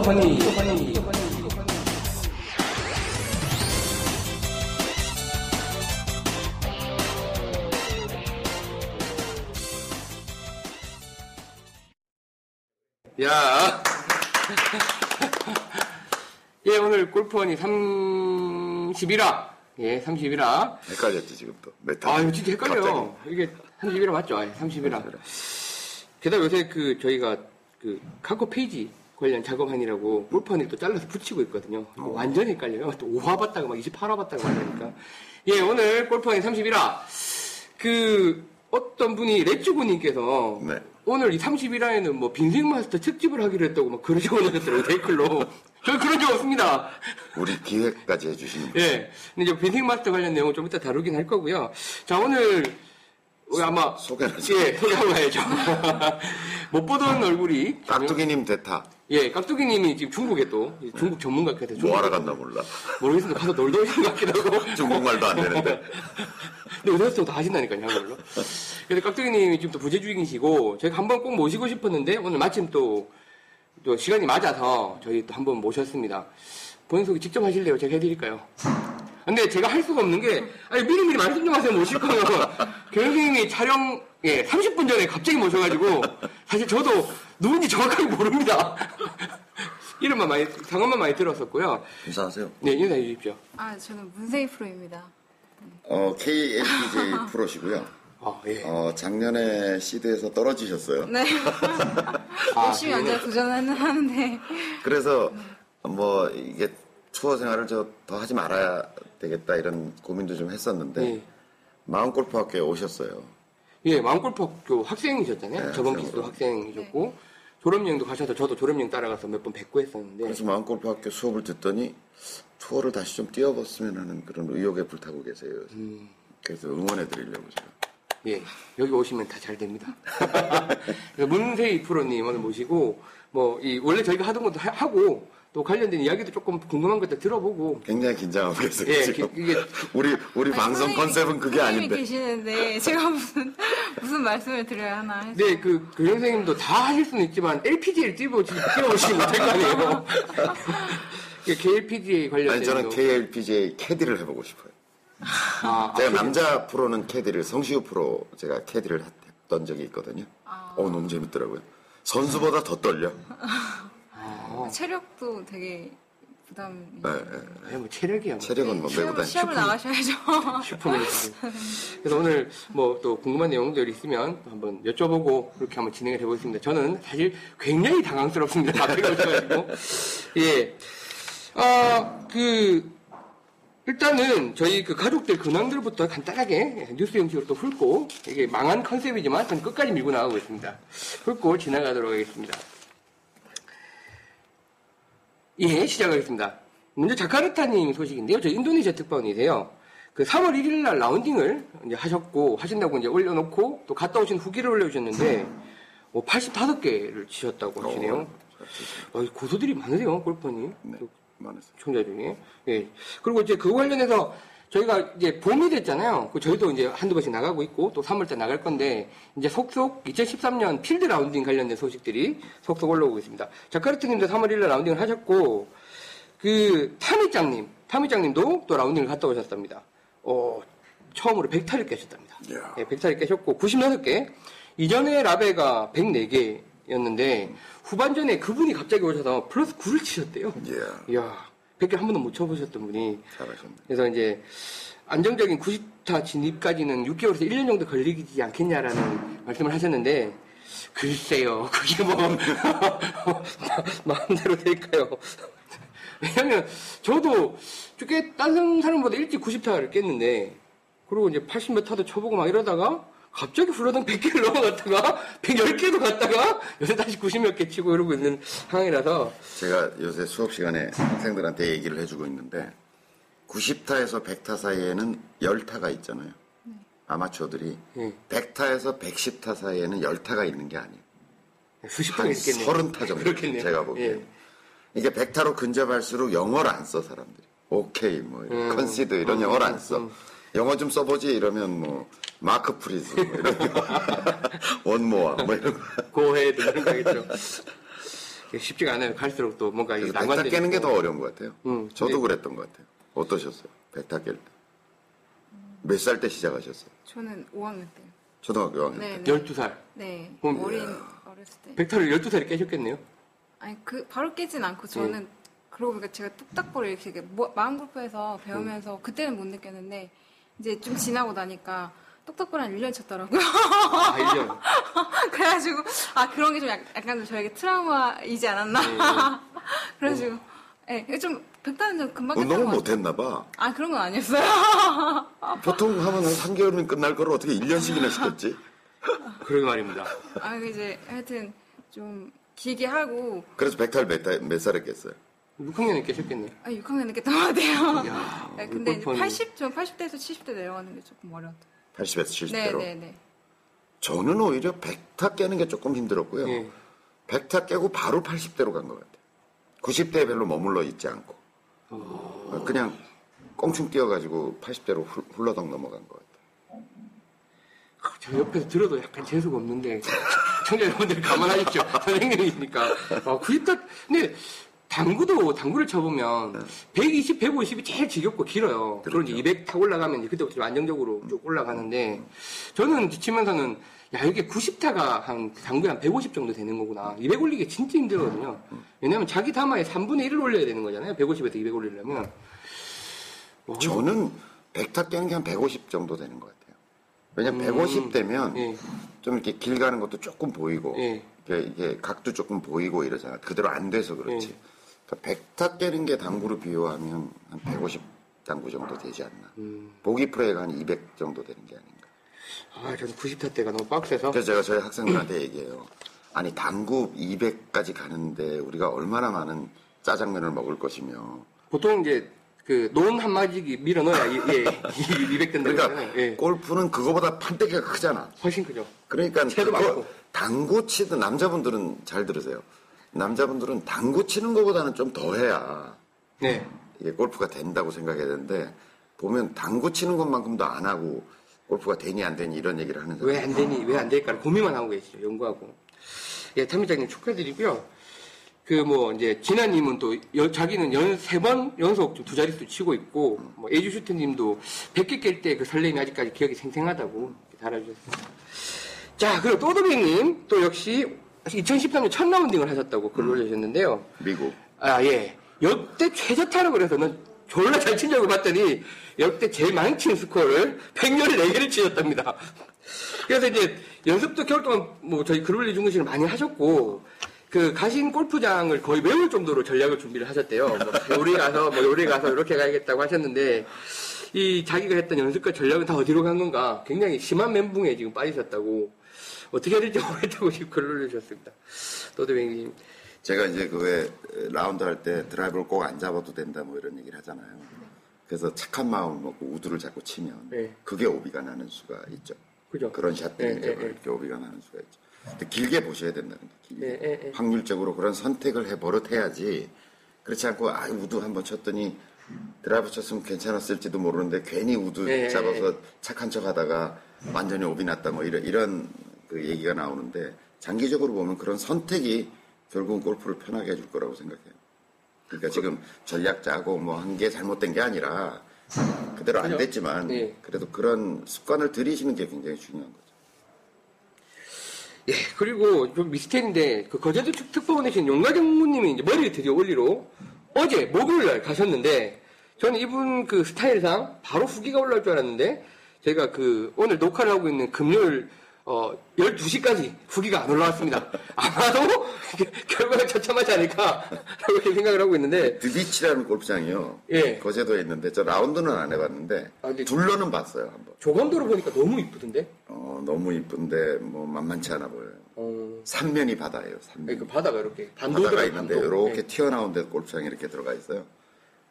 허니, 허니. 야. 예, 오늘 골프원이 31화. 예, 31화. 헷갈렸지 지금 또. 몇 아, 진짜 헷갈려. 갑자기. 이게 31화 맞죠? 예, 31화. 게다가 요새 그 저희가 그 카코 페이지 관련 작업하느라고 골프원이 또 잘라서 붙이고 있거든요. 이거 완전 헷갈려요. 또 5화 봤다가 막 28화 봤다가 막 이러니까. 예, 오늘 골프원이 31화. 그 어떤 분이 레츠고님께서 네. 오늘 이 31화에는 뭐 빈생 마스터 특집을 하기로 했다고 막 그런 적을 넣었더라고요, 댓글로. 저 그런 적 없습니다. 우리 기획까지 해주시는 분. 예. 근데 이제 빈생 마스터 관련 내용은 좀 이따 다루긴 할 거고요. 자, 오늘 우리 아마 소개를 하죠. 예, 소개하고 가야죠. 못 보던 얼굴이 깍두기님 대타. 예, 깍두기 님이 지금 중국에 또 중국 전문가께서 뭐 하러 갔나 몰라. 모르겠습니다. 가서 놀다 오신 것 같기도 하고. 중국말도 안 되는데. 근데 의사소통 다 하신다니까요, 한글로. 그래서 깍두기님이 지금 또 부재 중이시고, 저희가 한번 꼭 모시고 싶었는데, 오늘 마침 또, 또 시간이 맞아서 저희 또 한번 모셨습니다. 본인 소개 직접 하실래요? 제가 해드릴까요? 근데 제가 할 수가 없는 게, 아니, 미리미리 말씀 좀 하세요, 모실 거면. 교수님이 촬영, 예, 30분 전에 갑자기 모셔가지고, 사실 저도 누군지 정확하게 모릅니다. 이름만 많이, 상황만 많이 들었었고요. 인사하세요. 네, 인사해 주십시오. 아, 저는 문세희 프로입니다. 어, KLPJ 프로시고요. 아, 예. 어, 작년에 시드에서 떨어지셨어요. 네. 아, 열심히. 앉아 도전하는 하는데 그래서 뭐 이게 투어 생활을 저 더 하지 말아야 되겠다 이런 고민도 좀 했었는데 예. 마음골프학교에 오셨어요. 예, 마음골프학교 학생이셨잖아요. 네, 저번 학생으로. 기수도 학생이셨고 졸업여행도 가셔서 저도 졸업여행 따라가서 몇 번 뵙고 했었는데 그래서 마음골프학교 수업을 듣더니 투어를 다시 좀 뛰어봤으면 하는 그런 의욕에 불타고 계세요. 음. 그래서 응원해 드리려고 제가. 예, 여기 오시면 다 잘 됩니다. 문세희 프로님 오늘 모시고 뭐 이 원래 저희가 하던 것도 하- 하고 또 관련된 이야기도 조금 궁금한 것들 들어보고 굉장히 긴장하고 계세요. 예, 지금. 기- 이게 우리 우리 아니, 방송 선생님이- 컨셉은 그게 아닌데. 계시는데 제가 무슨 무슨 말씀을 드려야 하나 해서 네, 그, 그 선생님도 다 하실 수는 있지만 LPGA를 띄워 띄워오시지 못할 거 아니에요. KLPGA 관련된 아니 저는 거. KLPGA 캐디를 해보고 싶어요. 아, 제가 아, 남자 프로는 캐디를 성시우 프로 제가 캐디를 했던 적이 있거든요. 아. 어 너무 재밌더라고요. 선수보다 더 떨려. 아, 체력도 되게 부담이 네, 네. 예, 뭐 체력이야. 뭐. 체력은 뭐 시합, 매보다 시합을 나가셔야죠. 슈퍼맨. 그래서 오늘 뭐 또 궁금한 내용들이 있으면 한번 여쭤보고 그렇게 한번 진행을 해보겠습니다. 저는 사실 굉장히 당황스럽습니다. 앞에 오셔가지고. 예. 아, 그, 일단은 저희 그 가족들 근황들부터 간단하게 뉴스 형식으로 또 훑고 이게 망한 컨셉이지만 저는 끝까지 밀고 나가고 있습니다. 훑고 지나가도록 하겠습니다. 예, 시작하겠습니다. 먼저 자카르타님 소식인데요. 저 인도네시아 특파원이세요. 그 3월 1일 날 라운딩을 이제 하셨고, 하신다고 이제 올려놓고, 또 갔다 오신 후기를 올려주셨는데, 뭐 85개를 치셨다고 하시네요. 어, 고수들이 많으세요, 골퍼님. 네, 많았어요. 총자 중에. 예. 그리고 이제 그거 관련해서 저희가 이제 봄이 됐잖아요. 그 저희도 이제 한두 번씩 나가고 있고 또 3월때 나갈 건데 이제 속속 2013년 필드 라운딩 관련된 소식들이 속속 올라오고 있습니다. 자카르트님도 3월 1일 라운딩을 하셨고 그 타미짱님, 타미짱님도 또 라운딩을 갔다 오셨답니다. 어, 처음으로 100타를 깨셨답니다. 예, 100타를 깨셨고 96개. 이전에 라베가 104개였는데 후반전에 그분이 갑자기 오셔서 플러스 9를 치셨대요. 예, 이야, 100개 한 번도 못 쳐보셨던 분이. 잘하셨네. 그래서 이제 안정적인 90타 진입까지는 6개월에서 1년 정도 걸리지 않겠냐라는 말씀을 하셨는데, 글쎄요, 그게 뭐, 마음대로 될까요? 왜냐면, 저도 꽤 다른 사람보다 일찍 90타를 깼는데, 그리고 이제 80몇 타도 쳐보고 막 이러다가, 갑자기 후라당 100개를 넘어갔다가, 110개도 갔다가, 요새 다시 90몇 개 치고 이러고 있는 상황이라서, 제가 요새 수업 시간에 학생들한테 얘기를 해주고 있는데 90타에서 100타 사이에는 10타가 있잖아요. 아마추어들이 예. 100타에서 110타 사이에는 10타가 있는 게 아니에요. 수십 한번 있겠네요. 30타 정도 그렇겠네요. 제가 보기에. 예. 이게 100타로 근접할수록 영어를 안 써 사람들이. 오케이 뭐 이런 음. 컨시드 이런 음, 영어를 음, 안 써. 음. 영어 좀 써보지 이러면 뭐 mark please 뭐 이런 거. one more 뭐 이런 거. 고해도 그런 거겠죠. 쉽지가 않아요. 갈수록 또 뭔가 이게 백타 깨는 게. 더 어려운 것 같아요. 음, 저도 네. 그랬던 것 같아요. 어떠셨어요? 백타 깰 때. 몇 살 때 시작하셨어요? 저는 5학년 때. 초등학교 5학년 네, 때. 네. 12살. 네. 그럼- 어린 어렸을 때. 백타를 12살에 깨셨겠네요. 아니 그 바로 깨진 않고 저는 그러고 보니까 제가 뚝딱거리 이렇게 이렇게 뭐- 마음 골프에서 배우면서 그때는 못 느꼈는데 이제 좀 지나고 나니까 똑딱거리 한 1년 쳤더라고요. 아, 1년. 그래가지고 아 그런 게 좀 약간 좀 저에게 트라우마이지 않았나. 네, 그래가지고 예, 좀 백단은 좀 금방 운동을 깼던 것 못했나 봐. 같아요. 아 그런 건 아니었어요. 보통 하면 한 3개월이면 끝날 거를 어떻게 1년씩이나 시켰지? 그러게 말입니다. 아 이제 하여튼 좀 길게 하고 그래서 백타를 몇, 달- 몇 살에 깼어요? 6학년에 깨셨겠네요. 아 6학년에 깼던 것 같아요. 네, 근데 이제 골프는- 80, 전 80대에서 70대 내려가는 게 조금 어려웠던. 80에서 70대로. 네네네. 저는 오히려 백타 깨는 게 조금 힘들었고요. 예. 백타 깨고 바로 80대로 간 것 같아요. 90대에 별로 머물러 있지 않고. 어. 그냥 꽁충 뛰어가지고 80대로 훌러덩 넘어간 것 같아요. 저 옆에서 들어도 약간 재수가 없는데 청자 여러분들 감안하십시오. 선생님이시니까. 아, 90타 근데 당구도 당구를 쳐보면 120, 150이 제일 지겹고 길어요. 그리고 이제 200 타고 올라가면 이제 그때부터 좀 안정적으로 쭉 올라가는데 저는 치면서는 야 이게 90타가 한 당구에 한 150 정도 되는 거구나. 200 올리기 진짜 힘들거든요. 왜냐면 자기 담화에 3분의 1을 올려야 되는 거잖아요. 150에서 200 올리려면. 와, 저는 백타 깨는 게 한 150 정도 되는 것 같아요. 왜냐면 150 되면 예. 좀 이렇게 길 가는 것도 조금 보이고 예. 이게, 이게 각도 조금 보이고 이러잖아. 그대로 안 돼서 그렇지. 예. 그러니까 백타 깨는 게 당구로 비유하면 한 150 당구 정도 되지 않나. 음. 보기 프레이가 한 200 정도 되는 게 아닌가. 아, 저는 90타 때가 너무 빡세서. 그래서 제가 저희 학생들한테 얘기해요. 아니 당구 200까지 가는데 우리가 얼마나 많은 짜장면을 먹을 것이며. 보통 이제 그논 한마디기 밀어 넣어야 예, 예, 200 된다고 그러니까 하잖아요. 예. 골프는 그거보다 판때기가 크잖아. 훨씬 크죠. 그러니까 그거. 당구 치든 남자분들은 잘 들으세요. 남자분들은 당구 치는 것보다는 좀 더 해야 네. 이게 골프가 된다고 생각해야 되는데 보면 당구 치는 것만큼도 안 하고 골프가 되니 안 되니 이런 얘기를 하는 사람. 왜안 되니, 왜 안 될까 고민만 하고 계시죠. 연구하고. 예, 탐미장님 축하드리고요. 그 뭐 이제 진아님은 또 여- 자기는 연 세 번 연속 좀두 자릿수 치고 있고 뭐 에이주 슈트님도 100개 깰 때 그 설렘이 아직까지 기억이 생생하다고 달아주셨습니다. 자, 그리고 또드백님 또 역시 2013년 첫 라운딩을 하셨다고 글 올려주셨는데요. 미국. 아, 예. 역대 최저타라고 그래서는 졸라 잘 치려고 봤더니 역대 제일 많이 친 스코어를 114개를 치셨답니다. 그래서 이제 연습도 겨울 동안 뭐 저희 그룹리 중근식을 많이 하셨고 그 가신 골프장을 거의 외울 정도로 전략을 준비를 하셨대요. 뭐 요리 가서 뭐 요리 가서 이렇게 가야겠다고 하셨는데 이 자기가 했던 연습과 전략은 다 어디로 간 건가 굉장히 심한 멘붕에 지금 빠지셨다고 어떻게 해야 될지 모르겠다고 지금 글을 올려주셨습니다. 또드뱅님 제가 이제 그 왜 라운드 할 때 드라이브를 꼭 안 잡아도 된다 뭐 이런 얘기를 하잖아요. 그래서 착한 마음을 먹고 우드를 자꾸 치면 네. 그게 오비가 나는 수가 있죠. 그죠? 그런 샷들이 네, 이제 네, 그렇게 오비가 나는 수가 있죠. 근데 길게 보셔야 된다는 거 길게. 네, 네, 네. 확률적으로 그런 선택을 해 버릇해야지. 그렇지 않고 아 우드 한번 쳤더니 드라이브 쳤으면 괜찮았을지도 모르는데 괜히 우드 네, 잡아서 착한 척 하다가 완전히 오비 났다 뭐 이런 이런 그 얘기가 나오는데 장기적으로 보면 그런 선택이 결국은 골프를 편하게 해줄 거라고 생각해요. 그러니까 지금 전략 짜고 뭐 한 게 잘못된 게 아니라 그대로 안? 됐지만 네. 그래도 그런 습관을 들이시는 게 굉장히 중요한 거죠. 예, 그리고 좀 미스테리인데, 그 거제도 특- 특파원에 계신 용가정무님이 이제 머리를 드디어 올리러 어제 목요일 날 가셨는데, 저는 이분 그 스타일상 바로 후기가 올라올 줄 알았는데, 저희가 그 오늘 녹화를 하고 있는 금요일 어, 12시까지 후기가 안 올라왔습니다. 아마도 결과가 처참하지 않을까, 라고 이렇게 생각을 하고 있는데, 드비치라는 골프장이요. 예. 거제도에 있는데 저 라운드는 안 해봤는데 아, 둘러는 봤어요 한번. 조감도로 보니까 너무 이쁘던데? 어, 너무 이쁜데 뭐 만만치 않아 보여요. 어, 삼면이 바다예요. 삼면. 그 바다가 이렇게 반도가 있는데 이렇게 튀어나온 데 골프장이 이렇게 들어가 있어요.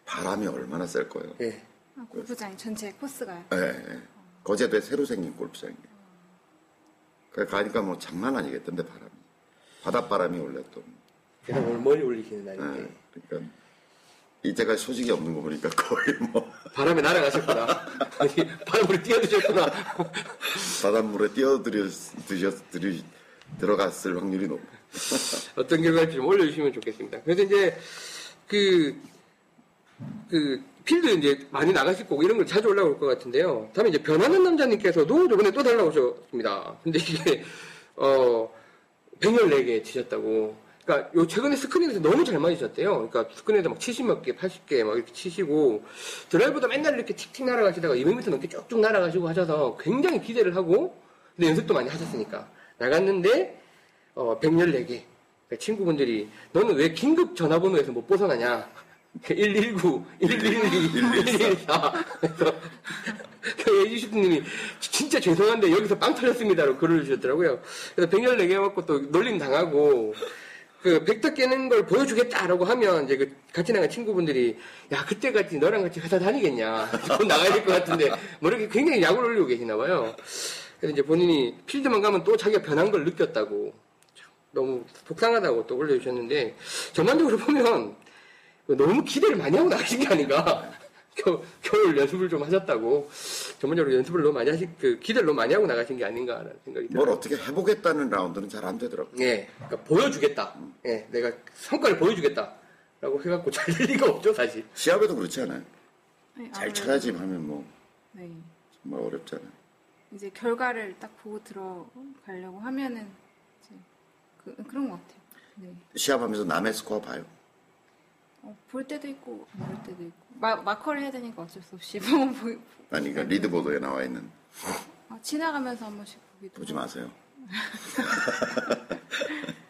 바람이 얼마나 셀 거예요. 예. 아, 골프장 전체 코스가요. 예, 예. 거제도에 새로 생긴 골프장이에요. 그 가니까 뭐 장난 아니겠던데 바람이. 바닷바람이 원래 또. 오늘 머리 올리시는 예, 날인데. 그러니까 이제가 소식이 없는 거 보니까 거의 뭐 바람에 날아가셨구나. 아니, 바람으로 뛰어드셨구나. 바닷물에 뛰어들여 드셨 들이 들어갔을 확률이 높아요. 어떤 결과일지 좀 올려주시면 좋겠습니다. 그래서 이제 그, 그, 필드 이제 많이 나가실 거고 이런 걸 자주 올라올 것 같은데요. 다음에 이제 변하는 남자님께서도 저번에 또 달라고 오셨습니다. 근데 이게, 어, 114개 치셨다고. 그러니까 요 최근에 스크린에서 너무 잘 맞으셨대요. 그러니까 스크린에서 막 70몇 개, 80개 막 이렇게 치시고 드라이브도 맨날 이렇게 틱틱 날아가시다가 200m 넘게 쭉쭉 날아가시고 하셔서 굉장히 기대를 하고 근데 연습도 많이 하셨으니까 나갔는데 어, 114개. 그러니까 친구분들이 너는 왜 긴급 전화번호에서 못 벗어나냐? 119, 112, 114. 그래서 그 예주시님이 진짜 죄송한데 여기서 빵 터졌습니다라고 글을 주셨더라고요. 그래서 114개 맞고 또 놀림 당하고 그 백터 깨는 걸 보여주겠다라고 하면 이제 그 같이 나간 친구분들이 야 그때 같이 너랑 같이 회사 다니겠냐 곧 나가야 될 것 같은데 뭐 이렇게 굉장히 약을 올리고 계시나 봐요. 그래서 이제 본인이 필드만 가면 또 자기가 변한 걸 느꼈다고 참 너무 속상하다고 또 올려주셨는데 전반적으로 보면 너무 기대를 많이 하고 나가신 게 아닌가. 겨, 겨울 연습을 좀 하셨다고 전반적으로 연습을 너무 많이 하시 그 기대를 너무 많이 하고 나가신 게 아닌가라는 생각이 들어요. 뭘 어떻게 해보겠다는 라운드는 잘 안 되더라고요. 예, 그러니까 보여주겠다. 예, 내가 성과를 보여주겠다라고 해갖고 잘 될 리가 없죠, 사실. 시합에도 그렇지 않아요? 네, 잘 쳐야지 하면 뭐 네. 정말 어렵잖아요. 이제 결과를 딱 보고 들어가려고 하면은 이제 그, 그런 것 같아요. 네. 시합하면서 남의 스코어 봐요. 어, 볼 때도 있고 안 볼 때도 있고 마, 마커를 해야 되니까 어쩔 수 없이 보면 보, 아니, 그러니까 리드보드에 나와 있는 아, 지나가면서 한 번씩 보기도 보지. 마세요.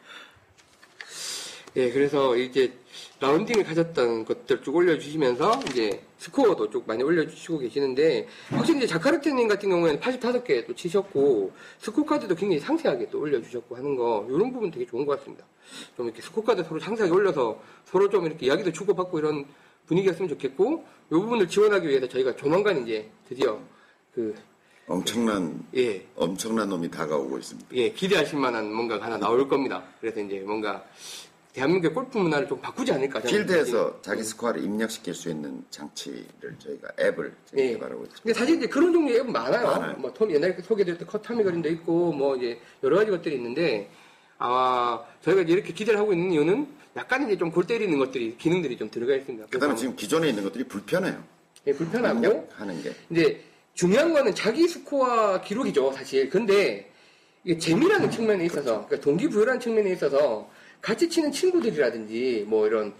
예, 그래서 이제 라운딩을 가졌던 것들 쭉 올려주시면서 이제 스코어도 쭉 많이 올려주시고 계시는데 확실히 이제 자카르트님 같은 경우에는 85개 또 치셨고 스코어 카드도 굉장히 상세하게 또 올려주셨고 하는 거 이런 부분 되게 좋은 것 같습니다. 좀 이렇게 스코어 카드 서로 상세하게 올려서 서로 좀 이렇게 이야기도 주고받고 이런 분위기였으면 좋겠고 이 부분을 지원하기 위해서 저희가 조만간 이제 드디어 그 엄청난 예, 엄청난 놈이 다가오고 있습니다. 예, 기대하실 만한 뭔가가 하나 나올 겁니다. 그래서 이제 뭔가 대한민국의 골프 문화를 좀 바꾸지 않을까. 필드에서 자기 스코어를 입력시킬 수 있는 장치를 저희가 앱을 지금 예. 개발하고 있습니다. 근데 사실 이제 그런 종류의 앱은 많아요. 많아요. 뭐, 톰 옛날에 소개드렸던 컷타미 그림도 있고, 뭐, 이제, 여러 가지 것들이 있는데, 아마, 저희가 이제 이렇게 기대를 하고 있는 이유는 약간 이제 좀 골 때리는 것들이, 기능들이 좀 들어가 있습니다. 그 다음에 그래서 지금 기존에 있는 것들이 불편해요. 예, 불편하고, 입력하는 게. 이제, 중요한 거는 자기 스코어 기록이죠, 사실. 근데, 이게 재미라는 측면에 있어서, 그러니까 동기부여라는 측면에 있어서, 같이 치는 친구들이라든지, 뭐 이런,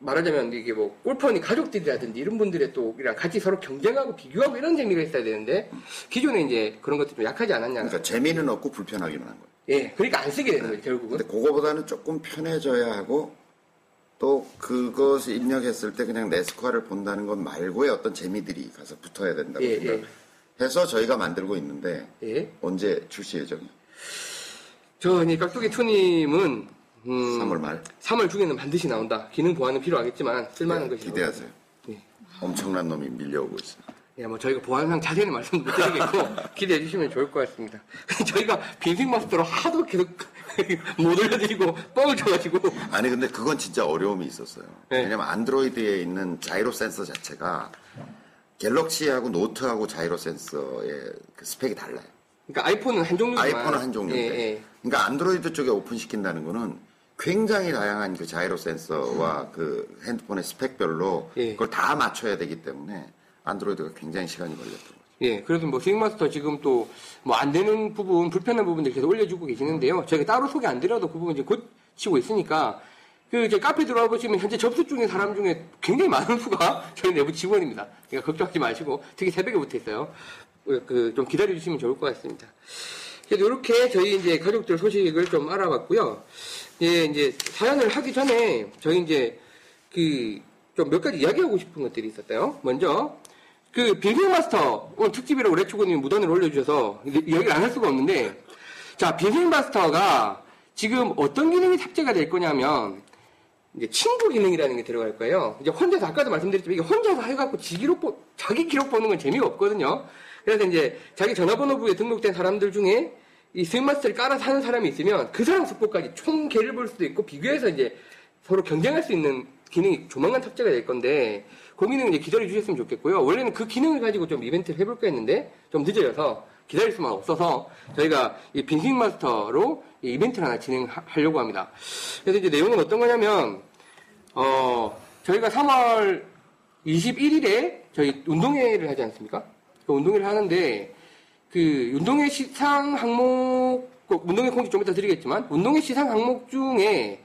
말하자면 이게 뭐 골퍼니 가족들이라든지 이런 분들의 또 이랑 같이 서로 경쟁하고 비교하고 이런 재미가 있어야 되는데 기존에 이제 그런 것들이 좀 약하지 않았냐. 그러니까 재미는 없고 불편하기만 한 거예요. 예, 그러니까 안 쓰게 되는 거죠 결국은. 근데 그거보다는 조금 편해져야 하고 또 그것을 입력했을 때 그냥 내 스코어를 본다는 것 말고의 어떤 재미들이 가서 붙어야 된다고 예, 생각해서 저희가 만들고 있는데 예. 언제 출시 예정이에요? 저 이제 깍두기 투님은 음, 3월 말 3월 중에는 반드시 나온다. 기능 보완은 필요하겠지만 쓸만한 네, 것이 기대하세요. 예. 엄청난 놈이 밀려오고 있습니다. 예, 뭐 저희가 보안상 자세히는 말씀 못 드리겠고 기대해 주시면 좋을 것 같습니다. 저희가 빈생 마스터로 하도 계속 못 올려드리고 뻥을 쳐가지고 아니 근데 그건 진짜 어려움이 있었어요. 네. 왜냐면 안드로이드에 있는 자이로 센서 자체가 갤럭시하고 노트하고 자이로 센서의 그 스펙이 달라요. 그러니까 아이폰은 한 종류지만 아이폰은 한 종류인데. 예, 예. 그러니까 안드로이드 쪽에 오픈시킨다는 거는 굉장히 다양한 그 자이로 센서와 그 핸드폰의 스펙별로 예. 그걸 다 맞춰야 되기 때문에 안드로이드가 굉장히 시간이 걸렸던 거죠. 예, 그래도 뭐 스윙마스터 지금 또 뭐 안 되는 부분, 불편한 부분들 계속 올려주고 계시는데요. 저희가 따로 소개 안 드려도 그 부분 이제 고치고 있으니까 그 이제 카페 들어와 보시면 현재 접속 중인 사람 중에 굉장히 많은 수가 저희 내부 직원입니다. 그러니까 걱정하지 마시고 특히 새벽에 붙어 있어요. 그 좀 기다려 주시면 좋을 것 같습니다. 그래서 이렇게 저희 이제 가족들 소식을 좀 알아봤고요. 예, 이제 사연을 하기 전에 저희 이제 그 좀 몇 가지 이야기하고 싶은 것들이 있었어요. 먼저 그 빈생 마스터 오늘 특집이라고 레츠고님이 무단으로 올려주셔서 이야기를 안 할 수가 없는데 자 빈생 마스터가 지금 어떤 기능이 탑재가 될 거냐면 이제 친구 기능이라는 게 들어갈 거예요. 이제 혼자서 아까도 말씀드렸지만 이게 혼자서 해갖고 지 기록 보, 자기 기록 보는 건 재미가 없거든요. 그래서 이제 자기 전화번호부에 등록된 사람들 중에 이 스마스를 깔아서 하는 사람이 있으면 그 사람 스포까지 총 개를 볼 수도 있고 비교해서 이제 서로 경쟁할 수 있는 기능이 조만간 탑재가 될 건데 그 기능 이제 기다려 주셨으면 좋겠고요. 원래는 그 기능을 가지고 좀 이벤트를 해볼까 했는데 좀 늦어져서 기다릴 수만 없어서 저희가 이 빈스윙 마스터로 이 이벤트를 하나 진행하려고 합니다. 그래서 이제 내용은 어떤 거냐면 어 저희가 3월 21일에 저희 운동회를 하지 않습니까? 그 운동회를 하는데 그 운동회 시상 항목 그 운동회 공지 좀 이따 드리겠지만 운동회 시상 항목 중에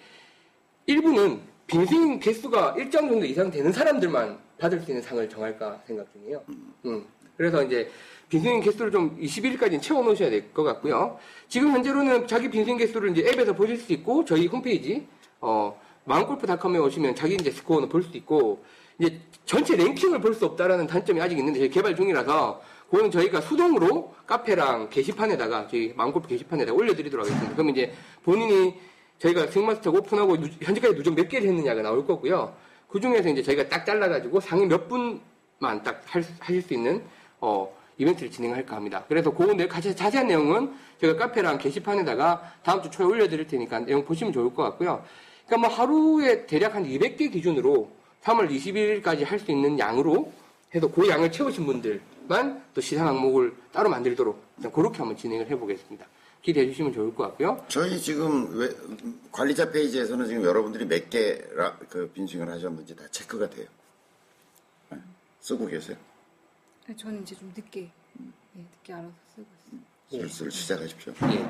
일부는 빈스윙 개수가 일정 정도 이상 되는 사람들만 받을 수 있는 상을 정할까 생각 중이에요. 음. 그래서 이제 빈스윙 개수를 좀 21일까지 채워 놓으셔야 될 것 같고요. 지금 현재로는 자기 빈스윙 개수를 이제 앱에서 보실 수 있고 저희 홈페이지 어 마음골프닷컴에 오시면 자기 이제 스코어는 볼 수 있고 이제 전체 랭킹을 볼 수 없다라는 단점이 아직 있는데 개발 중이라서 그거는 저희가 수동으로 카페랑 게시판에다가 저희 마음골프 게시판에다가 올려드리도록 하겠습니다. 그럼 이제 본인이 저희가 스윙마스터 오픈하고 누- 현재까지 누적 몇 개를 했느냐가 나올 거고요. 그 중에서 이제 저희가 딱 잘라가지고 상위 몇 분만 딱 할- 하실 수 있는 어, 이벤트를 진행할까 합니다. 그래서 그 내- 가장 자세한 내용은 제가 카페랑 게시판에다가 다음 주 초에 올려드릴 테니까 내용 보시면 좋을 것 같고요. 그러니까 뭐 하루에 대략 한 200개 기준으로 3월 21일까지 할 수 있는 양으로 해서 그 양을 채우신 분들 만 또 시상 항목을 따로 만들도록 일단 그렇게 한번 진행을 해보겠습니다. 기대해 주시면 좋을 것 같고요. 저희 지금 왜, 관리자 페이지에서는 지금 여러분들이 몇 개 그 빈스윙을 하셨는지 다 체크가 돼요. 네. 쓰고 계세요. 네, 저는 이제 좀 늦게 예, 늦게 알아서 쓰고 있어요. 슬슬 시작하십시오. 예.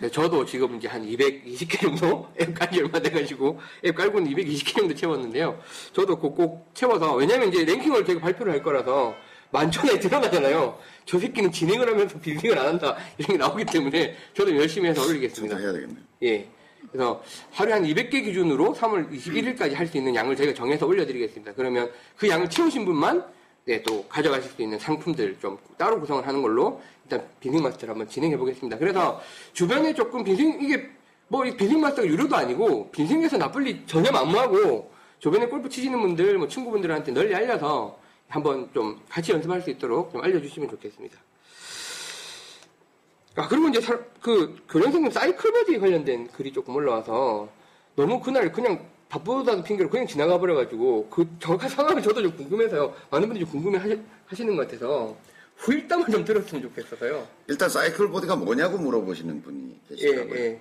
네, 저도 지금 이제 한 220개 정도 앱 깔기 얼마 돼가지고 앱 깔고는 220개 정도 채웠는데요. 저도 꼭, 꼭 채워서 왜냐면 이제 랭킹을 제가 발표를 할 거라서 만천에 드러나잖아요. 저 새끼는 진행을 하면서 빌딩을 안 한다 이런 게 나오기 때문에 저도 열심히 해서 올리겠습니다. 해야 되겠네요. 예. 그래서 하루에 한 200개 기준으로 3월 21일까지 할 수 있는 양을 저희가 정해서 올려드리겠습니다. 그러면 그 양을 채우신 분만 네, 또 가져가실 수 있는 상품들 좀 따로 구성을 하는 걸로 일단 빈생 마스터를 한번 진행해 보겠습니다. 그래서 주변에 조금 빈생 이게 뭐이 빈생 마스터가 유료도 아니고 빈생에서 나쁠 일 전혀 만무하고 주변에 골프 치시는 분들 뭐 친구분들한테 널리 알려서 한번 좀 같이 연습할 수 있도록 좀 알려주시면 좋겠습니다. 아, 그리고 이제 사- 그 교련생님 사이클 버디 관련된 글이 조금 올라와서 너무 그날 그냥 바쁘다는 핑계로 그냥 지나가 버려가지고 그 정확한 상황을 저도 좀 궁금해서요. 많은 분들이 궁금해 하시, 하시는 것 같아서 후일담을 좀 들었으면 좋겠어서요. 일단 사이클 보드가 뭐냐고 물어보시는 분이 예, 계시더라고요. 예.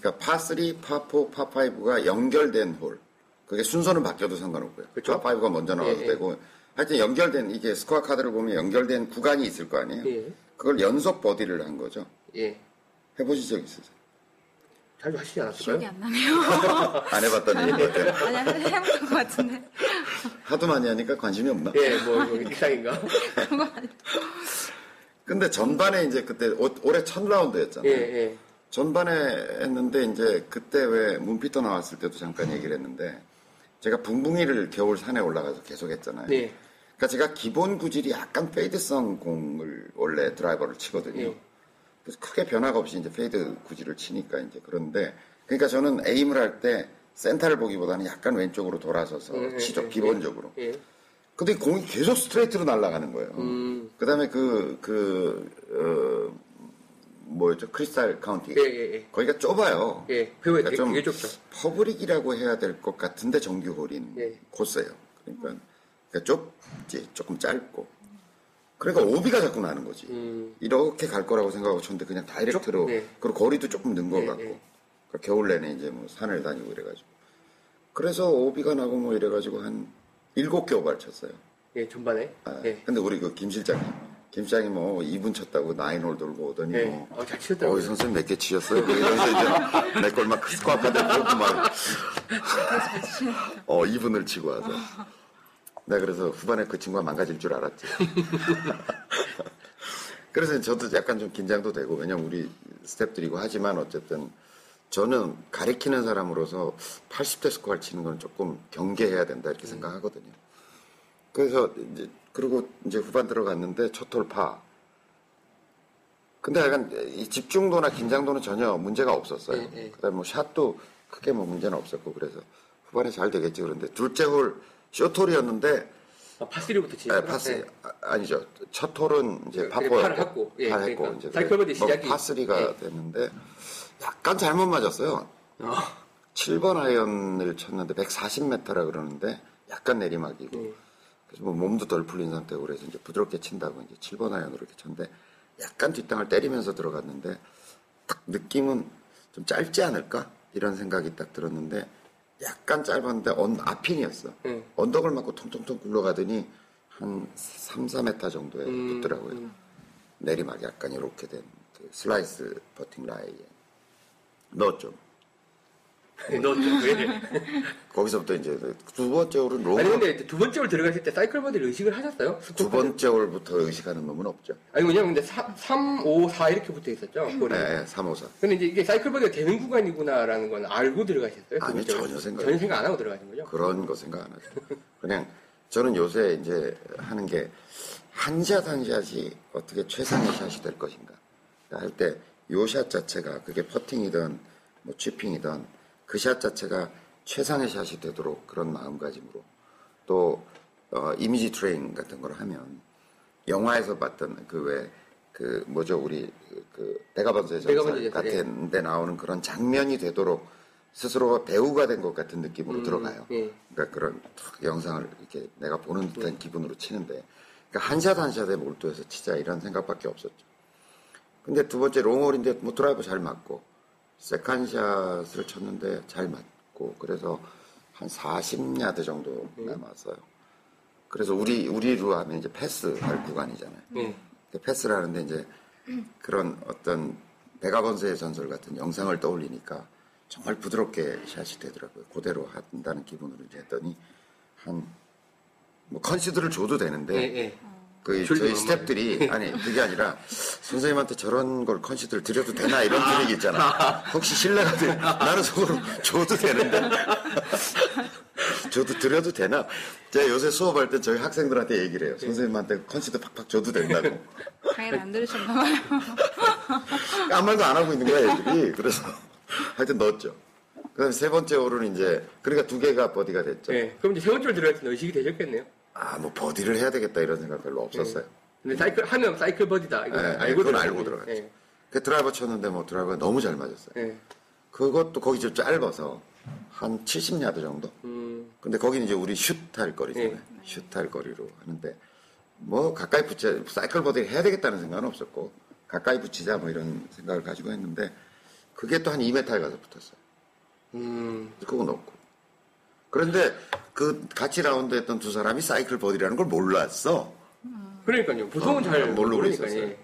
그러니까 파3, 파4, 파5가 연결된 홀. 그게 순서는 바뀌어도 상관없고요. 그쵸? 파5가 먼저 나와도 예, 예. 되고. 하여튼 연결된, 이게 스코어 카드를 보면 연결된 구간이 있을 거 아니에요? 예. 그걸 연속 버디를 한 거죠. 예. 해보신 적 있으세요? 자주 하시지 기억이 않았을까요? 안 나네요. 안 해봤다는 얘기 같아요. 아니 해본 것 같은데 하도 많이 하니까 관심이 없나? 예, 뭐, 뭐 일상인가? 근데 전반에 이제 그때 올- 올해 첫 라운드였잖아요. 예, 예. 전반에 했는데 이제 그때 왜 문피터 나왔을 때도 잠깐 얘기를 했는데 제가 붕붕이를 겨울 산에 올라가서 계속 했잖아요. 네. 그러니까 제가 기본 구질이 약간 페이드성 공을 원래 드라이버를 치거든요. 예. 그래서 크게 변화가 없이 이제 페이드 구질을 치니까 이제 그런데 그러니까 저는 aim을 할 때 센터를 보기보다는 약간 왼쪽으로 돌아서서 음, 치죠 예, 예, 기본적으로. 예. 근데 공이 계속 스트레이트로 날아가는 거예요. 음. 그다음에 그, 그, 어, 뭐였죠? 크리스탈 카운티. 예, 예, 예. 거기가 좁아요. 예, 그러니까 좀 되게 좁죠. 퍼블릭이라고 해야 될 것 같은데 정규 홀인 예. 코스예요. 그러니까, 그러니까 좁지, 조금 짧고. 그러니까 오비가 자꾸 나는 거지. 음. 이렇게 갈 거라고 생각하고 쳤는데 그냥 direct로. 조- 예. 그리고 거리도 조금 는것 예, 같고. 예. 그러니까 겨울 내내 이제 뭐 산을 다니고 이래가지고. 그래서 오비가 나고 뭐 이래가지고 한 일곱 개 오바를 쳤어요. 예, 전반에. 아, 예. 근데 우리 그 김 실장이 김 실장이 뭐 even 쳤다고 나인홀 돌고 오더니 예. 뭐 어, 잘 어, 치셨더라고요. 이 선생님 몇 개 치셨어요? 뭐 이러면서 이제 내 걸 막 스코어 카드 보고 막 어, even을 치고 와서 내가 그래서 후반에 그 친구가 망가질 줄 알았지. 그래서 저도 약간 좀 긴장도 되고 왜냐면 우리 스탭들이고 하지만 어쨌든 저는 가리키는 사람으로서 80대 스코어를 치는 건 조금 경계해야 된다 이렇게 생각하거든요. 그래서 이제 그리고 이제 후반 들어갔는데 첫 돌파. 근데 약간 이 집중도나 긴장도는 전혀 문제가 없었어요. 예, 예. 그다음에 뭐 샷도 크게 뭐 문제는 없었고 그래서 후반에 잘 되겠지 그런데 둘째 홀 숏홀이었는데 아, par three부터 아, 치셨구나. 파스 예. 아, 니죠 첫 홀은 이제 그, 파포였고 파를 했고, 예, 파 했고 그러니까 이제 사이클버디 뭐 시작이- par three가 예. 됐는데 약간 잘못 맞았어요. 어. 7번 아이언을 쳤는데 140m라 그러는데 약간 내리막이고 예. 그래서 뭐 몸도 덜 풀린 상태고 그래서 이제 부드럽게 친다고 이제 7번 아이언으로 이렇게 쳤는데 약간 뒷땅을 때리면서 들어갔는데 딱 느낌은 좀 짧지 않을까 이런 생각이 딱 들었는데 약간 짧았는데 언 앞핀이었어. 네. 언덕을 맞고 통통통 굴러가더니 한 3, 4m 정도에 음, 붙더라고요. 음. 내리막 약간 이렇게 된 그 슬라이스 퍼팅 라이에 넣었죠. 너 왜? 거기서부터 이제 두 번째 홀은 롱. 아니 근데 두 번째 홀 들어갔을 때 사이클 버디를 의식을 하셨어요? 두 번째 홀부터 의식하는 놈은 없죠. 아니 왜냐면 근데 3, 5, 4 이렇게 붙어 있었죠. 네, 3, 5, 4. 근데 이제 이게 사이클 버디가 되는 구간이구나라는 건 알고 들어가셨어요? 두 아니? 전혀 생각 전혀 생각 안 하고 들어가신 거죠? 그런 거 생각 안 하죠. 그냥 저는 요새 이제 하는 게 한 샷 한 샷이 어떻게 최상의 샷이 될 것인가 할 때 요 샷 자체가 그게 퍼팅이든 뭐 치핑이든 그 샷 자체가 최상의 샷이 되도록 그런 마음가짐으로 또 어, 이미지 트레이닝 같은 걸 하면 영화에서 봤던 그 왜 그 뭐죠 우리 그- 전설 전설, 같은 데 나오는 그런 장면이 되도록 스스로가 배우가 된 것 같은 느낌으로 음, 들어가요. 예. 그러니까 그런 탁 영상을 이렇게 내가 보는 듯한 기분으로 치는데 그러니까 한샷 한샷에 몰두해서 치자 이런 생각밖에 없었죠. 근데 두 번째 롱홀인데 뭐 드라이버 잘 맞고 세컨샷을 쳤는데 잘 맞고 그래서 한 40야드 정도 남았어요. 그래서 우리 우리로 하면 이제 패스할 구간이잖아요. 예. 그 패스를 하는데 이제 그런 어떤 베가번스의 전설 같은 영상을 떠올리니까 정말 부드럽게 샷이 되더라고요. 그대로 한다는 기분으로 이제 했더니 한 뭐 컨시드를 줘도 되는데 예, 예. 그 저희 스탭들이 아니 그게 아니라 선생님한테 저런 걸 컨시드를 드려도 되나 이런 분위기 있잖아. 혹시 실례가 돼? 나는 속으로 줘도 되는데 줘도 드려도 되나? 제가 요새 수업할 때 저희 학생들한테 얘기를 해요. 선생님한테 컨시드 팍팍 줘도 된다고. 강의를 안 들으셨나 봐요. 아무 말도 안 하고 있는 거야 애들이. 그래서 하여튼 넣었죠. 그다음에 세 번째 홀은 이제 그러니까 두 개가 버디가 됐죠. 예. 그럼 이제 세 번째 홀 들어갈 때는 의식이 되셨겠네요. 아 뭐 버디를 해야 되겠다 이런 생각 별로 없었어요. 근데 사이클 하면 사이클 버디다. 이거 네, 알고 그건. 알고 들어갔죠. 예. 그 드라이버 쳤는데 뭐 드라이버가 너무 잘 맞았어요. 예. 그것도 거기 좀 짧아서 한 70야드 정도? 음. 근데 거기는 이제 우리 슛할 거리잖아요. 네. 슛할 거리로 하는데 뭐 가까이 붙여 사이클 버디를 해야 되겠다는 생각은 없었고 가까이 붙이자 뭐 이런 생각을 가지고 했는데 그게 또 한 2m에 가서 붙었어요. 음. 그거 넣고. 그런데 그 같이 라운드 했던 두 사람이 사이클 버디라는 걸 몰랐어. 그러니까요. 보통은 어, 잘 모르고 모르니까. 있었어요. 예.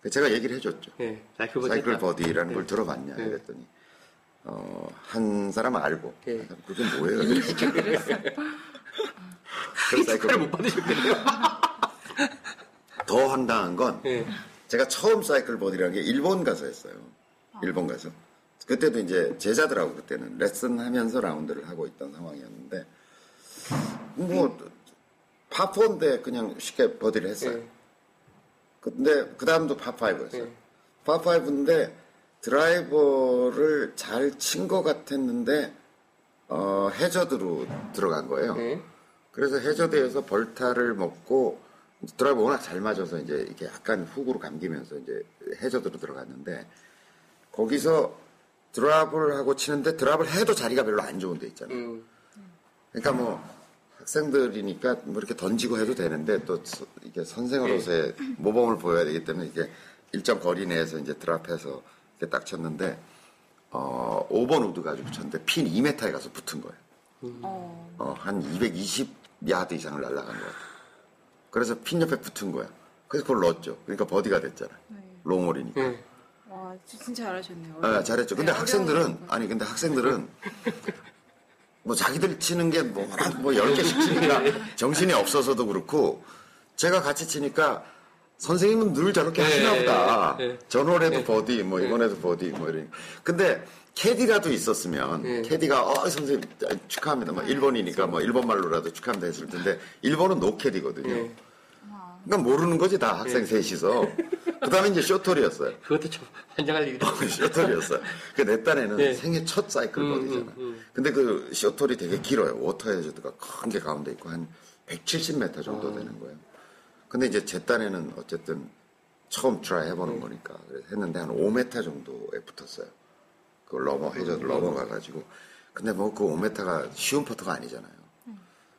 그 제가 얘기를 해줬죠. 예. 사이클 버디. 사이클. 버디라는 걸 네. 들어봤냐 네. 그랬더니 어, 한 사람은 알고 네. 한 사람은 그게 뭐예요? 그 사이클 못 받으셨겠네요. 더 황당한 건 예. 제가 처음 사이클 버디라는 게 일본 가서 했어요. 일본 가서. 그때도 이제 제자들하고 그때는 레슨 하면서 라운드를 하고 있던 상황이었는데, 뭐, 파4인데 그냥 쉽게 버디를 했어요. 예. 근데 그 다음도 파5였어요. 네. 파5인데 드라이버를 잘 친 것 같았는데, 어, 해저드로 들어간 거예요. 예. 그래서 해저드에서 벌타를 먹고 드라이버 워낙 잘 맞아서 이제 이렇게 약간 훅으로 감기면서 이제 해저드로 들어갔는데 거기서 드랍을 하고 치는데 드랍을 해도 자리가 별로 안 좋은 데 있잖아요. 음. 그러니까 뭐 학생들이니까 뭐 이렇게 던지고 해도 되는데 또 서- 이게 선생으로서의 모범을 보여야 되기 때문에 이게 일정 거리 내에서 이제 드랍해서 이렇게 딱 쳤는데 어 5번 우드 가지고 쳤는데 핀 2m에 가서 붙은 거예요. 어. 어, 한 220 야드 이상을 날아간 것 같아요. 그래서 핀 옆에 붙은 거야. 그래서 그걸 넣었죠. 그러니까 버디가 됐잖아. 네. 롱홀이니까. 예. 와, 진짜 잘하셨네요. 아, 잘했죠. 근데 네, 학생들은, 아니, 근데 학생들은, 뭐 자기들 치는 게 뭐, 한 뭐 10개씩 치니까 정신이 없어서도 그렇고, 제가 같이 치니까 선생님은 늘 저렇게 네, 하시나 보다. 네. 전홀에도 버디, 뭐 이번에도 버디, 뭐 이런. 근데 캐디라도 있었으면, 네. 캐디가, 어, 선생님 축하합니다. 뭐 일본이니까 뭐 일본 말로라도 축하합니다 했을 텐데, 일본은 노 캐디거든요. 예. 그러니까 모르는 거지, 다 학생 셋이서. 그 다음에 이제 숏홀이었어요. 그것도 참 환장할 일이다. 숏홀이었어요. 그 내 딴에는 네. 생애 첫 사이클 음. 음, 음. 근데 그 숏홀이 되게 길어요. 워터 헤저드가 큰 게 가운데 있고 한 170m 정도 아. 되는 거예요. 근데 이제 제 딴에는 어쨌든 처음 try 해보는 네. 거니까 그래서 했는데 한 5m 정도에 붙었어요. 그걸 넘어 헤저드 음. 넘어가가지고. 근데 뭐 그 5m가 쉬운 퍼터가 아니잖아요.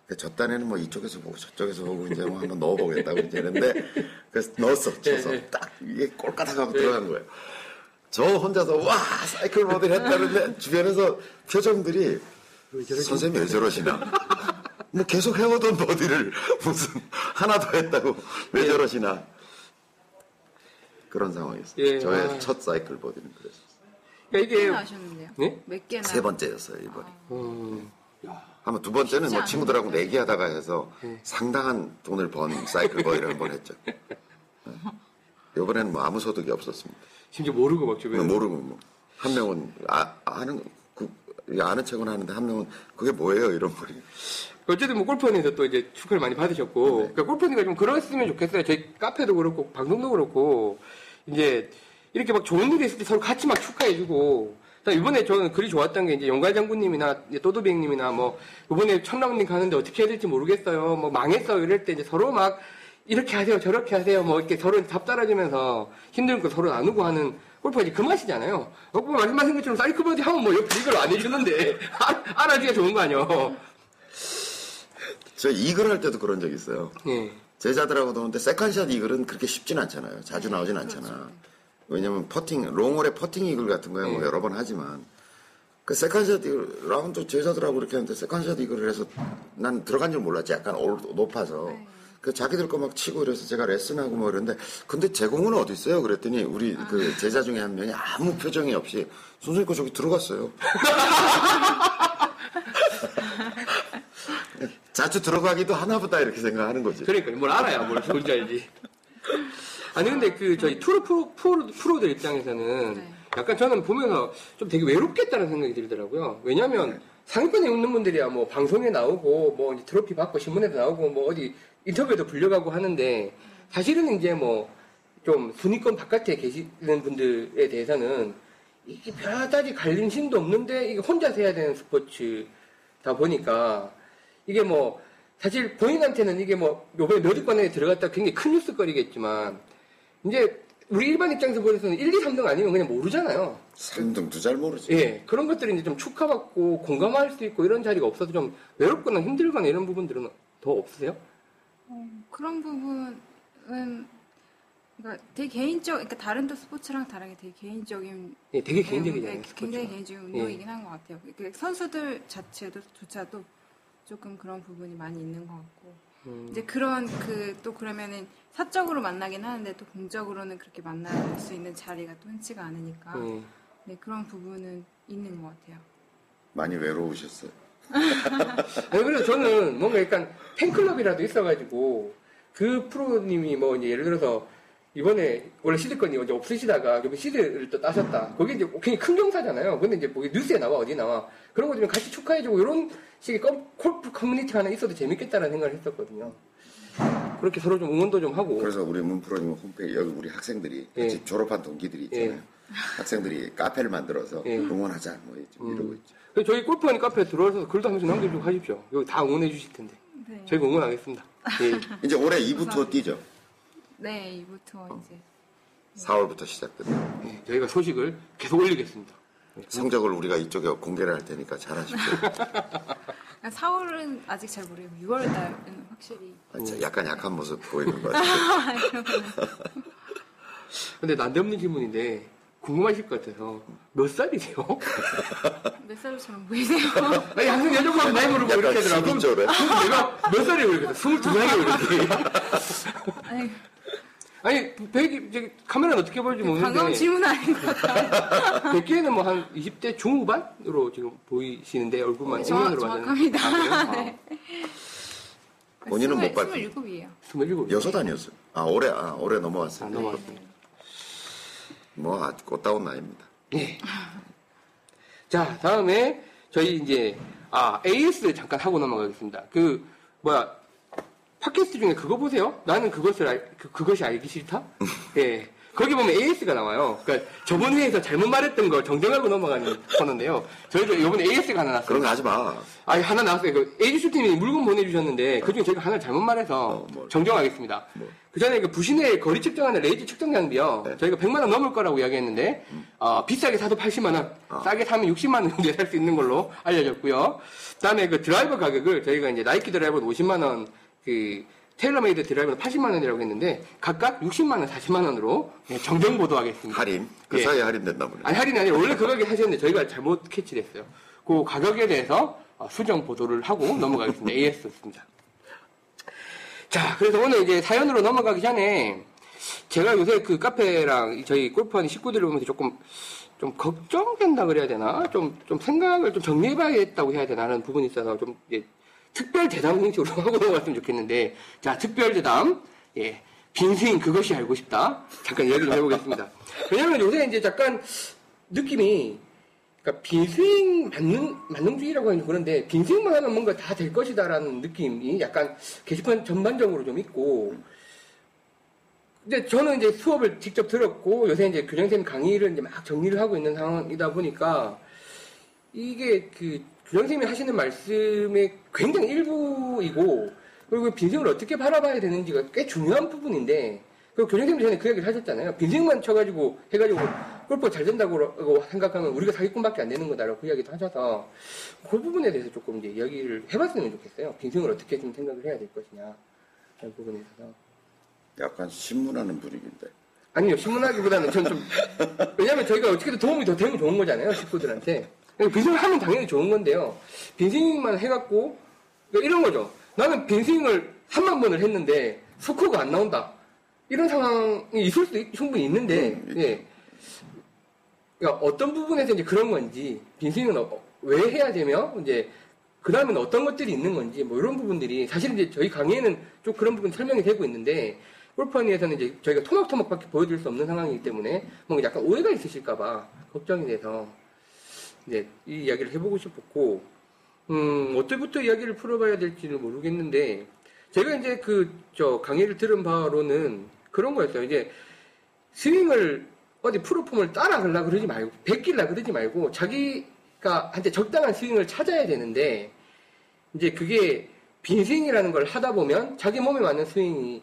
그저 딴에는 뭐 이쪽에서 보고 저쪽에서 보고 이제 뭐 한번 넣어보겠다고 이제 했는데 그래서 넣었어 쳐서 네, 네. 딱 이게 꼴까닥하고 들어간 거예요. 저 혼자서 와 사이클 모델 했다는데 주변에서 표정들이 선생님 왜 저러시나? 뭐 계속 해오던 버디를 무슨 하나 더 했다고 왜 저러시나? 그런 상황이었어요. 예, 저의 아. 첫 사이클 버디는 그랬어요. 그러니까 몇 이게 개나 하셨는데요? 네? 몇 개나? 세 번째였어요 이번이. 음, 아마 두 번째는 뭐 친구들하고. 내기하다가 해서 네. 상당한 돈을 번 사이클 버디를 한 번 했죠. 이번에는 뭐 아무 소득이 없었습니다. 심지어 모르고 막 주변에 모르고 뭐 한 명은 아, 아는 그, 아는 척은 하는데 한 명은 그게 뭐예요 이런 거리. 어쨌든 뭐 골프원에서 또 이제 축하를 많이 받으셨고, 네. 그러니까 골프원이가 좀 그랬으면 좋겠어요. 저희 카페도 그렇고, 방송도 그렇고, 이제 이렇게 막 좋은 일이 있을 때 서로 같이 막 축하해주고, 자, 이번에 저는 그리 좋았던 게 이제 영갈 장군님이나 이제 또도비행님이나 뭐, 이번에 천라운딩 가는데 어떻게 해야 될지 모르겠어요. 뭐 망했어요. 이럴 때 이제 서로 막 이렇게 하세요. 저렇게 하세요. 뭐 이렇게 서로 답 따라주면서 힘든 거 서로 나누고 하는 골프가 이제 그 맛이잖아요. 골프 말씀하신 것처럼 사이클버디 하면 뭐 옆에 이걸 안 해주는데, 알- 알아주기가 좋은 거 아니에요. 저 이글 할 때도 그런 적 있어요. 예. 제자들하고 노는데 second shot 이글은 그렇게 쉽진 않잖아요. 자주 나오진 않잖아. 왜냐면 퍼팅, 롱홀의 퍼팅 이글 같은 거야 뭐 네. 여러 번 하지만 그 second shot 이글 라운드 제자들하고 이렇게 하는데 second shot 이글을 해서 난 들어간 줄 몰랐지. 약간 올- 높아서. 네. 그 자기들 거 막 치고 이래서 제가 레슨하고 뭐 이러는데 근데 제 공은 어디 있어요? 그랬더니 우리 그 제자 중에 한 명이 아무 표정이 없이 선생님 거 저기 들어갔어요. 자주 들어가기도 하나보다 이렇게 생각하는 거지. 그러니까 뭘 알아야 뭘 알지. 아니 근데 그 저희 투르 프로, 프로 프로들 입장에서는 네. 약간 저는 보면서 좀 되게 외롭겠다는 생각이 들더라고요. 왜냐하면 상위권에 있는 분들이야 뭐 방송에 나오고 뭐 이제 트로피 받고 신문에도 나오고 뭐 어디 인터뷰에도 불려가고 하는데 사실은 이제 뭐 좀 순위권 바깥에 계시는 분들에 대해서는 이게 별다지 갈림심도 없는데 이게 혼자서 해야 되는 스포츠다 보니까 이게 뭐 사실 본인한테는 이게 뭐 요번에 몇 위권에 들어갔다 굉장히 큰 뉴스거리겠지만 이제 우리 일반 입장에서 보면서는 1, 2, 3등 아니면 그냥 모르잖아요. 3등도 잘 모르지. 예, 그런 것들이 이제 좀 축하받고 공감할 수 있고 이런 자리가 없어서 좀 외롭거나 힘들거나 이런 부분들은 더 없으세요? 그런 부분은 그러니까 되게 개인적, 그러니까 다른 또 스포츠랑 다르게 되게 개인적인 예, 되게 네, 개인적이잖아요. 네, 굉장히 스포츠가. 개인적인 운동이긴 한것 같아요. 그 선수들 자체도 조차도 조금 그런 부분이 많이 있는 것 같고 음, 이제 그런 그 또 그러면은 사적으로 만나긴 하는데 또 공적으로는 그렇게 만날 수 있는 자리가 또 흔치가 않으니까 예. 네 그런 부분은 있는 것 같아요. 많이 외로우셨어요. 아니, 그래서 저는 뭔가 약간 팬클럽이라도 있어가지고 그 프로님이 뭐 이제 예를 들어서 이번에 원래 시드권이 이제 없으시다가 이번 시드를 또 따셨다. 그게 이제 굉장히 큰 경사잖아요. 근데 이제 뭐 뉴스에 나와 어디 나와 그런 거좀 같이 축하해주고 이런 식의 껌- 골프 커뮤니티 하나 있어도 재밌겠다는 생각을 했었거든요. 그렇게 서로 좀 응원도 좀 하고. 그래서 우리 문프로님 홈페이지 여기 우리 학생들이 예. 같이 졸업한 동기들이 있잖아요. 예. 학생들이 카페를 만들어서 예. 응원하자 뭐 지금 이러고 있죠. 저희 골프허니 카페에 들어와서 글도 한 번씩 남겨주고 하십시오. 여기 다 응원해 주실 텐데. 네, 저희가 응원하겠습니다. 예. 이제 올해 2부 투어 뛰죠. 네 이부 투어 이제 4월부터 시작됩니다. 예, 저희가 소식을 계속 올리겠습니다. 성적을 우리가 이쪽에 공개를 할 테니까 잘하십시오. 4월은 아직 잘 모르고 6월 달은 확실히 아, 약간 약한 모습 보이는 것 같아요. 근데 난데없는 질문인데 궁금하실 것 같아서 몇 살이세요? 몇 살처럼 보이세요? 아니 항상 여자분들 나이 약간 이렇게 하더라고. 그럼 시민조래. 그럼 내가 몇 그랬어? 22살이라고 그랬지. 아니, 아니 백이 저기 카메라는 어떻게 보일지 방금 모르는데 질문 아닌 것 같아요. 백기에는 뭐 한 20대 중후반으로 지금 보이시는데 얼굴만 정- 정면으로 봤는데 정확합니다. 아? 네. 본인은 못 밝힌. 27이에요. 아, 27. 여섯 아니었어요. 아 올해 아 올해 넘어왔어요. 아, 넘어왔습니다. 뭐 아주 꽃다운 나이입니다. 예. 자, 다음에 저희 이제 아 AS 잠깐 하고 넘어가겠습니다. 그 뭐야 팟캐스트 중에 그거 보세요? 나는 그것을 알, 그, 그것이 알기 싫다? 예. 거기 보면 AS가 나와요. 그러니까 저번 회에서 잘못 말했던 거 정정하고 넘어가는 코너인데요. 저희도 이번에 AS가 하나 그런 났어요. 거 하지 마. 아니 하나 나왔어요. 그 팀이 물건 보내주셨는데 그중에 저희가 하나 잘못 말해서 어, 뭘. 정정하겠습니다. 뭘. 그 전에 그 부쉬넬 거리 측정하는 레이저 측정 장비요. 네. 저희가 100만 원 넘을 거라고 이야기했는데 어, 비싸게 사도 80만 원, 아. 싸게 사면 60만 원 정도에 살 수 있는 걸로 알려졌고요. 그다음에 그 드라이버 가격을 저희가 이제 나이키 드라이버는 50만 원, 그 테일러메이드 드라이버는 80만 원이라고 했는데 각각 60만 원, 40만 원으로 네, 정정 보도하겠습니다. 할인. 그 예. 사이에 할인된다 보네. 아니 할인이 아니라 원래 그 가격에 하셨는데 저희가 잘못 캐치를 했어요. 그 가격에 대해서 어, 수정 보도를 하고 넘어가겠습니다. AS였습니다. 자, 그래서 오늘 이제 사연으로 넘어가기 전에 제가 요새 그 카페랑 저희 골프하는 식구들을 보면서 조금 좀 걱정된다 그래야 되나? 좀, 좀 생각을 좀 정리해봐야겠다고 해야 되나 하는 부분이 있어서 좀 이제 특별 대담 형식으로 하고 넘어갔으면 좋겠는데 자, 특별 대담. 예. 빈스윙 그것이 알고 싶다. 잠깐 이야기 좀 해보겠습니다. 왜냐면 요새 이제 잠깐 느낌이 그러니까 빈스윙 만능 만능주의라고 하는 그런데 빈스윙만 하면 뭔가 다 될 것이다라는 느낌이 약간 게시판 전반적으로 좀 있고 근데 저는 이제 수업을 직접 들었고 요새 이제 교장선생님 강의를 이제 막 정리를 하고 있는 상황이다 보니까 이게 그 선생님이 하시는 말씀의 굉장히 일부이고 그리고 빈승을 어떻게 바라봐야 되는지가 꽤 중요한 부분인데 그 교장선생님 전에 그 얘기를 하셨잖아요. 빈승만 쳐가지고 해가지고 골프 잘 된다고 생각하면 우리가 사기꾼밖에 안 되는 거다라고 그 이야기도 하셔서 그 부분에 대해서 조금 이제 이야기를 해봤으면 좋겠어요. 빈승을 어떻게 좀 생각을 해야 될 것이냐 그런 부분에 있어서. 약간 신문하는 분위기인데. 아니요, 신문하기보다는 전 좀, 왜냐면 저희가 어떻게든 도움이 더 되면 좋은 거잖아요, 식구들한테. 빈스윙을 하면 당연히 좋은 건데요. 빈스윙만 해갖고, 그러니까 이런 거죠. 나는 빈스윙을 3만 번을 했는데, 스코어가 안 나온다. 이런 상황이 있을 수도 있- 충분히 있는데, 음, 예. 그러니까 어떤 부분에서 이제 그런 건지, 빈스윙은 어- 왜 해야 되며, 이제, 그 다음에는 어떤 것들이 있는 건지, 뭐 이런 부분들이, 사실 이제 저희 강의에는 좀 그런 부분 설명이 되고 있는데, 골프원에서는 이제 저희가 토막토막밖에 보여줄 수 없는 상황이기 때문에 뭔가 약간 오해가 있으실까봐 걱정이 돼서 이제 이 이야기를 해보고 싶었고 음 어때부터 이야기를 풀어봐야 될지는 모르겠는데 제가 이제 그 저 강의를 들은 바로는 그런 거였어요 이제 스윙을 어디 프로폼을 따라가려 그러지 말고 베끼려 그러지 말고 자기가 한테 적당한 스윙을 찾아야 되는데 이제 그게 빈 스윙이라는 걸 하다 보면 자기 몸에 맞는 스윙이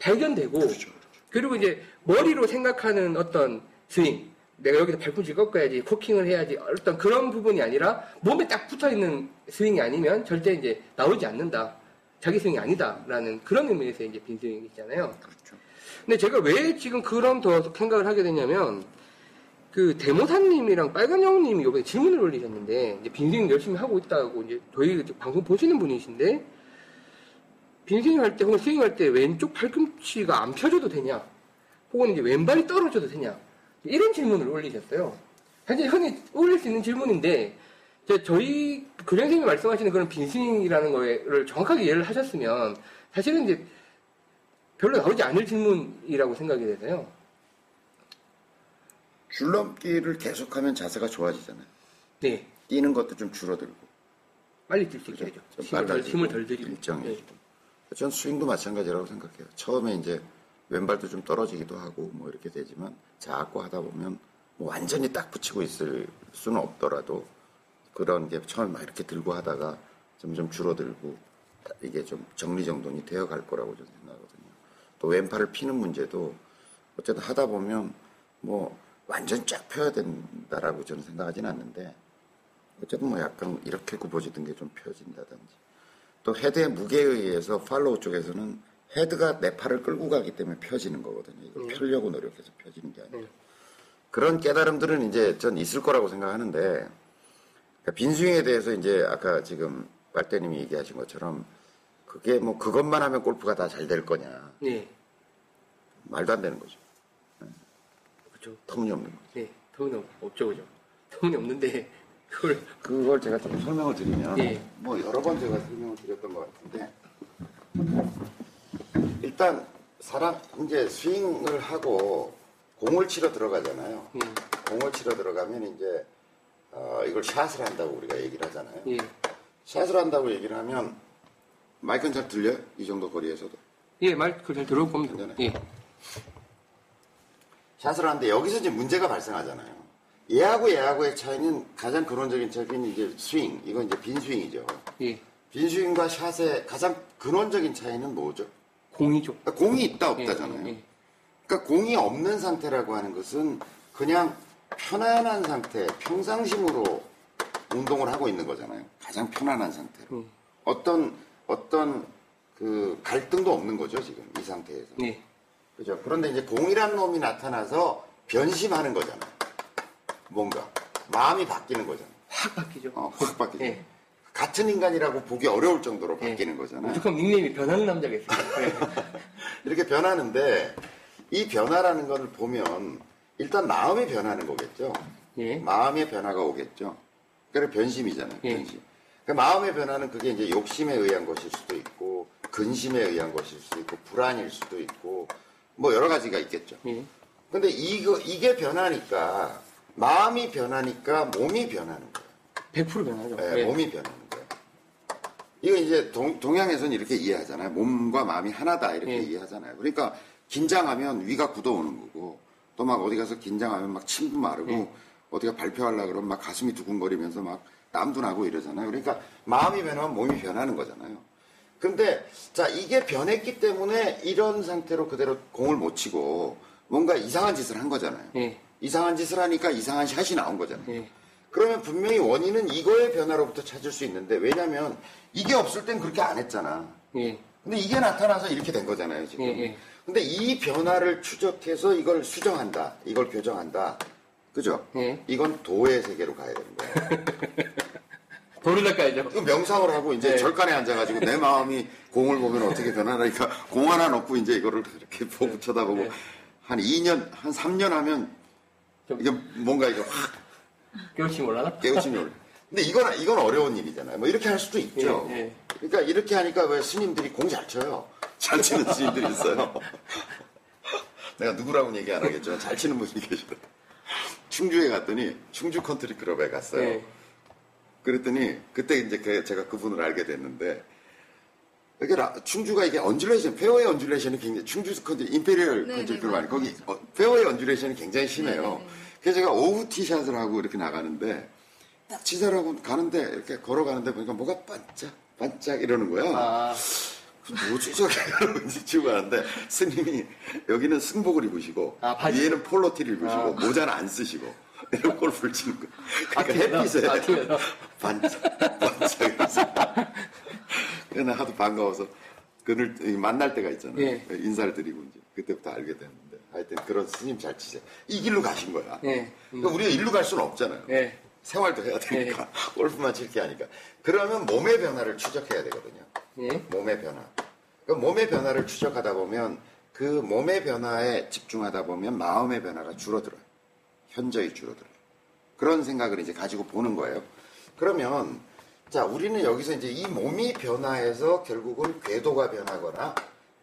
발견되고 그렇죠. 그리고 이제 머리로 생각하는 어떤 스윙 내가 여기서 발꿈치 꺾어야지 코킹을 해야지 어떤 그런 부분이 아니라 몸에 딱 붙어 있는 스윙이 아니면 절대 이제 나오지 않는다 자기 스윙이 아니다라는 그런 의미에서 이제 빈 스윙이 있잖아요. 그렇죠. 근데 제가 왜 지금 그런 더 생각을 하게 됐냐면 그 대모사님이랑 빨간영님이 이번에 질문을 올리셨는데 이제 빈 스윙 열심히 하고 있다고 이제 저희 방송 보시는 분이신데 빈 스윙 할때 혹은 스윙 할 때 왼쪽 팔꿈치가 안 펴져도 되냐 혹은 이제 왼발이 떨어져도 되냐 이런 질문을 올리셨어요. 사실 흔히 올릴 수 있는 질문인데 저희 교장선생님이 말씀하시는 그런 빈스윙이라는 거를 정확하게 이해를 하셨으면 사실은 이제 별로 나오지 않을 질문이라고 생각이 돼서요. 줄넘기를 계속하면 자세가 좋아지잖아요. 네, 뛰는 것도 좀 줄어들고. 빨리 뛸 수 있게? 되죠. 좀 힘을 덜, 힘을 덜 들이고. 일정이. 네. 전 스윙도 마찬가지라고 생각해요. 처음에 이제 왼발도 좀 떨어지기도 하고 뭐 이렇게 되지만 자꾸 하다 보면 뭐 완전히 딱 붙이고 있을 수는 없더라도 그런 게 처음에 막 이렇게 들고 하다가 점점 줄어들고 이게 좀 정리정돈이 되어 갈 거라고 저는 생각하거든요. 또 왼팔을 피는 문제도 어쨌든 하다 보면 뭐 완전 쫙 펴야 된다라고 저는 생각하진 않는데 어쨌든 뭐 약간 이렇게 굽어지던 게 좀 펴진다든지 또 헤드의 무게에 의해서 팔로우 쪽에서는 헤드가 내 팔을 끌고 가기 때문에 펴지는 거거든요. 이걸 펴려고 노력해서 펴지는 게 아니라. 음. 그런 깨달음들은 이제 전 있을 거라고 생각하는데, 그러니까 빈스윙에 대해서 이제 아까 지금 빨대님이 얘기하신 것처럼 그게 뭐 그것만 하면 골프가 다 잘 될 거냐. 네, 말도 안 되는 거죠. 그렇죠. 터무니없는 거죠. 네, 터무니 없- 없죠, 그죠. 터무니 없는데 그걸 그걸 제가 좀 설명을 드리면 예. 뭐 여러 번 제가 설명을 드렸던 것 같은데 일단 사람 이제 스윙을 하고 공을 치러 들어가잖아요. 음, 공을 치러 들어가면 이제 어, 이걸 샷을 한다고 우리가 얘기를 하잖아요. 예, 샷을 한다고 얘기를 하면 마이크는 잘 들려요? 이 정도 거리에서도. 예, 말그잘 들어올 겁니다. 괜찮아요. 예, 샷을 하는데 여기서 이제 문제가 발생하잖아요. 얘하고 얘하고의 차이는 가장 근원적인 차이는 이제 스윙, 이건 이제 빈 스윙이죠. 예. 빈 스윙과 샷의 가장 근원적인 차이는 뭐죠? 공이죠. 그러니까 공이 있다 예, 없다잖아요. 예. 그러니까 공이 없는 상태라고 하는 것은 그냥 편안한 상태, 평상심으로 운동을 하고 있는 거잖아요. 가장 편안한 상태로. 음. 어떤 어떤 그 갈등도 없는 거죠 지금 이 상태에서. 예. 그죠? 그런데 이제 공이란 놈이 나타나서 변심하는 거잖아요. 뭔가 마음이 바뀌는 거잖아요. 확 바뀌죠. 어, 확 바뀌죠. 예. 같은 인간이라고 보기 어려울 정도로 예. 바뀌는 거잖아요. 무조건 닉네임이 변하는 남자가 있어요. 예. 이렇게 변하는데 이 변화라는 걸 보면 일단 마음이 변하는 거겠죠. 예. 마음의 변화가 오겠죠. 그래 변심이잖아요. 예. 변심. 그 마음의 변화는 그게 이제 욕심에 의한 것일 수도 있고 근심에 의한 것일 수도 있고 불안일 수도 있고 뭐 여러 가지가 있겠죠. 예. 근데 이거 이게 변하니까 마음이 변하니까 몸이 변하는 거예요. 100% 변하죠. 예, 예. 몸이 변하는 거예요. 이거 이제 동, 동양에서는 이렇게 이해하잖아요. 몸과 마음이 하나다 이렇게 예. 이해하잖아요. 그러니까 긴장하면 위가 굳어오는 거고 또 막 어디 가서 긴장하면 막 침도 마르고 예. 어디가 발표하려고 그러면 막 가슴이 두근거리면서 막 땀도 나고 이러잖아요. 그러니까 마음이 변하면 몸이 변하는 거잖아요. 근데 자 이게 변했기 때문에 이런 상태로 그대로 공을 못 치고 뭔가 이상한 짓을 한 거잖아요. 예. 이상한 짓을 하니까 이상한 샷이 나온 거잖아요. 예. 그러면 분명히 원인은 이거의 변화로부터 찾을 수 있는데 왜냐면 이게 없을 땐 그렇게 안 했잖아. 예. 근데 이게 나타나서 이렇게 된 거잖아요, 지금. 예, 예. 근데 이 변화를 추적해서 이걸 수정한다. 이걸 교정한다. 그죠? 예. 이건 도의 세계로 가야 되는 거예요. 닦아야죠. 그 명상을 하고 이제 네. 절간에 앉아가지고 내 마음이 공을 보면 어떻게 변하니까 공 하나 넣고 이제 이거를 이렇게 보고 쳐다보고 네. 한 2년, 한 3년 하면 좀 이게 뭔가 이거 확 깨우치 몰라나? 깨우침이 올. 근데 이건 이건 어려운 일이잖아요. 뭐 이렇게 할 수도 있죠. 예, 예. 그러니까 이렇게 하니까 왜 스님들이 공 잘 쳐요. 잘 치는 스님들이 있어요. 내가 누구라고는 얘기 안 하겠지만 잘 치는 분이 계시더라고요. 충주에 갔더니 충주 컨트리 클럽에 갔어요. 예. 그랬더니 그때 이제 그- 제가 그분을 알게 됐는데 이게 라- 충주가 이게 undulation 페어웨이 undulation이 굉장히 충주 컨트리 임페리얼 네, 컨트리 네, 클럽 아니. 거기 어, 페어웨이 undulation이 굉장히 심해요. 네, 네, 네. 그래서 제가 오후 티샷을 하고 이렇게 나가는데 딱 치자라고 가는데 이렇게 걸어가는데 보니까 뭐가 반짝 반짝 이러는 거야. 아, 그 뭐지 저게 이제 치고 가는데 스님이 여기는 승복을 입으시고 아. 위에는 폴로티를 입으시고 아. 모자는 안 쓰시고 이런 골프를 치는 거야. 아, 그러니까 햇빛에 아침에서? 반짝 반짝이면서 그래서 나 하도 반가워서 그를 만날 때가 있잖아요. 예. 인사를 드리고 이제 그때부터 알게 됐는데 하여튼 그런 스님 잘 치세요. 이 길로 가신 거야. 예. 그러니까 우리가 일로 갈 수는 없잖아요. 예. 생활도 해야 되니까 골프만 칠 게 아니까. 그러면 몸의 변화를 추적해야 되거든요. 예. 몸의 변화. 그 몸의 변화를 추적하다 보면 그 몸의 변화에 집중하다 보면 마음의 변화가 줄어들어요. 현저히 줄어들어요. 그런 생각을 이제 가지고 보는 거예요. 그러면 자 우리는 여기서 이제 이 몸이 변화해서 결국은 궤도가 변하거나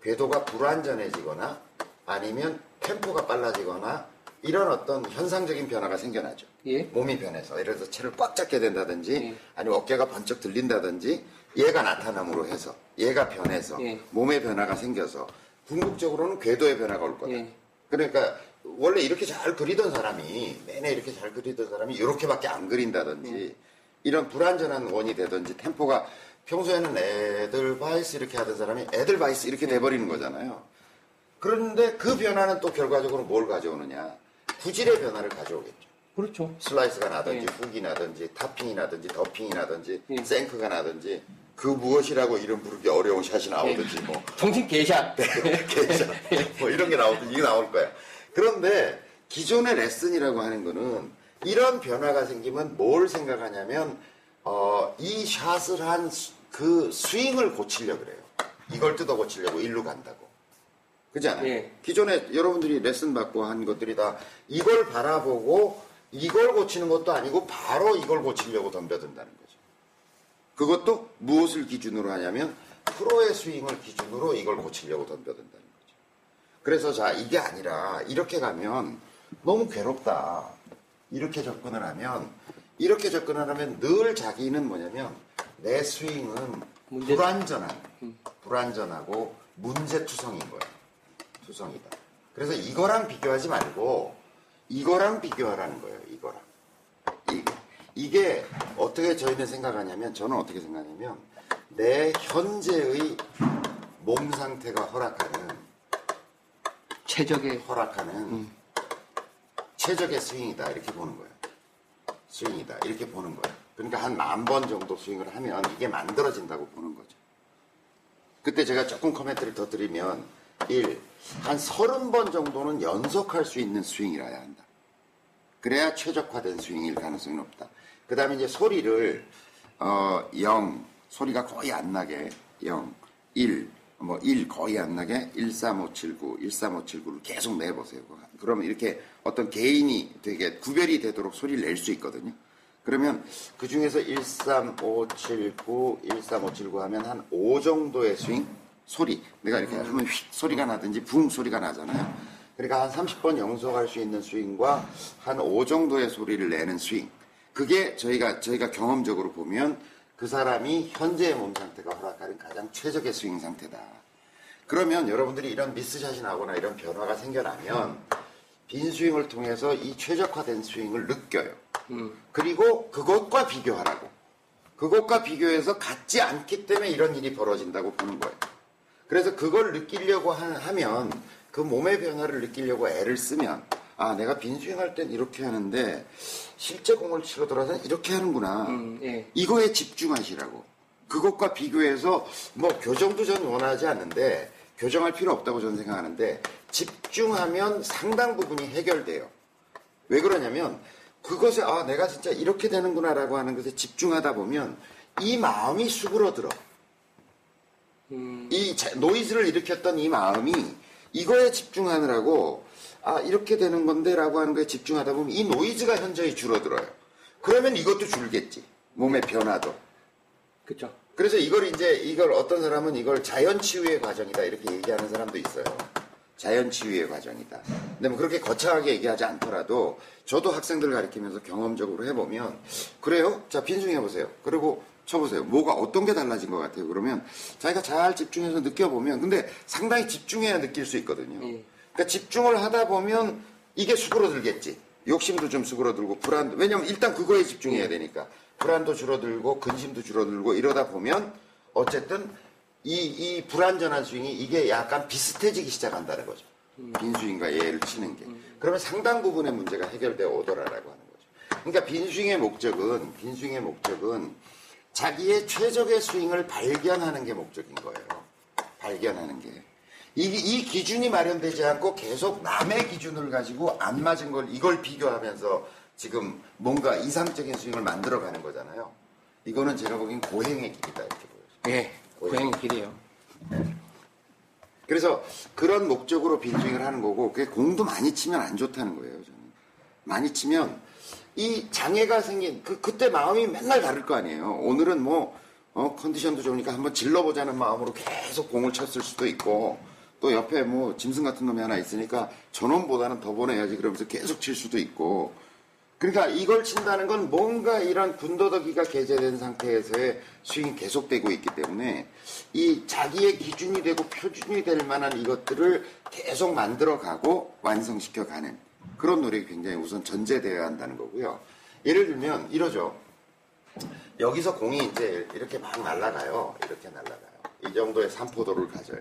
궤도가 불완전해지거나 아니면 템포가 빨라지거나 이런 어떤 현상적인 변화가 생겨나죠. 예. 몸이 변해서 예를 들어서 채를 꽉 잡게 된다든지 예. 아니면 어깨가 번쩍 들린다든지 얘가 나타남으로 해서 얘가 변해서 예. 몸의 변화가 생겨서 궁극적으로는 궤도의 변화가 올 거다. 예. 그러니까 원래 이렇게 잘 그리던 사람이 내내 이렇게 잘 그리던 사람이 이렇게밖에 안 그린다든지 이런 불완전한 원이 되든지 템포가 평소에는 에델바이스 이렇게 하던 사람이 에델바이스 이렇게 돼버리는 거잖아요. 그런데 그 변화는 또 결과적으로 뭘 가져오느냐 구질의 변화를 가져오겠죠. 그렇죠. 슬라이스가 나든지 예. 훅이 나든지 타핑이 나든지 더핑이 나든지 예. 생크가 나든지 그 무엇이라고 이름 부르기 어려운 샷이 나오든지 뭐 정신 개샷. 개샷 뭐 이런 게 나오든지 이게 나올 거야. 그런데 기존의 레슨이라고 하는 거는 이런 변화가 생기면 뭘 생각하냐면 어, 이 샷을 한 그 스윙을 고치려 그래요. 이걸 뜯어 고치려고 일로 간다고. 그지 않아요? 예. 기존에 여러분들이 레슨 받고 한 것들이 다 이걸 바라보고 이걸 고치는 것도 아니고 바로 이걸 고치려고 덤벼든다는 거죠. 그것도 무엇을 기준으로 하냐면 프로의 스윙을 기준으로 이걸 고치려고 덤벼든다는 거죠. 그래서 자 이게 아니라 이렇게 가면 너무 괴롭다. 이렇게 접근을 하면 이렇게 접근을 하면 늘 자기는 뭐냐면 내 스윙은 문제- 불완전한 불완전하고 문제투성인 거예요. 투성이다. 그래서 이거랑 비교하지 말고 이거랑 비교하라는 거예요. 이거랑. 이게, 이게 어떻게 저희는 생각하냐면 저는 어떻게 생각하냐면 내 현재의 몸 상태가 허락하는 최적의 허락하는 최적의 스윙이다 이렇게 보는 거예요. 스윙이다 이렇게 보는 거예요. 그러니까 한 만 번 정도 스윙을 하면 이게 만들어진다고 보는 거죠. 그때 제가 조금 코멘트를 더 드리면 1. 한 30번 정도는 연속할 수 있는 스윙이라야 한다. 그래야 최적화된 스윙일 가능성이 높다. 그 다음에 이제 소리를 어, 0, 소리가 거의 안 나게 0, 1, 뭐 1 거의 안 나게 13579, 13579를 계속 내보세요. 그러면 이렇게 어떤 개인이 되게 구별이 되도록 소리를 낼 수 있거든요. 그러면 그 중에서 13579, 13579 하면 한 5 정도의 스윙 소리. 내가 이렇게 하면 휙 소리가 나든지 붕 소리가 나잖아요. 그러니까 한 30번 연속할 수 있는 스윙과 한 5 정도의 소리를 내는 스윙. 그게 저희가 저희가 경험적으로 보면 그 사람이 현재의 몸 상태가 허락하는 가장 최적의 스윙 상태다. 그러면 여러분들이 이런 미스샷이 나거나 이런 변화가 생겨나면 빈 스윙을 통해서 이 최적화된 스윙을 느껴요. 그리고 그것과 비교하라고. 그것과 비교해서 같지 않기 때문에 이런 일이 벌어진다고 보는 거예요. 그래서 그걸 느끼려고 하- 하면 그 몸의 변화를 느끼려고 애를 쓰면 아 내가 빈 스윙할 땐 이렇게 하는데 실제 공을 치러 들어서는 이렇게 하는구나. 음, 예. 이거에 집중하시라고. 그것과 비교해서 뭐 교정도 전 원하지 않는데 교정할 필요 없다고 저는 생각하는데 집중하면 상당 부분이 해결돼요. 왜 그러냐면 그것에 아 내가 진짜 이렇게 되는구나라고 하는 것에 집중하다 보면 이 마음이 수그러들어. 음, 이 자- 노이즈를 일으켰던 이 마음이 이거에 집중하느라고 아 이렇게 되는 건데라고 하는 거에 집중하다 보면 이 노이즈가 현저히 줄어들어요. 그러면 이것도 줄겠지. 몸의 변화도. 그쵸. 그래서 이걸 이제 이걸 어떤 사람은 이걸 자연 치유의 과정이다 이렇게 얘기하는 사람도 있어요. 자연 치유의 과정이다. 근데 뭐 그렇게 거창하게 얘기하지 않더라도 저도 학생들 가르치면서 경험적으로 해보면 그래요? 자 빈승 해보세요. 그리고 쳐보세요. 뭐가 어떤 게 달라진 것 같아요. 그러면 자기가 잘 집중해서 느껴보면 근데 상당히 집중해야 느낄 수 있거든요. 예. 그러니까 집중을 하다 보면 이게 수그러들겠지. 욕심도 좀 수그러들고 불안. 왜냐면 일단 그거에 집중해야 되니까 불안도 줄어들고 근심도 줄어들고 이러다 보면 어쨌든 이, 이 불안전한 스윙이 이게 약간 비슷해지기 시작한다는 거죠. 빈스윙과 예를 치는 게. 그러면 상당 부분의 문제가 해결되어 오더라라고 하는 거죠. 그러니까 빈스윙의 목적은 빈스윙의 목적은 자기의 최적의 스윙을 발견하는 게 목적인 거예요. 발견하는 게. 이, 이 기준이 마련되지 않고 계속 남의 기준을 가지고 안 맞은 걸 이걸 비교하면서 지금 뭔가 이상적인 스윙을 만들어가는 거잖아요. 이거는 제가 보기엔 고행의 길이다 이렇게 보여요. 예. 고양이 길이에요. 그래서 그런 목적으로 빈스윙을 하는 거고 그게 공도 많이 치면 안 좋다는 거예요. 저는 많이 치면 이 장애가 생긴 그 그때 마음이 맨날 다를 거 아니에요. 오늘은 뭐 어, 컨디션도 좋으니까 한번 질러보자는 마음으로 계속 공을 쳤을 수도 있고 또 옆에 뭐 짐승 같은 놈이 하나 있으니까 저놈보다는 더 보내야지 그러면서 계속 칠 수도 있고 그러니까 이걸 친다는 건 뭔가 이런 군더더기가 개재된 상태에서의 스윙이 계속되고 있기 때문에 이 자기의 기준이 되고 표준이 될 만한 이것들을 계속 만들어가고 완성시켜가는 그런 노력이 굉장히 우선 전제되어야 한다는 거고요. 예를 들면 이러죠. 여기서 공이 이제 이렇게 막 날아가요. 이렇게 날아가요. 이 정도의 산포도를 가져요.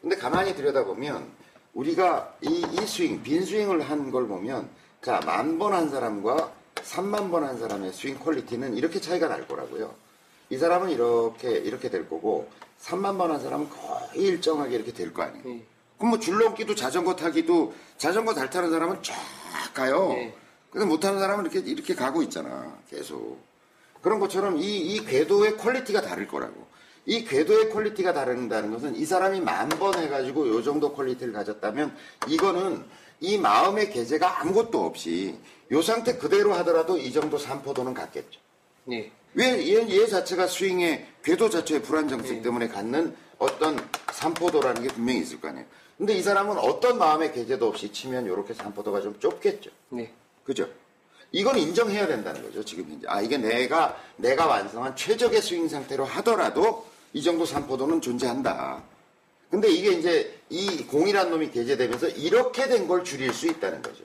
근데 가만히 들여다보면 우리가 이, 이 스윙, 빈 스윙을 한 걸 보면 자, 만 번 한 사람과 3만 번 한 사람의 스윙 퀄리티는 이렇게 차이가 날 거라고요. 이 사람은 이렇게, 이렇게 될 거고, 3만 번 한 사람은 거의 일정하게 이렇게 될 거 아니에요. 예. 그럼 뭐 줄넘기도 자전거 타기도 자전거 잘 타는 사람은 쫙 가요. 네. 근데 못 타는 사람은 이렇게, 이렇게 가고 있잖아. 계속. 그런 것처럼 이, 이 궤도의 퀄리티가 다를 거라고. 이 궤도의 퀄리티가 다른다는 것은 이 사람이 만 번 해가지고 요 정도 퀄리티를 가졌다면 이거는 이 마음의 계제가 아무것도 없이 요 상태 그대로 하더라도 이 정도 산포도는 갔겠죠. 예. 왜 얘, 얘 자체가 스윙의 궤도 자체의 불안정성 때문에 갖는 어떤 산포도라는 게 분명히 있을 거 아니에요. 근데 이 사람은 어떤 마음의 계제도 없이 치면 이렇게 산포도가 좀 좁겠죠. 네. 그죠? 이건 인정해야 된다는 거죠, 지금 현재. 아, 이게 내가, 내가 완성한 최적의 스윙 상태로 하더라도 이 정도 산포도는 존재한다. 근데 이게 이제 이 공이란 놈이 게재되면서 이렇게 된 걸 줄일 수 있다는 거죠.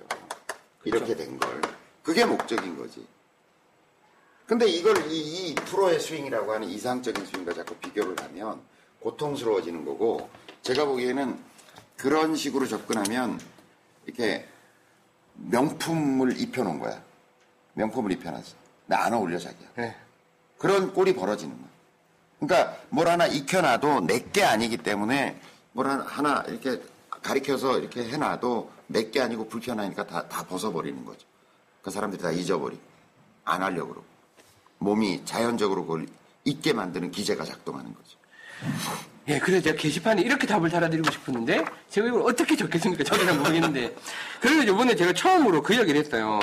이렇게 된 걸. 그게 목적인 거지. 근데 이걸 이, 이 프로의 스윙이라고 하는 이상적인 스윙과 자꾸 비교를 하면 고통스러워지는 거고 제가 보기에는 그런 식으로 접근하면 이렇게 명품을 입혀놓은 거야. 명품을 입혀놨어. 근데 안 어울려 자기야. 네. 그런 꼴이 벌어지는 거야. 그러니까 뭘 하나 익혀놔도 내게 아니기 때문에 뭘 하나- 하나 이렇게 가리켜서 이렇게 해놔도 내게 아니고 불편하니까 다, 다 벗어버리는 거죠. 그 사람들이 다 잊어버리고 안 하려고 그러고 몸이 자연적으로 그걸 잊게 만드는 기제가 작동하는 거죠. 예, 그래서 제가 게시판에 이렇게 답을 달아드리고 싶었는데, 제가 이걸 어떻게 적겠습니까? 저도 잘 모르겠는데. 그래서 이번에 제가 처음으로 그 이야기를 했어요.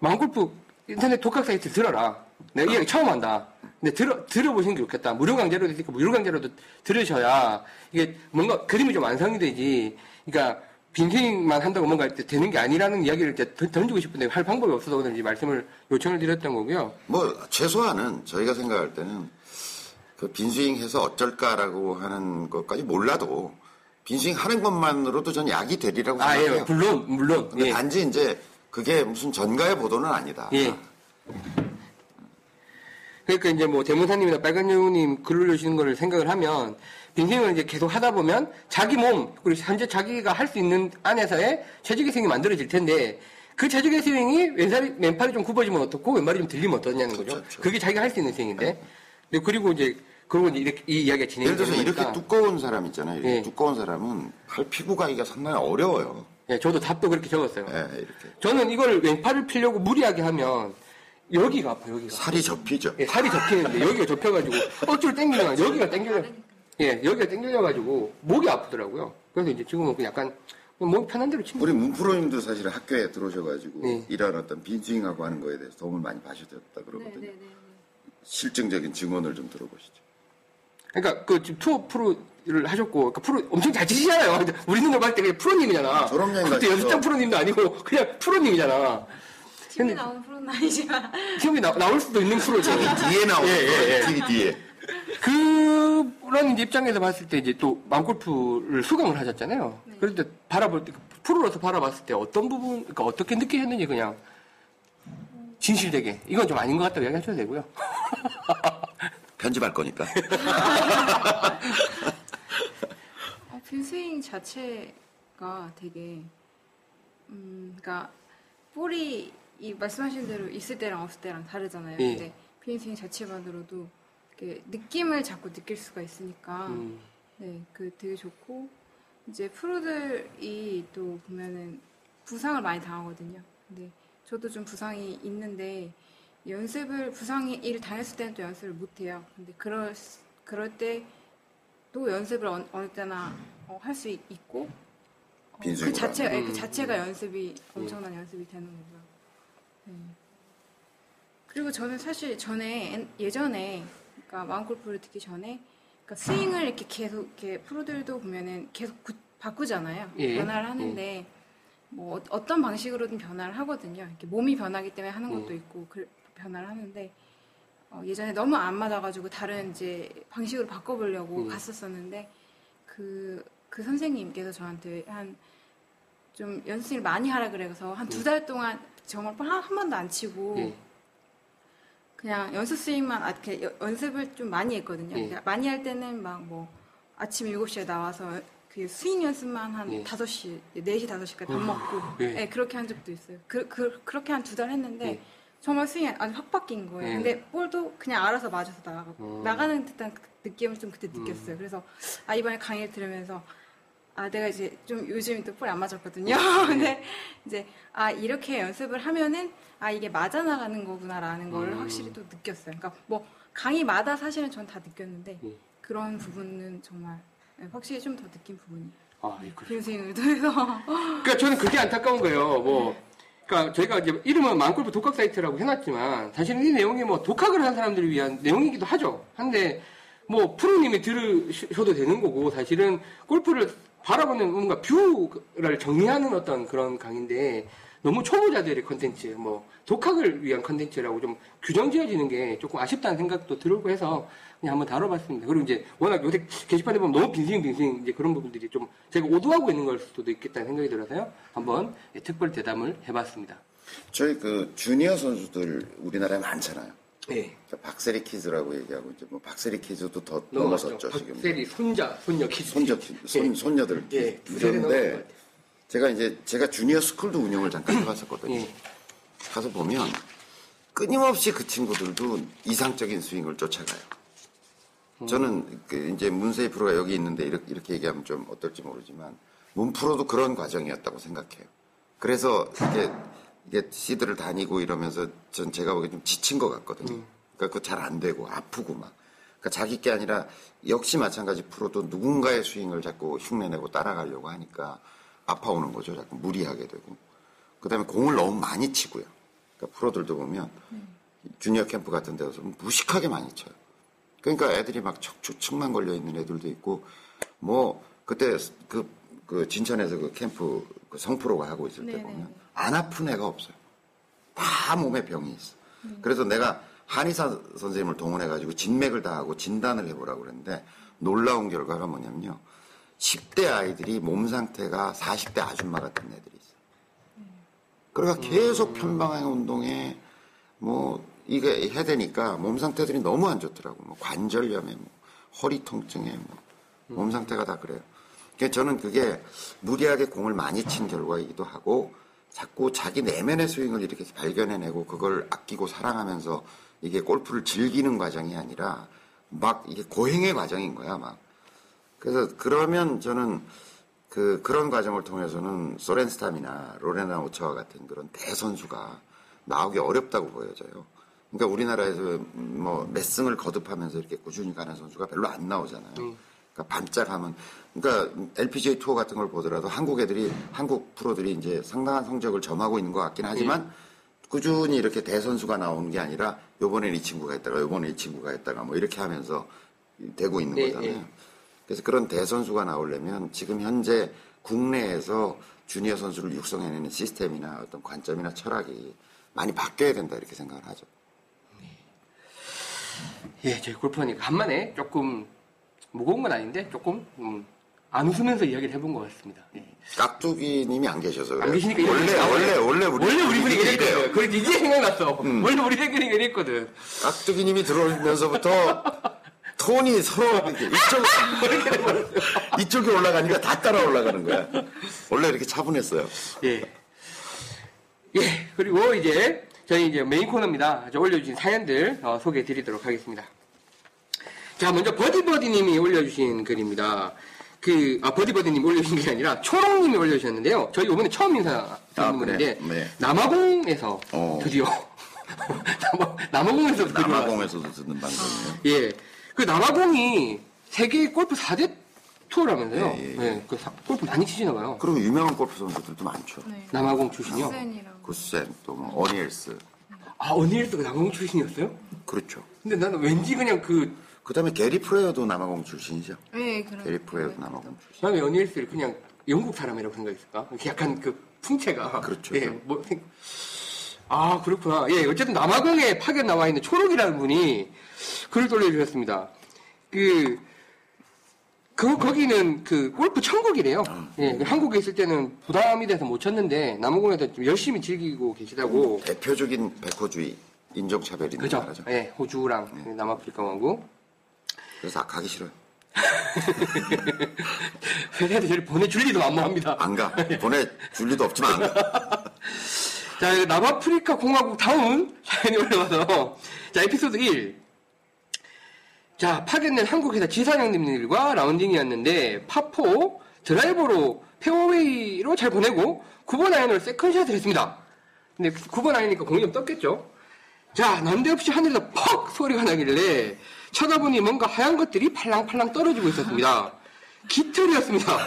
마음골프 인터넷 독학 사이트 들어라. 내가 이 이야기 처음 한다. 근데 들어, 들어보시는 게 좋겠다. 무료 강좌로 되니까 무료 강좌로도 들으셔야 이게 뭔가 그림이 좀 완성이 되지. 그러니까 빈스윙만 한다고 뭔가 되는 게 아니라는 이야기를 던지고 싶은데 할 방법이 없어서 이 말씀을 요청을 드렸던 거고요. 뭐 최소한은 저희가 생각할 때는 그 빈스윙 해서 어쩔까라고 하는 것까지 몰라도 빈스윙 하는 것만으로도 전 약이 되리라고 아, 생각해요. 예, 물론, 물론. 근데 예. 단지 이제 그게 무슨 전가의 보도는 아니다. 예. 그러니까 이제 뭐 대문사님이나 빨간 여우님 글 올려주시는 거를 생각을 하면 빈생을 이제 계속 하다 보면 자기 몸 그리고 현재 자기가 할 수 있는 안에서의 최적의 스윙이 만들어질 텐데 그 최적의 스윙이 왼살이 왼팔이 좀 굽어지면 어떻고 왼발이 좀 들리면 어떠냐는 거죠. 그렇죠. 그게 자기가 할 수 있는 스윙인데. 네, 그리고 이제 이제 이렇게 이 이야기가 진행이 예를 들어서 되는 이렇게. 두꺼운 사람 있잖아요. 이렇게 예. 두꺼운 사람은 팔 피부 가기가 상당히 어려워요. 예, 저도 답도 그렇게 적었어요. 예, 이렇게 저는 이걸 왼팔을 피려고 무리하게 하면 여기가 아파요, 여기가. 살이 접히죠. 예, 살이 접히는데 여기가 접혀가지고 어쩔 땡기면 여기가 땡겨져 예 여기가 땡겨져가지고 목이 아프더라고요 그래서 이제 지금은 그냥 약간 몸 편한 대로 치면 우리 문프로님도 사실 학교에 들어오셔가지고 네. 이런 어떤 빈스윙하고 하는 거에 대해서 도움을 많이 받으셨다 그러거든요. 실증적인 증언을 좀 들어보시죠. 그러니까 그 지금 투어 프로를 하셨고 그 프로 엄청 잘 치시잖아요 근데 우리 눈으로 봤을 때 그냥 프로님이잖아 졸업여행 그때 가시죠. 연습장 프로님도 아니고 그냥 프로님이잖아 근데- 나오는 프로는 아니지만 시험이 나, 나올 수도 있는 프로죠 뒤에 나오는 예, 예, 예. TV 뒤에. 그런 이제 입장에서 봤을 때 이제 또 마음골프를 수강을 하셨잖아요. 네. 그럴 때 바라볼 때 프로로서 바라봤을 때 어떤 부분, 그러니까 어떻게 느끼셨는지 그냥 진실되게 이건 좀 아닌 것 같다고 이야기하셔도 되고요. 편집할 거니까. 어, 빈스윙 자체가 되게 음, 그러니까 볼이 이 말씀하신 대로 있을 때랑 없을 때랑 다르잖아요. 예. 근데 빈스윙 자체만으로도 이렇게 느낌을 자꾸 느낄 수가 있으니까 음, 네, 그 되게 좋고 이제 프로들이 또 보면은 부상을 많이 당하거든요. 근데 저도 좀 부상이 있는데 연습을 부상이 일 당했을 때는 또 연습을 못 해요. 근데 그럴 수- 그럴 때 또 연습을 어느, 어느 때나 할수 있고 어, 그 자체가 예, 하는. 그 자체가 연습이 엄청난 연습이 되는 거고요. 네. 그리고 저는 사실 전에 옛- 예전에 그러니까 마음골프를 듣기 전에 그러니까 스윙을 이렇게 계속 이렇게 프로들도 보면은 계속 구- 바꾸잖아요. 예. 변화를 하는데 뭐 어- 어떤 방식으로든 변화를 하거든요. 이렇게 몸이 변하기 때문에 하는 것도 음. 있고 그 변화를 하는데 어, 예전에 너무 안 맞아가지고 다른 이제 방식으로 바꿔보려고 음. 갔었었는데 그, 그 선생님께서 저한테 한 좀 연습을 많이 하라 그래서 한 두 달 동안 정말 한, 한 번도 안 치고 예. 그냥 연습 스윙만 아, 이렇게 여- 연습을 좀 많이 했거든요. 예. 그러니까 많이 할 때는 막 뭐 아침 7시에 나와서 그 스윙 연습만 한 예. 5시, 4시, 5시까지 밥 먹고 예. 네, 그렇게 한 적도 있어요. 그, 그, 그렇게 한 두 달 했는데 예. 정말 스윙이 아주 확 바뀐 거예요. 예. 근데 볼도 그냥 알아서 맞아서 나가고 음. 나가는 듯한 그 느낌을 좀 그때 느꼈어요. 그래서 아 이번에 강의를 들으면서 아 내가 이제 좀 요즘 또 볼이 안 맞았거든요. 근데 이제 아 이렇게 연습을 하면은 아 이게 맞아 나가는 거구나라는 걸 음. 확실히 또 느꼈어요. 그러니까 뭐 강의마다 사실은 전 다 느꼈는데 예. 그런 부분은 정말 네, 확실히 좀 더 느낀 부분이에요. 아, 예, 그래요. 빈스윙을 통해서 그러니까 저는 그게 안타까운 거예요. 뭐, 그러니까 저희가 이제 이름은 마음골프 독학 사이트라고 해놨지만 사실은 이 내용이 뭐 독학을 한 사람들을 위한 내용이기도 하죠. 한데 뭐 프로님이 들으셔도 되는 거고 사실은 골프를 바라보는 뭔가 view를 정리하는 어떤 그런 강의인데 너무 초보자들의 컨텐츠, 뭐 독학을 위한 컨텐츠라고 좀 규정 지어지는 게 조금 아쉽다는 생각도 들고 해서 그냥 한번 다뤄봤습니다. 그리고 이제 워낙 요새 게시판에 보면 너무 빙빙빙빙 이제 그런 부분들이 좀 제가 오도하고 있는 걸 수도 있겠다는 생각이 들어서요. 한번 예, 특별 대담을 해봤습니다. 저희 그 주니어 선수들 우리나라에 많잖아요. 네. 그러니까 박세리 키즈라고 얘기하고 이제 뭐 박세리 키즈도 더. 넘어섰죠 지금. 박세리 손자, 손녀 키즈. 손자 키- 손 예. 손녀들 예, 키즈인데 같아요. 제가 이제 제가 주니어 스쿨도 운영을 잠깐 해봤었거든요. 예. 가서 보면 끊임없이 그 친구들도 이상적인 스윙을 쫓아가요. 저는 그 이제 문세희 프로가 여기 있는데 이렇게, 이렇게 얘기하면 좀 어떨지 모르지만 문 프로도 그런 과정이었다고 생각해요. 그래서 이게 이게 시드를 다니고 이러면서 전 제가 보기엔 좀 지친 것 같거든요. 그러니까 그거 잘안 되고 아프고 막. 그러니까 자기 게 아니라 역시 마찬가지 프로도 누군가의 스윙을 자꾸 흉내내고 따라가려고 하니까 아파오는 거죠. 자꾸 무리하게 되고. 그 다음에 공을 너무 많이 치고요. 그러니까 프로들도 보면 주니어 캠프 같은 데 가서 무식하게 많이 쳐요. 그러니까 애들이 막 척추 측만 걸려 있는 애들도 있고 뭐 그때 그, 그 진천에서 그 캠프 그 성프로가 하고 있을 때 네네. 보면 안 아픈 애가 없어요. 다 몸에 병이 있어. 그래서 내가 한의사 선생님을 동원해가지고 진맥을 다 하고 진단을 해보라고 그랬는데 놀라운 결과가 뭐냐면요. 10대 아이들이 몸 상태가 40대 아줌마 같은 애들이 있어요. 그러니까 계속 편방향 운동에 뭐 이게 해야 되니까 몸 상태들이 너무 안 좋더라고. 뭐 관절염에 뭐 허리 통증에 뭐몸 상태가 다 그래요. 그러니까 저는 그게 무리하게 공을 많이 친 결과이기도 하고 자꾸 자기 내면의 스윙을 이렇게 발견해내고 그걸 아끼고 사랑하면서 이게 골프를 즐기는 과정이 아니라 막 이게 고행의 과정인 거야 막. 그래서 그러면 저는 그 그런 과정을 통해서는 소렌스탐이나 로레나 오처와 같은 그런 대선수가 나오기 어렵다고 보여져요. 그러니까 우리나라에서 뭐 몇 승을 거듭하면서 이렇게 꾸준히 가는 선수가 별로 안 나오잖아요. 그러니까 반짝하면 그러니까 LPGA 투어 같은 걸 보더라도 한국 애들이 한국 프로들이 이제 상당한 성적을 점하고 있는 것 같긴 하지만 꾸준히 이렇게 대선수가 나오는 게 아니라 요번엔 이 친구가 했다가 요번에 이 친구가 했다가 뭐 이렇게 하면서 되고 있는 네, 거잖아요. 네. 그래서 그런 대선수가 나오려면 지금 현재 국내에서 주니어 선수를 육성해내는 시스템이나 어떤 관점이나 철학이 많이 바뀌어야 된다 이렇게 생각을 하죠. 예, 저희 골프하니까 한만에 조금 무거운 건 아닌데 조금 음, 안 웃으면서 이야기를 해본 것 같습니다. 예. 깍두기님이 안 계셔서 그래요. 안 계시니까 원래. 원래 원래 우리 원래 우리 분이. 이랬거든. 그래서 이제 생각났어. 원래 우리 생각이 이랬거든. 깍두기님이 들어오면서부터 톤이 서로 이쪽 이쪽이 올라가니까 다 따라 올라가는 거야. 원래 이렇게 차분했어요. 예. 예, 그리고 이제 저희 이제 메인 코너입니다. 저 올려주신 사연들 어, 소개해 드리도록 하겠습니다. 자, 먼저 버디버디님이 올려주신 글입니다. 그, 아, 버디버디님이 올려주신 게 아니라 초롱님이 올려주셨는데요. 저희 이번에 처음 인사 드리는 아? 분인데, 네. 남아공에서 어. 드디어, 남아, 남아공에서 드디어 남아공에서도 듣는 방송이에요. 예. 그 남아공이 세계 골프 4대 투어라면서요. 예, 예, 예, 그 사- 골프 많이 치시나 봐요. 그리고 유명한 골프 선수들도 많죠. 네. 남아공 출신이요. 센이라고. 구센 또뭐 어니엘스 아, 언니일스가 남아공 출신이었어요? 그렇죠. 근데 나는 왠지 그냥 그, 그 다음에 게리 플레이어도 남아공 출신이죠. 네, 그런. 게리 플레이어도 남아공 출신. 나는 어니 엘스를 그냥 영국 사람이라고 생각했을까? 약간 그 풍채가. 그렇죠. 예, 뭐, 생- 아, 그렇구나. 예, 어쨌든 남아공에 파견 나와 있는 초록이라는 분이 글을 올려주셨습니다. 그, 그, 거기는 그 골프 천국이래요. 예, 그 한국에 있을 때는 부담이 돼서 못 쳤는데 남아공에서 좀 열심히 즐기고 계시다고. 대표적인 백호주의 인종차별 있는 그죠? 나라죠. 예, 호주랑 남아프리카 공화국. 그래서 가기 싫어요. 회사에서 저를 보내줄 리도 만무합니다. 안 가. 보내줄 리도 없지만 안 가. 자, 남아프리카 공화국 다운 사연이 올라와서 자 에피소드 1. 자 파견된 한국 회사 지사장님들과 라운딩이었는데 파4 드라이버로 페어웨이로 잘 보내고 9번 아이언으로 세컨샷을 했습니다. 근데 9번 아이언이니까 공이 좀 떴겠죠. 자 난데없이 하늘에서 퍽 소리가 나길래 쳐다보니 뭔가 하얀 것들이 팔랑팔랑 떨어지고 있었습니다. 깃털이었습니다.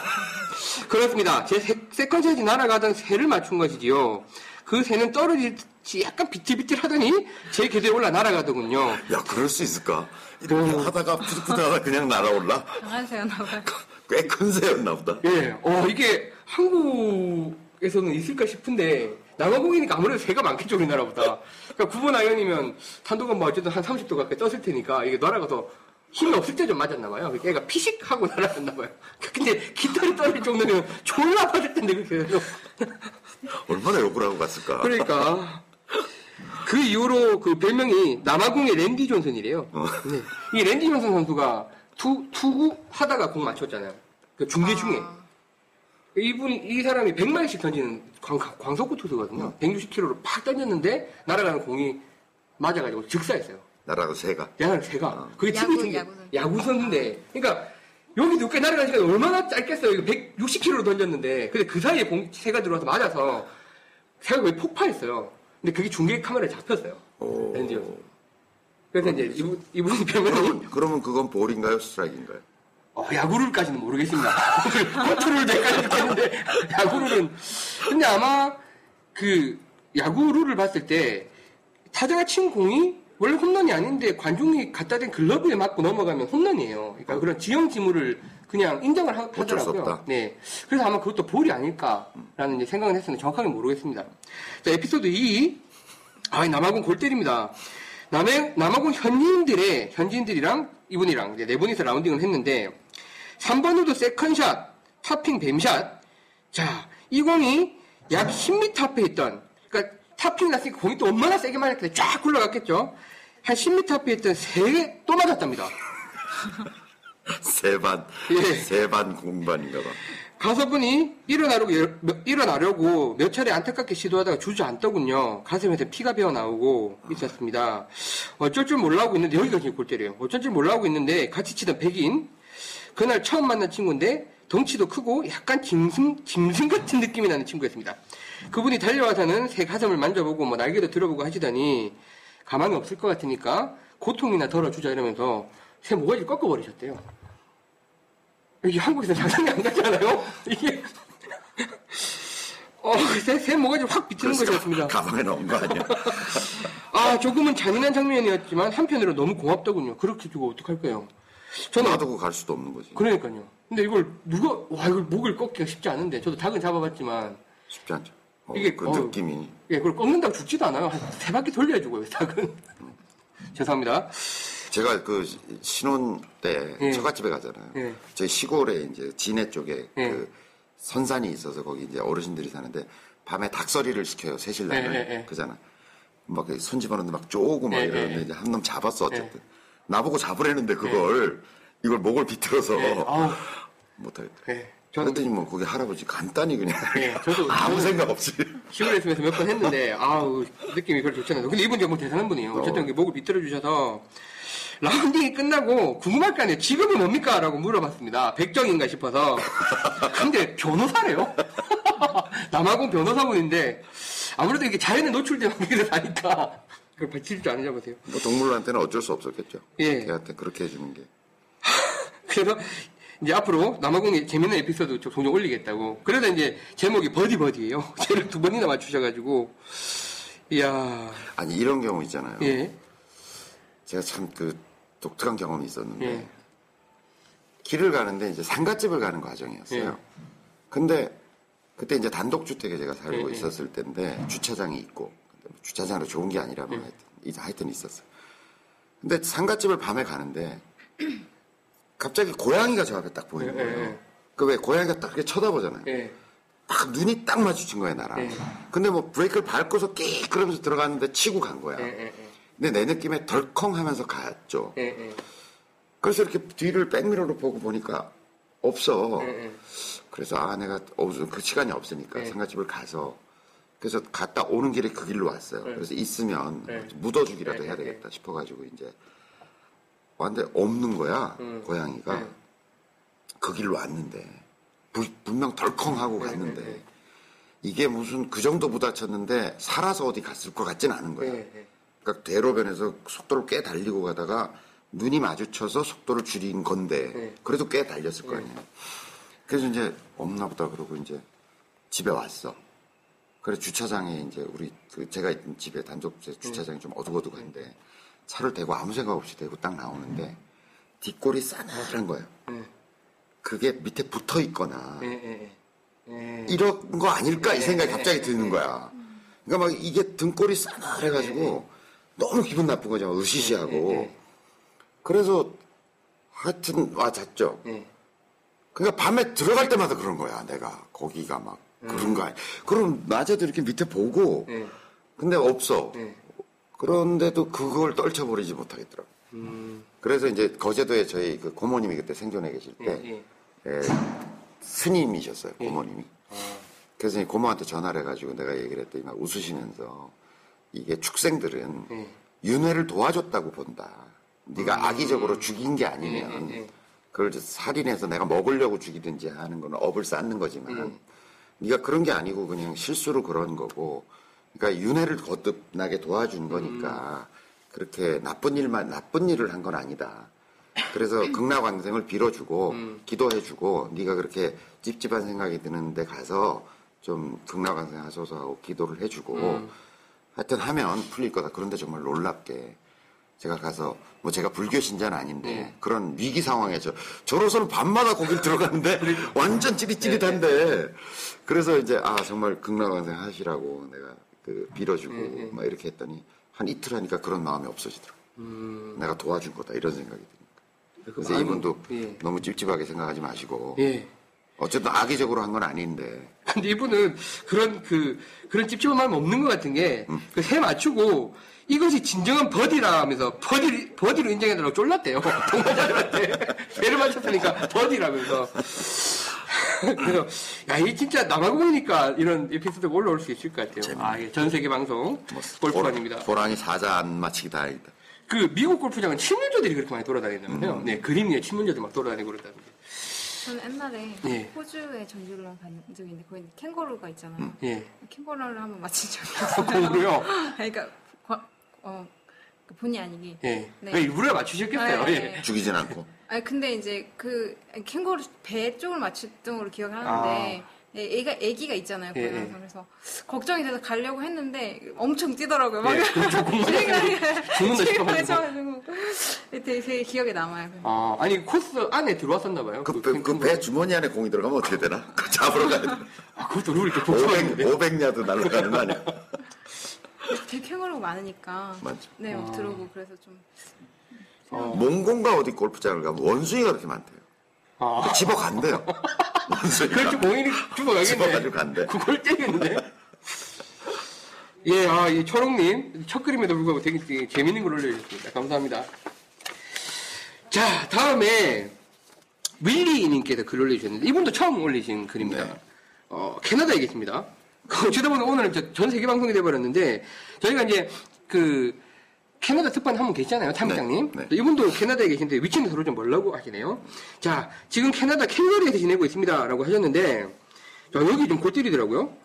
그렇습니다. 제 세, 세컨샷이 날아가던 새를 맞춘 것이지요. 그 새는 떨어지지 약간 비틀비틀 하더니 제 궤도에 올라 날아가더군요. 야, 그럴 수 있을까? 이렇게 하다가 푸득푸득하다 그냥 날아올라? 강한 새였나 봐요. 꽤 큰 새였나 보다. 예, 어, 이게 한국에서는 있을까 싶은데 남아공이니까 아무래도 새가 많겠죠, 우리나라보다. 그러니까 9번 아이언이면 탄도가 뭐 어쨌든 한 30도 가까이 떴을 테니까 이게 날아가서 힘이 없을 때 좀 맞았나 봐요. 그러니까 얘가 피식하고 날아갔나 봐요. 근데 깃털이 떨어질 정도면 졸라 아팠을 텐데, 그래서. 얼마나 욕을 하고 갔을까. 그러니까. 그 이후로 그 별명이 남아공의 랜디 존슨이래요. 어. 네. 이 랜디 존슨 선수가 투, 투구 하다가 공 맞췄잖아요. 그 중계 중에. 아, 이분이, 이 사람이 100마리씩 던지는 광, 광속구 투수거든요. 160km로 팍 던졌는데 날아가는 공이 맞아가지고 즉사했어요. 나라고 새가. 야랑 새가. 그게 야구, TV 중계, 야구 선수. 야구 선수인데. 그러니까 여기 늦게 날아가는 시간이 얼마나 짧겠어요. 이거 160km로 던졌는데. 근데 그 사이에 공, 새가 들어와서 맞아서 새가 거의 폭파했어요. 근데 그게 중계 카메라에 잡혔어요. 존슨. 그래서 이제 이분, 이분이 별명이 그러면, 그러면 그건 볼인가요? 스트라이크인가요? 어, 야구룰까지는 모르겠습니다. 컨트롤 될까지 듣겠는데, 야구룰은. 근데 아마, 그, 야구룰을 봤을 때, 타자가 친 공이 원래 홈런이 아닌데, 관중이 갖다 댄 글러브에 맞고 넘어가면 홈런이에요. 그러니까 그런 지형 지물을 그냥 인정을 하, 어쩔 수 하더라고요. 없다. 네. 그래서 아마 그것도 볼이 아닐까라는 이제 생각을 했었는데, 정확하게 모르겠습니다. 자, 에피소드 2. 아, 남아공 골 때립니다. 남해, 남아공 현지인들의, 현지인들이랑 이분이랑 이제 네 분이서 라운딩을 했는데, 3번 우드 세컨샷, 타핑 뱀샷. 자, 이 공이 약 10m 앞에 있던, 그러니까 타핑이 났으니까 공이 또 얼마나 세게 맞았길래 쫙 굴러갔겠죠? 한 10m 앞에 있던 새, 또 맞았답니다. 새 반. 예. 새 반 공 반인가 봐. 가서 보니 일어나려고, 몇- 일어나려고 몇 차례 안타깝게 시도하다가 주저앉더군요. 가슴에서 피가 배어 나오고 있었습니다. 어쩔 줄 몰라하고 있는데, 여기가 지금 골때려요. 어쩔 줄 몰라하고 있는데, 같이 치던 백인, 그날 처음 만난 친구인데, 덩치도 크고 약간 짐승, 짐승 같은 느낌이 나는 친구였습니다. 그분이 달려와서는 새 가슴을 만져보고 뭐 날개도 들어보고 하시더니, 가만히 없을 것 같으니까, 고통이나 덜어주자 이러면서 새 모가지를 꺾어버리셨대요. 이게 한국에서 상상이 안 가잖아요? 이게. 어, 새, 새 모가지 확 비치는 것이었습니다. 가방에 넣은 거 아니야? 아, 조금은 잔인한 장면이었지만 한편으로 너무 고맙더군요. 그렇게 주고 어떡할까요? 저는, 놔두고 갈 수도 없는 거지. 그러니까요. 근데 이걸 누가, 와, 이걸 목을 꺾기가 쉽지 않은데, 저도 닭은 잡아봤지만, 쉽지 않죠. 어, 이게, 그 어우. 느낌이. 예, 그걸 꺾는다고 죽지도 않아요. 한 세 바퀴 돌려야 죽어요, 닭은. 죄송합니다. 제가 그 시- 신혼 때 예. 처갓집에 가잖아요. 예. 저희 시골에 이제 진해 쪽에 예. 그 선산이 있어서 거기 이제 어르신들이 사는데 밤에 닭서리를 시켜요. 새신랑을. 예, 예, 예. 그잖아. 막 손 집어넣는데 막 쪼고 막 예, 이러는데. 이제 한 놈 잡았어 어쨌든. 나보고 잡으려는데 그걸 이걸 목을 비틀어서 못하겠다. 예. 저는 그랬더니 뭐 거기 할아버지 간단히 그냥 예, 저도- 아무 생각 없이 시골에 있으면서 몇 번 했는데, 아우, 느낌이 별로 좋지 않아요. 근데 이분 정말 대단한 분이에요. 어쨌든 이렇게 목을 비틀어 주셔서, 라운딩이 끝나고 궁금할 거 아니에요. 직업이 뭡니까? 라고 물어봤습니다. 백정인가 싶어서. 근데 변호사래요? 남아공 변호사분인데, 아무래도 이게 자연에 노출된 환경에서 사니까, 그걸 받칠 줄 아는지 보세요. 뭐 동물한테는 어쩔 수 없었겠죠. 예. 걔한테 그렇게 해주는 게. 그래서 이제 앞으로 남아공에 재밌는 에피소드 좀 종종 올리겠다고. 그래서 이제 제목이 버디 버디예요. 쟤를 두 번이나 맞추셔가지고, 이야, 아니 이런 경우 있잖아요. 예, 제가 참 그 독특한 경험이 있었는데 예. 길을 가는데 이제 상가집을 가는 과정이었어요. 예. 근데 그때 이제 단독주택에 제가 살고 예, 예. 있었을 때인데 주차장이 있고 뭐 주차장으로 좋은 게 아니라면 예. 하여튼, 하여튼 있었어요. 근데 상가집을 밤에 가는데 갑자기 고양이가 저 앞에 딱 보이는 예, 예, 거예요. 예. 그왜 고양이가 딱 이렇게 쳐다보잖아요. 예, 딱 눈이 딱 마주친 거예요 나랑. 예. 근데 뭐 브레이크를 밟고서 끼 그러면서 들어갔는데 치고 간 거야. 예, 예, 근데 내 느낌에 덜컹 하면서 갔죠. 예, 예, 그래서 이렇게 뒤를 백미러로 보고 보니까 없어. 예, 예. 그래서 아 내가 어, 그 시간이 없으니까 네. 상가집을 가서 그래서 갔다 오는 길에 그 길로 왔어요. 네. 그래서 있으면 네. 묻어주기라도 네, 해야 네, 되겠다 싶어가지고 이제 왔는데 없는 거야 음. 고양이가 네. 그 길로 왔는데 부- 분명 덜컹 하고 네, 갔는데. 이게 무슨 그 정도 부딪혔는데 살아서 어디 갔을 것 같진 않은 거야. 그러니까 대로변에서 속도를 꽤 달리고 가다가 눈이 마주쳐서 속도를 줄인 건데 네. 그래도 꽤 달렸을 거 네. 아니에요. 그래서 이제 없나 보다 그러고 이제 집에 왔어. 그래 주차장에 이제 우리 그 제가 있던 집에 단독 네. 주차장이 좀 어둑어둑한데 차를 대고 아무 생각 없이 대고 딱 나오는데 뒷골이 싸늘한 거예요. 예, 그게 밑에 붙어 있거나. 이런 거 아닐까 이 생각이 네. 갑자기 드는 거야. 그러니까 막 이게 등골이 싸늘해가지고 너무 기분 나쁜 거죠. 으시시하고. 네, 네. 그래서 하여튼 와 잤죠. 예. 그러니까 밤에 들어갈 때마다 그런 거야. 내가 거기가 막 그런 거 아니야. 그럼 낮에도 이렇게 밑에 보고 예. 근데 없어. 예. 그런데도 그걸 떨쳐버리지 못하겠더라고. 음. 그래서 이제 거제도에 저희 그 고모님이 그때 생존해 계실 때 예. 예. 예, 스님이셨어요. 예. 고모님이. 아, 그래서 이 고모한테 전화를 해가지고 내가 얘기를 했더니 막 웃으시면서 이게 축생들은 예. 윤회를 도와줬다고 본다. 네가 악의적으로 죽인 게 아니면 음. 예, 예, 예. 그걸 살인해서 내가 먹으려고 죽이든지 하는 거는 업을 쌓는 거지만 음. 네가 그런 게 아니고 그냥 실수로 그런 거고 그러니까 윤회를 거듭나게 도와준 거니까 음. 그렇게 나쁜 일만 나쁜 일을 한 건 아니다. 그래서 극락왕생을 빌어주고 음. 기도해주고 네가 그렇게 찝찝한 생각이 드는데 가서 좀 극락왕생 하소서 하고 기도를 해주고 음. 하여튼 하면 풀릴 거다. 그런데 정말 놀랍게 제가 가서 뭐 제가 불교 신자는 아닌데 네. 그런 위기 상황에서 저로서는 밤마다 거길 들어가는데 완전 찌릿찌릿한데 그래서 이제 아 정말 극락왕생 하시라고 내가 그 빌어주고 네, 네. 막 이렇게 했더니 한 이틀 하니까 그런 마음이 없어지더라고. 음. 내가 도와준 거다 이런 생각이 드니까. 그래서 마음이- 이분도 예. 너무 찝찝하게 생각하지 마시고 예. 어쨌든 악의적으로 한 건 아닌데 근데 이분은 그런 그 그런 찝찝한 마음 없는 것 같은 게 음. 그세 맞추고 이것이 진정한 버디라 하면서 버디 버디로 인정해달라고 쫄랐대요 동반자들한테 세를 맞췄으니까 버디라면서 그래서 야 이 진짜 나가고 보니까 이런 에피소드가 올라올 수 있을 것 같아요. 아, 예. 전 세계 방송 뭐 골프관입니다. 고라니 사자 안 마치기 다행이다. 그 미국 골프장은 친문조들이 그렇게 많이 돌아다닌다면요. 네 그림 위에 친문조들 막 돌아다니고 그러다는데. 저는 옛날에 예. 호주에 전주를 간 적이 있는데 거기 캥거루가 있잖아요. 예. 캥거루를 한번 맞힌 적이 있어요. 공부요. 그러니까 과- 어, 그 본의 아니게. 예. 네. 그 일부러 맞추셨겠어요. 아, 예, 예. 예. 죽이진 않고. 아니 근데 이제 그 캥거루 배 쪽을 맞췄던 걸로 기억하는데 애- 애가 애기가 있잖아요. 예, 예. 그래서 걱정이 돼서 가려고 했는데 엄청 뛰더라고요. 막 예, 그렇죠. 죽는다 싶어가지고. 해가지고 되게, 되게 기억에 남아요. 아, 아니 코스 안에 들어왔었나 봐요. 그그배 주머니 안에 공이 들어가면 어떻게 되나? 그거 잡으러 가야 돼. 아, 그것도 룰 이렇게 500, 복잡한데. 500야드 날아가는 거 아니야? 되게 캥거루가 많으니까 맞죠. 네, 막 들어오고 그래서 좀 어. 몽공가 어디 골프장을 가면 원숭이가 그렇게 많대요. 아, 집어 간대요. 원숭이가. 그렇죠. 공인이 집어가지고 죽어가겠네. 간대. 그걸 떼겠는데. 예, 아, 이 초롱님 첫 그림에도 불구하고 되게, 되게 재밌는 걸 올려주셨습니다. 감사합니다. 자, 다음에 윌리님께서 글 올려주셨는데 이분도 처음 올리신 글입니다. 네. 어, 캐나다에 계십니다. 어쩌다 보니 오늘은 저- 전 세계 방송이 돼버렸는데 저희가 이제 그 캐나다 특판 한 분 계시잖아요, 탐장님. 네, 네. 이분도 캐나다에 계신데 위치는 서로 좀 멀라고 하시네요. 자, 지금 캐나다 캘거리에서 지내고 있습니다라고 하셨는데 자, 여기 좀 골때리더라고요.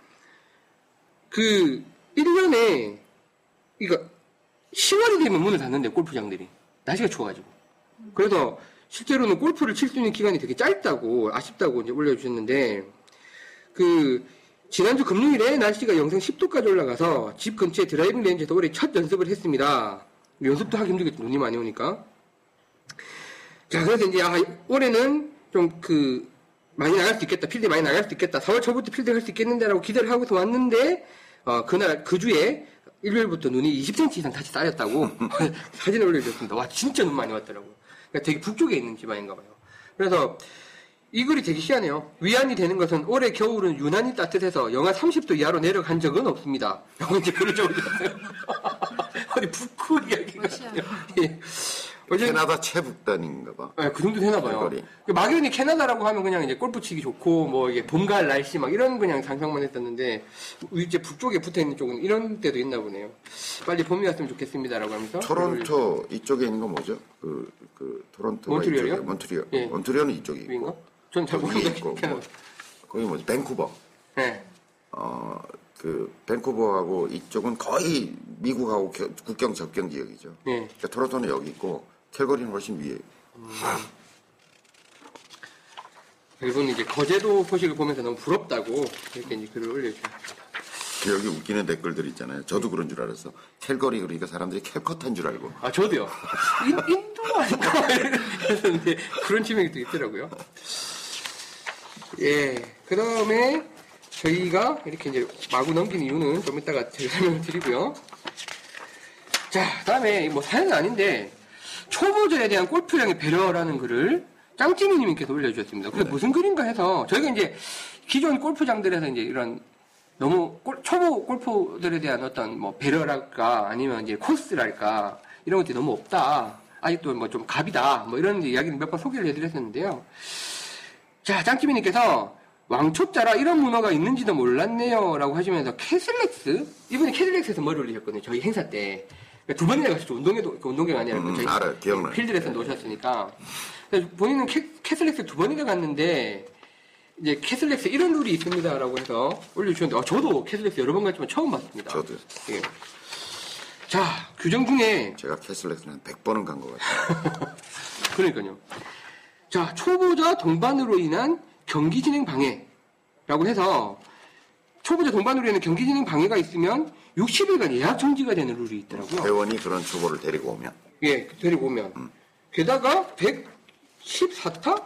그 1년에 이거 10월이 되면 문을 닫는데 골프장들이 날씨가 추워가지고 그래서 실제로는 골프를 칠 수 있는 기간이 되게 짧다고 아쉽다고 이제 올려주셨는데 그 지난주 금요일에 날씨가 영상 10도까지 올라가서 집 근처에 driving range에서 올해 첫 연습을 했습니다. 연습도 하기 힘들겠죠 눈이 많이 오니까. 자 그래서 이제 아, 올해는 좀 그 많이 나갈 수 있겠다 필드 많이 나갈 수 있겠다 4월 초부터 필드 할수 있겠는데라고 기대를 하고서 왔는데 어, 그날 그 주에 일요일부터 눈이 20cm 이상 다시 쌓였다고 사진을 올려주셨습니다. 와 진짜 눈 많이 왔더라고요. 그러니까 되게 북쪽에 있는 지방인가 봐요. 그래서 이 글이 되게 희한해요. 위안이 되는 것은 올해 겨울은 유난히 따뜻해서 영하 30도 이하로 내려간 적은 없습니다. 라고 이제 글을 적어주셨어요. 북극 이야기가 러시아요. 예. 어제 캐나다 최북단인가 봐. 네, 그 정도 되나 봐요. 길거리. 그 막연히 캐나다라고 하면 그냥 이제 골프 치기 좋고 뭐 이게 봄, 가을 날씨 막 이런 그냥 상상만 했었는데 이제 북쪽에 붙어 있는 쪽은 이런 데도 있나 보네요. 빨리 봄이 왔으면 좋겠습니다라고 하면서 토론토 이쪽에 있는 거 뭐죠? 그, 그, 몬트리올이요? 이쪽이에요. 몬트리올. 예. 몬트리올은 이쪽이고. 위인가? 전잘 거기 모르겠는데 있고, 캐나다. 뭐, 거기 뭐지? 밴쿠버. 네. 어, 그, 밴쿠버하고 이쪽은 거의 미국하고 겨- 국경 접경 지역이죠. 예. 그러니까 토론토는 여기 있고, 캘거리는 훨씬 위에. 이분 이제 거제도 소식을 보면서 너무 부럽다고 이렇게 이제 글을 올려주셨습니다. 여기 웃기는 댓글들 있잖아요. 저도 그런 줄 알았어. 캘거리 그러니까 사람들이 캘컷한 줄 알고. 아 저도요. 인, 인도 아닌가 그런 지명이 또 있더라고요. 예. 그 다음에 저희가 이렇게 이제 마구 넘긴 이유는 좀 이따가 제가 설명을 드리고요. 자, 다음에 뭐 사연은 아닌데 초보자에 대한 골프량의 배려라는 글을 짱찌미님께서 올려주셨습니다. 그게 무슨 글인가 해서 저희가 이제 기존 골프장들에서 이제 이런 너무 골- 초보 골프들에 대한 어떤 뭐 배려랄까 아니면 이제 코스랄까 이런 것들이 너무 없다. 아직도 뭐 좀 갑이다. 뭐 이런 이야기를 몇 번 소개를 해드렸었는데요. 자, 짱찌미님께서 왕초자라 이런 문화가 있는지도 몰랐네요. 라고 하시면서 캐슬렉스? 이분이 캐슬렉스에서 머리 올리셨거든요. 저희 행사 때. 그러니까 두 번이나 가셨죠. 운동회도, 그 운동회가 아니라 음, 저희 알아요. 기억나요. 필드에서 노셨으니까. 그래서 본인은 캐, 캐슬렉스 두 번이나 갔는데, 이제 캐슬렉스 이런 룰이 있습니다 라고 해서 올려주셨는데, 아, 저도 캐슬렉스 여러 번 갔지만 처음 봤습니다. 저도요. 예. 자, 규정 중에 제가 캐슬렉스는 한 100번은 간 것 같아요. 그러니까요. 자, 초보자 동반으로 인한 경기 진행 방해라고 해서 초보자 동반으로 인한 경기 진행 방해가 있으면 60일간 예약 정지가 되는 룰이 있더라고요. 회원이 그런 초보를 데리고 오면 예, 데리고 오면. 게다가 114타?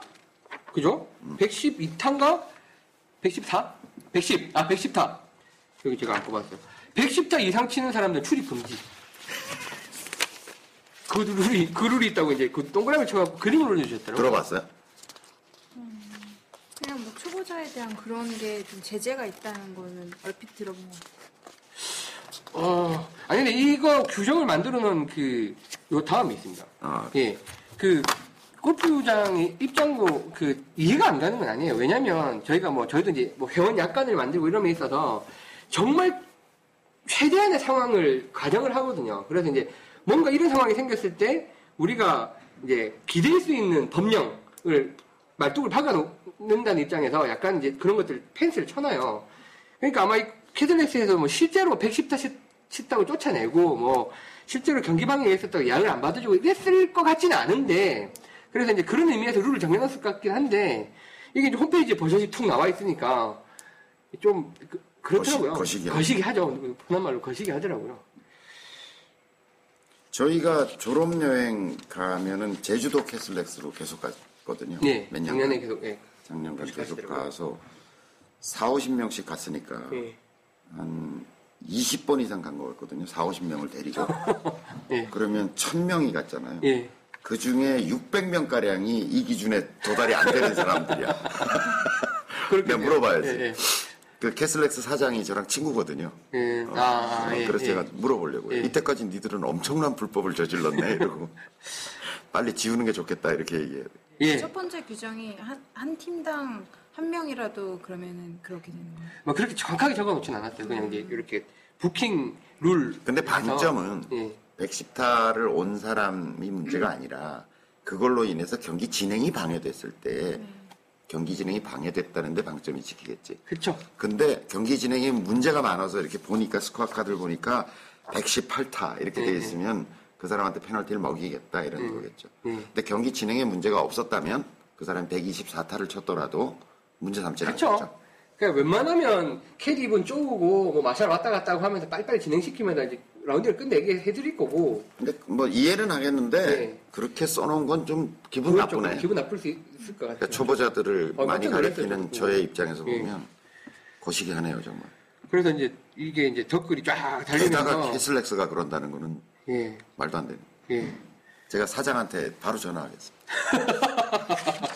그죠? 112타인가? 114? 110. 아, 110타. 여기 제가 안 뽑았어요. 110타 이상 치는 사람들 출입 금지. 그 룰이, 그 룰이 있다고 이제 그 동그라미 쳐갖고 그림을 올려주셨더라고요. 들어봤어요? 초보자에 대한 그런 게 좀 제재가 있다는 거는 얼핏 들어본 것 같아요. 어, 아니, 근데 이거 규정을 만들어 놓은 그, 요 다음이 있습니다. 아, 예. 그, 골프장의 입장도 그, 이해가 안 가는 건 아니에요. 왜냐면, 저희가 뭐, 저희도 이제 뭐 회원 약관을 만들고 이런 데 있어서, 정말 최대한의 상황을 가정을 하거든요. 그래서 이제, 뭔가 이런 상황이 생겼을 때, 우리가 이제 기댈 수 있는 법령을 말뚝을 박아놓 는다는 입장에서 약간 이제 그런 것들 펜스를 쳐놔요. 그러니까 아마 이 캐슬렉스에서 뭐 실제로 110타 치- 쳤다고 쫓아내고 뭐 실제로 경기 방해에 있었다고 약을 안 받아주고 이랬을 것 같지는 않은데 그래서 이제 그런 의미에서 룰을 정해놨을 것 같긴 한데 이게 이제 홈페이지에 버젓이 툭 나와 있으니까 좀 그, 렇더라고요 거시- 거시기 하죠. 흔한 말로 거시기 하더라고요. 저희가 졸업여행 가면은 제주도 캐슬렉스로 계속 갔거든요. 네, 몇 년. 작년에 계속 예. 작년간 계속. 가서 4, 50명씩 갔으니까 예. 한 20번 이상 간것 같거든요. 4, 50명을 데리고. 예. 그러면 1000명이 갔잖아요. 예. 그 중에 600명 가량이 이 기준에 도달이 안 되는 사람들이야. 그렇게 물어봐야지. 예, 예. 그 캐슬렉스 사장이 저랑 친구거든요. 예. 아, 아, 예. 그래서 예. 제가 물어보려고요. 예. 이때까지 니들은 엄청난 불법을 저질렀네 이러고 빨리 지우는 게 좋겠다 이렇게 얘기해요. 예. 첫 번째 규정이 한, 한 팀당 한 명이라도 그러면은 그렇게 되는 거예요. 뭐 그렇게 정확하게 적어놓진 않았어요. 그냥 이제 이렇게 부킹 룰. 근데 방점은 예. 110타를 온 사람이 문제가 아니라 그걸로 인해서 경기 진행이 방해됐을 때 네. 경기 진행이 방해됐다는데 방점이 찍히겠지. 그쵸. 근데 경기 진행에 문제가 많아서 이렇게 보니까 스코어 카드를 보니까 118타 이렇게 네, 돼 있으면 그 사람한테 페널티를 먹이겠다 이런 거겠죠. 네. 근데 경기 진행에 문제가 없었다면 그 사람이 124타를 쳤더라도 문제 삼지 그쵸. 않겠죠. 그러니까 웬만하면 캐디분 쪼우고 뭐 마샬 왔다 갔다 하고 하면서 빨리빨리 진행시키면 이제 라운드를 끝내게 해드릴 거고. 근데 뭐 이해는 하겠는데 네. 그렇게 써놓은 건 좀 기분 나쁘네. 기분 나쁠 수 있을 것 같아요. 그러니까 초보자들을 어, 많이 저도. 저의 입장에서 예. 보면 고시기 하네요 정말. 그래서 이제 이게 이제 댓글이 쫙 게다가 달리면서. 캐슬렉스가 그런다는 거는 예. 말도 안 되는. 예. 제가 사장한테 바로 전화하겠습니다.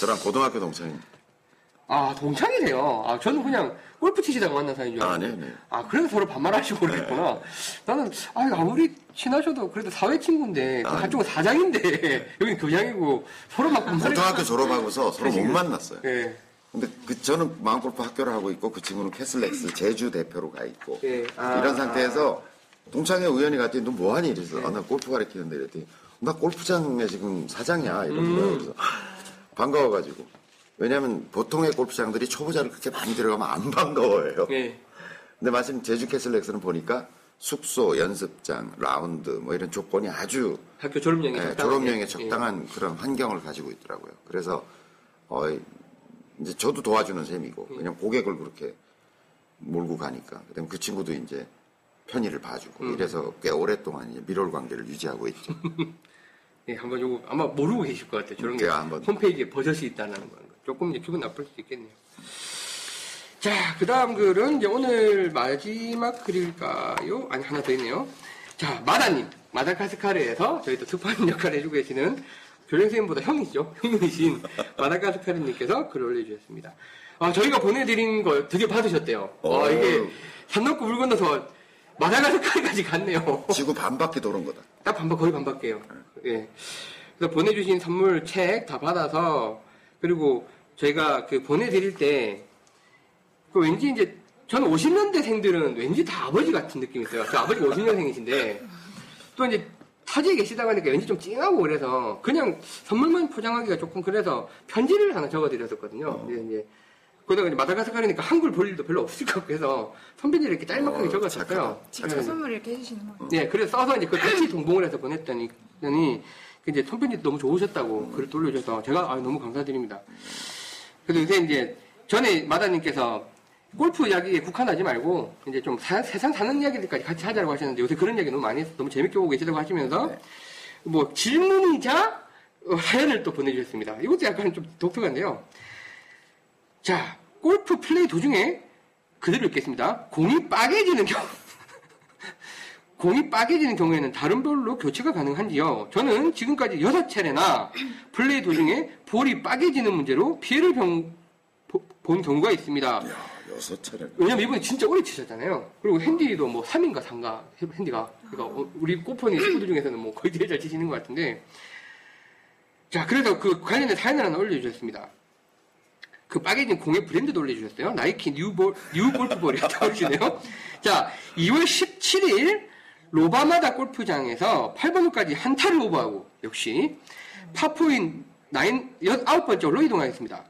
저랑 고등학교 동창입니다. 아, 동창이세요? 아, 저는 그냥 골프 치시다가 만난 사이인 줄 아, 알았는데. 네, 네. 아, 그래서 서로 반말하시고 그러겠구나. 나는, 아, 아무리 친하셔도 그래도 사회 친구인데, 그 아, 한쪽은 사장인데, 여긴 교장이고, 서로 막 반말해. 고등학교 졸업하고서 서로 못. 만났어요. 예. 근데 그 저는 마음골프 학교를 하고 있고 그 친구는 캐슬렉스 제주 대표로 가 있고 예. 아, 이런 상태에서 동창회 우연히 갔더니 너 뭐하니 이래서 아, 나 골프 가르치는데 이랬더니 나 골프장에 지금 사장이야 이러는 음. 거예요. 그래서 반가워가지고 왜냐하면 보통의 골프장들이 초보자를 그렇게 많이 들어가면 안 반가워해요. 예. 근데 마침 제주 캐슬렉스는 보니까 숙소, 연습장, 라운드 뭐 이런 조건이 아주 학교 졸업여행에 예, 적당하게. 졸업여행에 적당한 그런 환경을 가지고 있더라고요. 그래서 어, 이제 저도 도와주는 셈이고 음. 그냥 고객을 그렇게 몰고 가니까 그다음 그 친구도 이제 편의를 봐주고 음. 이래서 꽤 오랫동안 이제 밀월 관계를 유지하고 있죠. 예. 예, 한번 요거 아마 모르고 계실 것 같아요. 저런 게 한번- 홈페이지에 버젓이 있다는 거. 조금 이제 기분 나쁠 수 있겠네요. 자, 그 다음 글은 이제 오늘 마지막 글일까요? 아니, 하나 더 있네요. 자, 마다님. 마다가스카르에서 저희 또 특파원 역할을 해주고 계시는 교장 선생님보다 형이죠. 형님이신 마다가스카르님께서 글을 올려주셨습니다. 아, 저희가 보내드린 거 드디어 받으셨대요. 와, 오. 이게 산 넘고 물 건너서 마다가스카르까지 갔네요. 지구 반 바퀴 도는 거다. 딱 반박 거의 반박해요. 예. 그래서 보내주신 선물 책 다 받아서 그리고 저희가 그 보내드릴 때 그 왠지 이제 저는 50년대생들은 왠지 다 아버지 같은 느낌이 있어요. 저 아버지가 50년생이신데 또 이제 타지에 계시다고 하니까 왠지 좀 찡하고 그래서 그냥 선물만 포장하기가 조금 그래서 편지를 하나 적어드렸었거든요. 근데 이제 그러다가 이제 마다가스카르니까 한글 볼 일도 별로 없을 것 같고 해서 선배들이 이렇게 짤막하게 어, 적었었어요. 착하다. 직접 선물 이렇게 해주시는 거예요. 네, 그래서 써서 이제 그 같이 동봉을 해서 보냈더니, 더니 그 이제 손편지 너무 좋으셨다고 글을 또 올려줘서 제가 아, 너무 감사드립니다. 그래서 요새 이제 전에 마다님께서 골프 이야기에 국한하지 말고 이제 좀 사- 세상 사는 이야기들까지 같이 하자고 하셨는데 요새 그런 이야기 너무 많이 해서 너무 재밌게 보고 계시다고 하시면서 네. 뭐 질문이자 어, 사연을 또 보내주셨습니다. 이것도 약간 좀 독특한데요. 자, 골프 플레이 도중에 그대로 읽겠습니다. 공이 빠개지는 경우. 공이 빠개지는 경우에는 다른 볼로 교체가 가능한지요? 저는 지금까지 여섯 차례나 플레이 도중에 볼이 빠개지는 문제로 피해를 병- 보- 본 경우가 있습니다. 야, 여섯 차례. 왜냐면 이분이 진짜 오래 치셨잖아요. 그리고 핸디도 뭐 3인가 4인가 핸디가. 그러니까 어, 우리 골프 허니 친구들 중에서는 뭐 거의 제일 잘 치시는 것 같은데. 자, 그래서 그 관련된 사연을 하나 올려주셨습니다. 그 빠개진 공의 브랜드도 올려주셨어요. 나이키 뉴볼, 뉴골프볼이라고 올리시네요. 자, 2월 17일 로바마다 골프장에서 8번 홀까지 한타를 오버하고 역시 파포인 9, 아홉 번째 홀로 이동하겠습니다.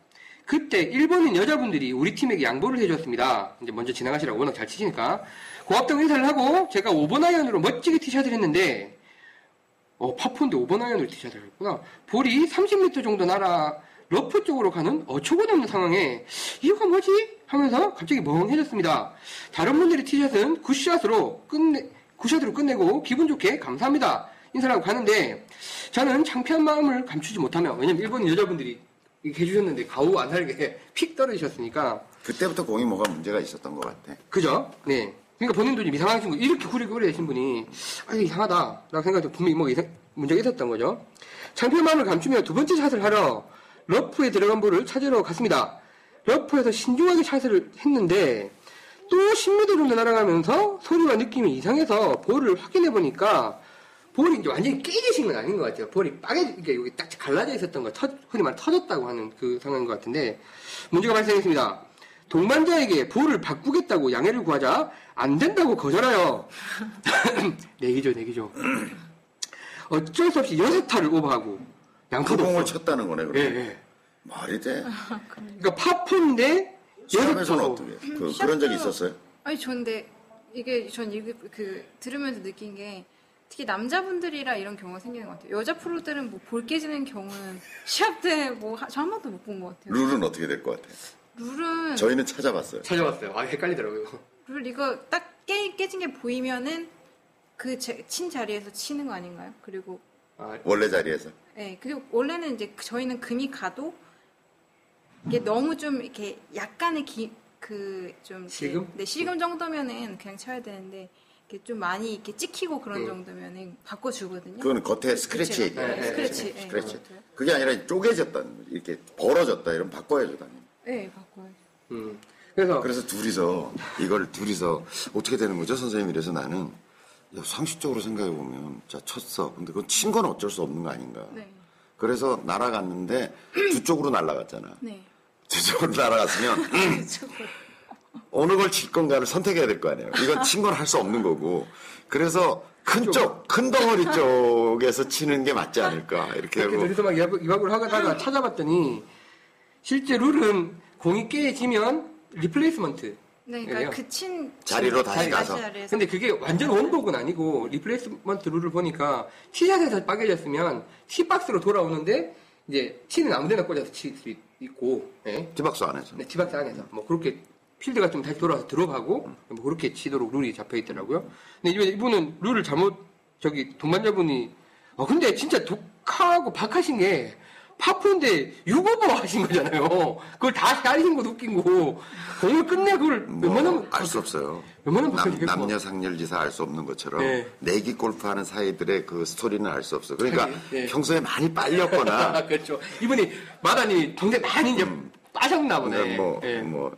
그때 일본인 여자분들이 우리 팀에게 양보를 해줬습니다. 이제 먼저 지나가시라고 워낙 잘 치시니까. 고맙다고 인사를 하고 제가 5번 아이언으로 멋지게 티샷을 했는데 어, 파폰데 5번 아이언으로 티샷을 했구나. 볼이 30m 정도 날아 러프 쪽으로 가는 어처구니 없는 상황에 이유가 뭐지? 하면서 갑자기 멍해졌습니다. 다른 분들의 티샷은 good shot으로 끝내 굿샷으로 끝내고 기분 좋게 감사합니다. 인사를 하고 가는데 저는 창피한 마음을 감추지 못하며 왜냐면 일본 여자분들이 이렇게 해주셨는데 가오 안 살게 픽 떨어지셨으니까 그때부터 공이 뭐가 문제가 있었던 것 같아. 그죠? 네. 그러니까 본인도 좀 이상한 친구, 이렇게 되신 분이, 아, 이거 이상하다라고 생각해서 분명히 뭐 이상, 문제가 있었던 거죠. 창피한 마음을 감추며 두 번째 샷을 하러 러프에 들어간 볼을 찾으러 갔습니다. 러프에서 신중하게 샷을 했는데, 또 10m 정도 날아가면서 소리와 느낌이 이상해서 볼을 확인해 보니까, 볼이 이제 완전히 깨지신 건 아닌 것 같아요. 볼이 빠개, 이게 여기 딱 갈라져 있었던 거, 터, 흔히 말 터졌다고 하는 그 상황인 것 같은데, 문제가 발생했습니다. 동반자에게 볼을 바꾸겠다고 양해를 구하자 안 된다고 거절하여 내기죠 내기죠 어쩔 수 없이 여섯 타를 오버하고 그 양파도 없어 쳤다는 거네, 예, 그럼. 예. 말이 돼. 그러니까 파폰데 타로 어떻게? 그, 그런 적이 있었어요? 아니 저는데 이게 전 이게 그 들으면서 느낀 게 특히 남자분들이라 이런 경우가 생기는 것 같아요. 여자 프로들은 뭐 볼 깨지는 경우는 시합 때 뭐 저 한 번도 못 본 것 같아요. 룰은 어떻게 될 것 같아? 룰은 저희는 찾아봤어요. 찾아봤어요 아 헷갈리더라고요 룰 이거 딱 깨, 깨진 게 보이면은 그 친 자리에서 치는 거 아닌가요? 그리고 아, 원래 자리에서. 네, 그리고 원래는 이제 저희는 금이 가도 이게 너무 좀 이렇게 약간의 기, 그 좀 실금? 네, 실금 정도면은 그냥 쳐야 되는데 이렇게 좀 많이 이렇게 찍히고 그런 음. 정도면은 바꿔주거든요. 그거는 겉에 스크래치 그쵸. 얘기예요. 네, 스크래치. 네, 스크래치. 그것도요. 그게 아니라 쪼개졌다는 거지. 이렇게 벌어졌다. 이러면 바꿔야죠, 당연히. 네, 바꿔요. 음. 그래서 그래서 둘이서 이걸 둘이서 어떻게 되는 거죠, 선생님? 이래서 나는 야, 상식적으로 생각해 보면 자 쳤어. 근데 그건 친 건 어쩔 수 없는 거 아닌가. 네, 그래서 날아갔는데 두 쪽으로 날아갔잖아. 네. 두 쪽으로 날아갔으면 어느 걸 칠 건가를 선택해야 될 거 아니에요. 이건 친 건 할 수 없는 거고. 그래서 큰 쪽, 큰 덩어리 쪽에서 치는 게 맞지 않을까. 이렇게 하고. 둘이서 막 이야기를 하다가 찾아봤더니 실제 룰은 공이 깨지면 replacement 네? 그러니까 그친 자리로 다시 가서. 자리에서 근데 그게 완전 원복은 아니고 replacement 룰을 보니까 티샷에서 빠개졌으면 tee box로 돌아오는데 이제 티는 아무데나 꽂아서 칠 수 있고 예. tee box 안에서. 네, tee box 안에서 뭐 그렇게 필드가 좀 다시 돌아와서 들어가고 뭐 그렇게 치도록 룰이 잡혀 있더라고요. 근데 이번- 이분은 룰을 잘못 저기 동반자분이 어 근데 진짜 독하고 박하신 게 파프인데 6오버 하신 거잖아요. 그걸 다 샤리신 것도 웃긴 거고, 공을 끝내 그걸 웬만하면. 뭐, 알수 없어요. 웬만하면 남, 남녀 상렬지사 알 수 없는 것처럼 네. 내기 골프하는 사이들의 그 스토리는 알 수 없어. 그러니까 네. 평소에 많이 빨렸거나 그렇죠. 이분이 마다님 동생 많이 이제 빨렸나 보네. 뭐, 예. 뭐,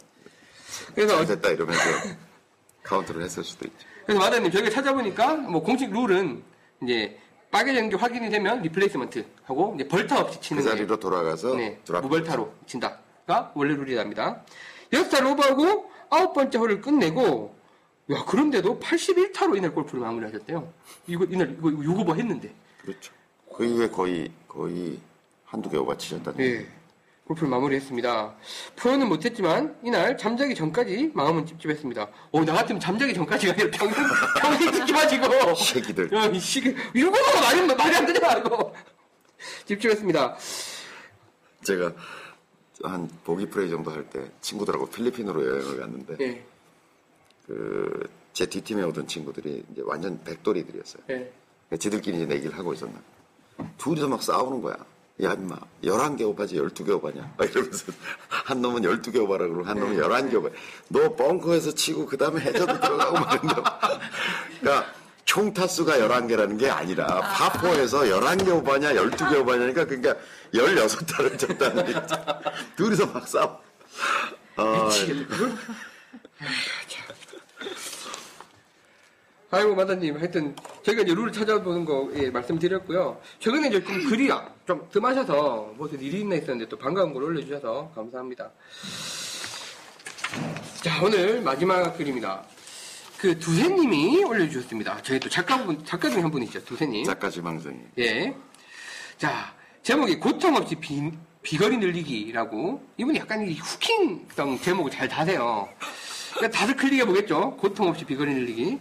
그래서 잘 됐다 이러면서 카운트를 했을 수도 있죠. 그래서 마다님 저희가 찾아보니까 뭐 공식 룰은 이제 빠개진 게 확인이 되면 replacement 하고 이제 벌타 없이 그 치는 게 자리로 돌아가서 네, 드랍. 무벌타로 친다가 원래 룰이랍니다. 여섯 타 오버하고 아홉 번째 홀을 끝내고 야 그런데도 81타로 이날 골프를 마무리하셨대요. 이거 이날 이거 6오버 했는데. 그렇죠. 그 이후에 거의 거의 한두 개 오버 치셨다는 예. 골프를 마무리했습니다. 프로는 못했지만 이날 잠자기 전까지 마음은 찝찝했습니다. 오, 나 같으면 잠자기 전까지가 아니라 평생, 평생 찝찝하지고. 새끼들. 야, 이 시기, 이거가 말이, 말이 안 되잖아, 이거. 찝찝했습니다. 제가 한 보기 프레이 정도 할 때 친구들하고 필리핀으로 여행을 갔는데 예, 그제 뒷팀에 오던 친구들이 이제 완전 백돌이들이었어요. 예. 그러니까 지들끼리 이제 내기를 하고 있었나. 둘이서 막 싸우는 거야. 야, 임마, 11개 오바지 12개 오바냐? 막 이러면서, 한 놈은 12개 오바라 그러고, 한 놈은 11개 오바. 너 벙커에서 치고, 그 다음에 해저도 들어가고 말인다. 그러니까, 총 타수가 11개라는 게 아니라, 파포에서 11개 오바냐, 12개 오바냐니까, 그러니까, 16타를 쳤다는 얘기죠. 둘이서 막 싸워. 아, 미치겠네, 아이고, 마다님. 하여튼, 저희가 이제 룰을 찾아보는 거, 예, 말씀드렸고요. 최근에 이제 좀 글이 아- 좀 뜸하셔서, 무슨 일이 있나 했었는데, 또 반가운 걸 올려주셔서 감사합니다. 자, 오늘 마지막 글입니다. 그 두세님이 올려주셨습니다. 저희 또 작가분, 작가 중에 한 분이시죠, 두세님. 작가 지망생이. 예. 자, 제목이 고통 없이 비, 비거리 늘리기라고. 이분이 약간 이 후킹성 제목을 잘 다세요. 그러니까 다들 클릭해 보겠죠? 고통 없이 비거리 늘리기.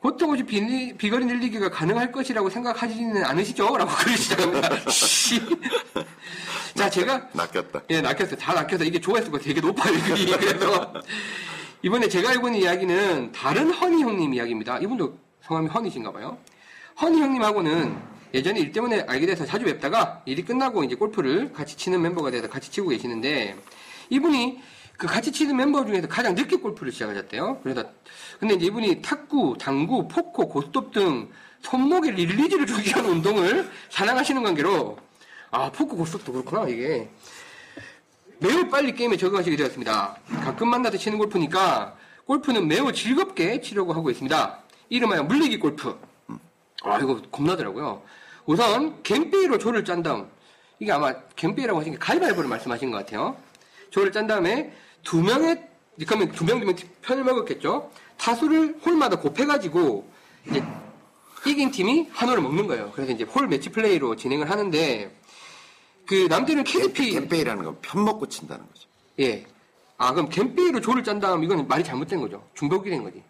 고통 없이 비, 비거리 늘리기가 가능할 것이라고 생각하지는 않으시죠? 라고 글을 시작합니다. 씨. 자, 제가 낚였다. 예, 낚였어요. 다 낚여서 이게 조회수가 되게 높아요, 이글이. 그래서 이번에 제가 알고 있는 이야기는 다른 허니 형님 이야기입니다. 이분도 성함이 허니신가 봐요. 허니 형님하고는 예전에 일 때문에 알게 돼서 자주 뵙다가 일이 끝나고 이제 골프를 같이 치는 멤버가 돼서 같이 치고 계시는데 이분이 그 같이 치는 멤버 중에서 가장 늦게 골프를 시작하셨대요. 그래서 근데 이분이 탁구, 당구, 포커, 고스톱 등 손목에 release를 주기 위한 운동을 사랑하시는 관계로 아 포커, 고스톱도 그렇구나 이게 매우 빨리 게임에 적응하시게 되었습니다. 가끔 만나서 치는 골프니까 골프는 매우 즐겁게 치려고 하고 있습니다. 이름하여 물리기 골프. 아, 이거 겁나더라고요. 우선 갬페이로 조를 짠 다음, 이게 아마 갬페이라고 하신 게 가위바위보를 말씀하신 것 같아요. 조를 짠 다음에 두 명의, 그러면 두 명 두 명 편을 먹었겠죠? 타수를 홀마다 곱해가지고, 이제 이긴 팀이 한 홀을 먹는 거예요. 그래서 이제 홀 매치 플레이로 진행을 하는데, 그 남들은 KDP. 캠페인이라는 건 편 먹고 친다는 거죠. 예. 아, 그럼 갬페이로 조를 짠 다음 이건 말이 잘못된 거죠. 중복이 된 거지.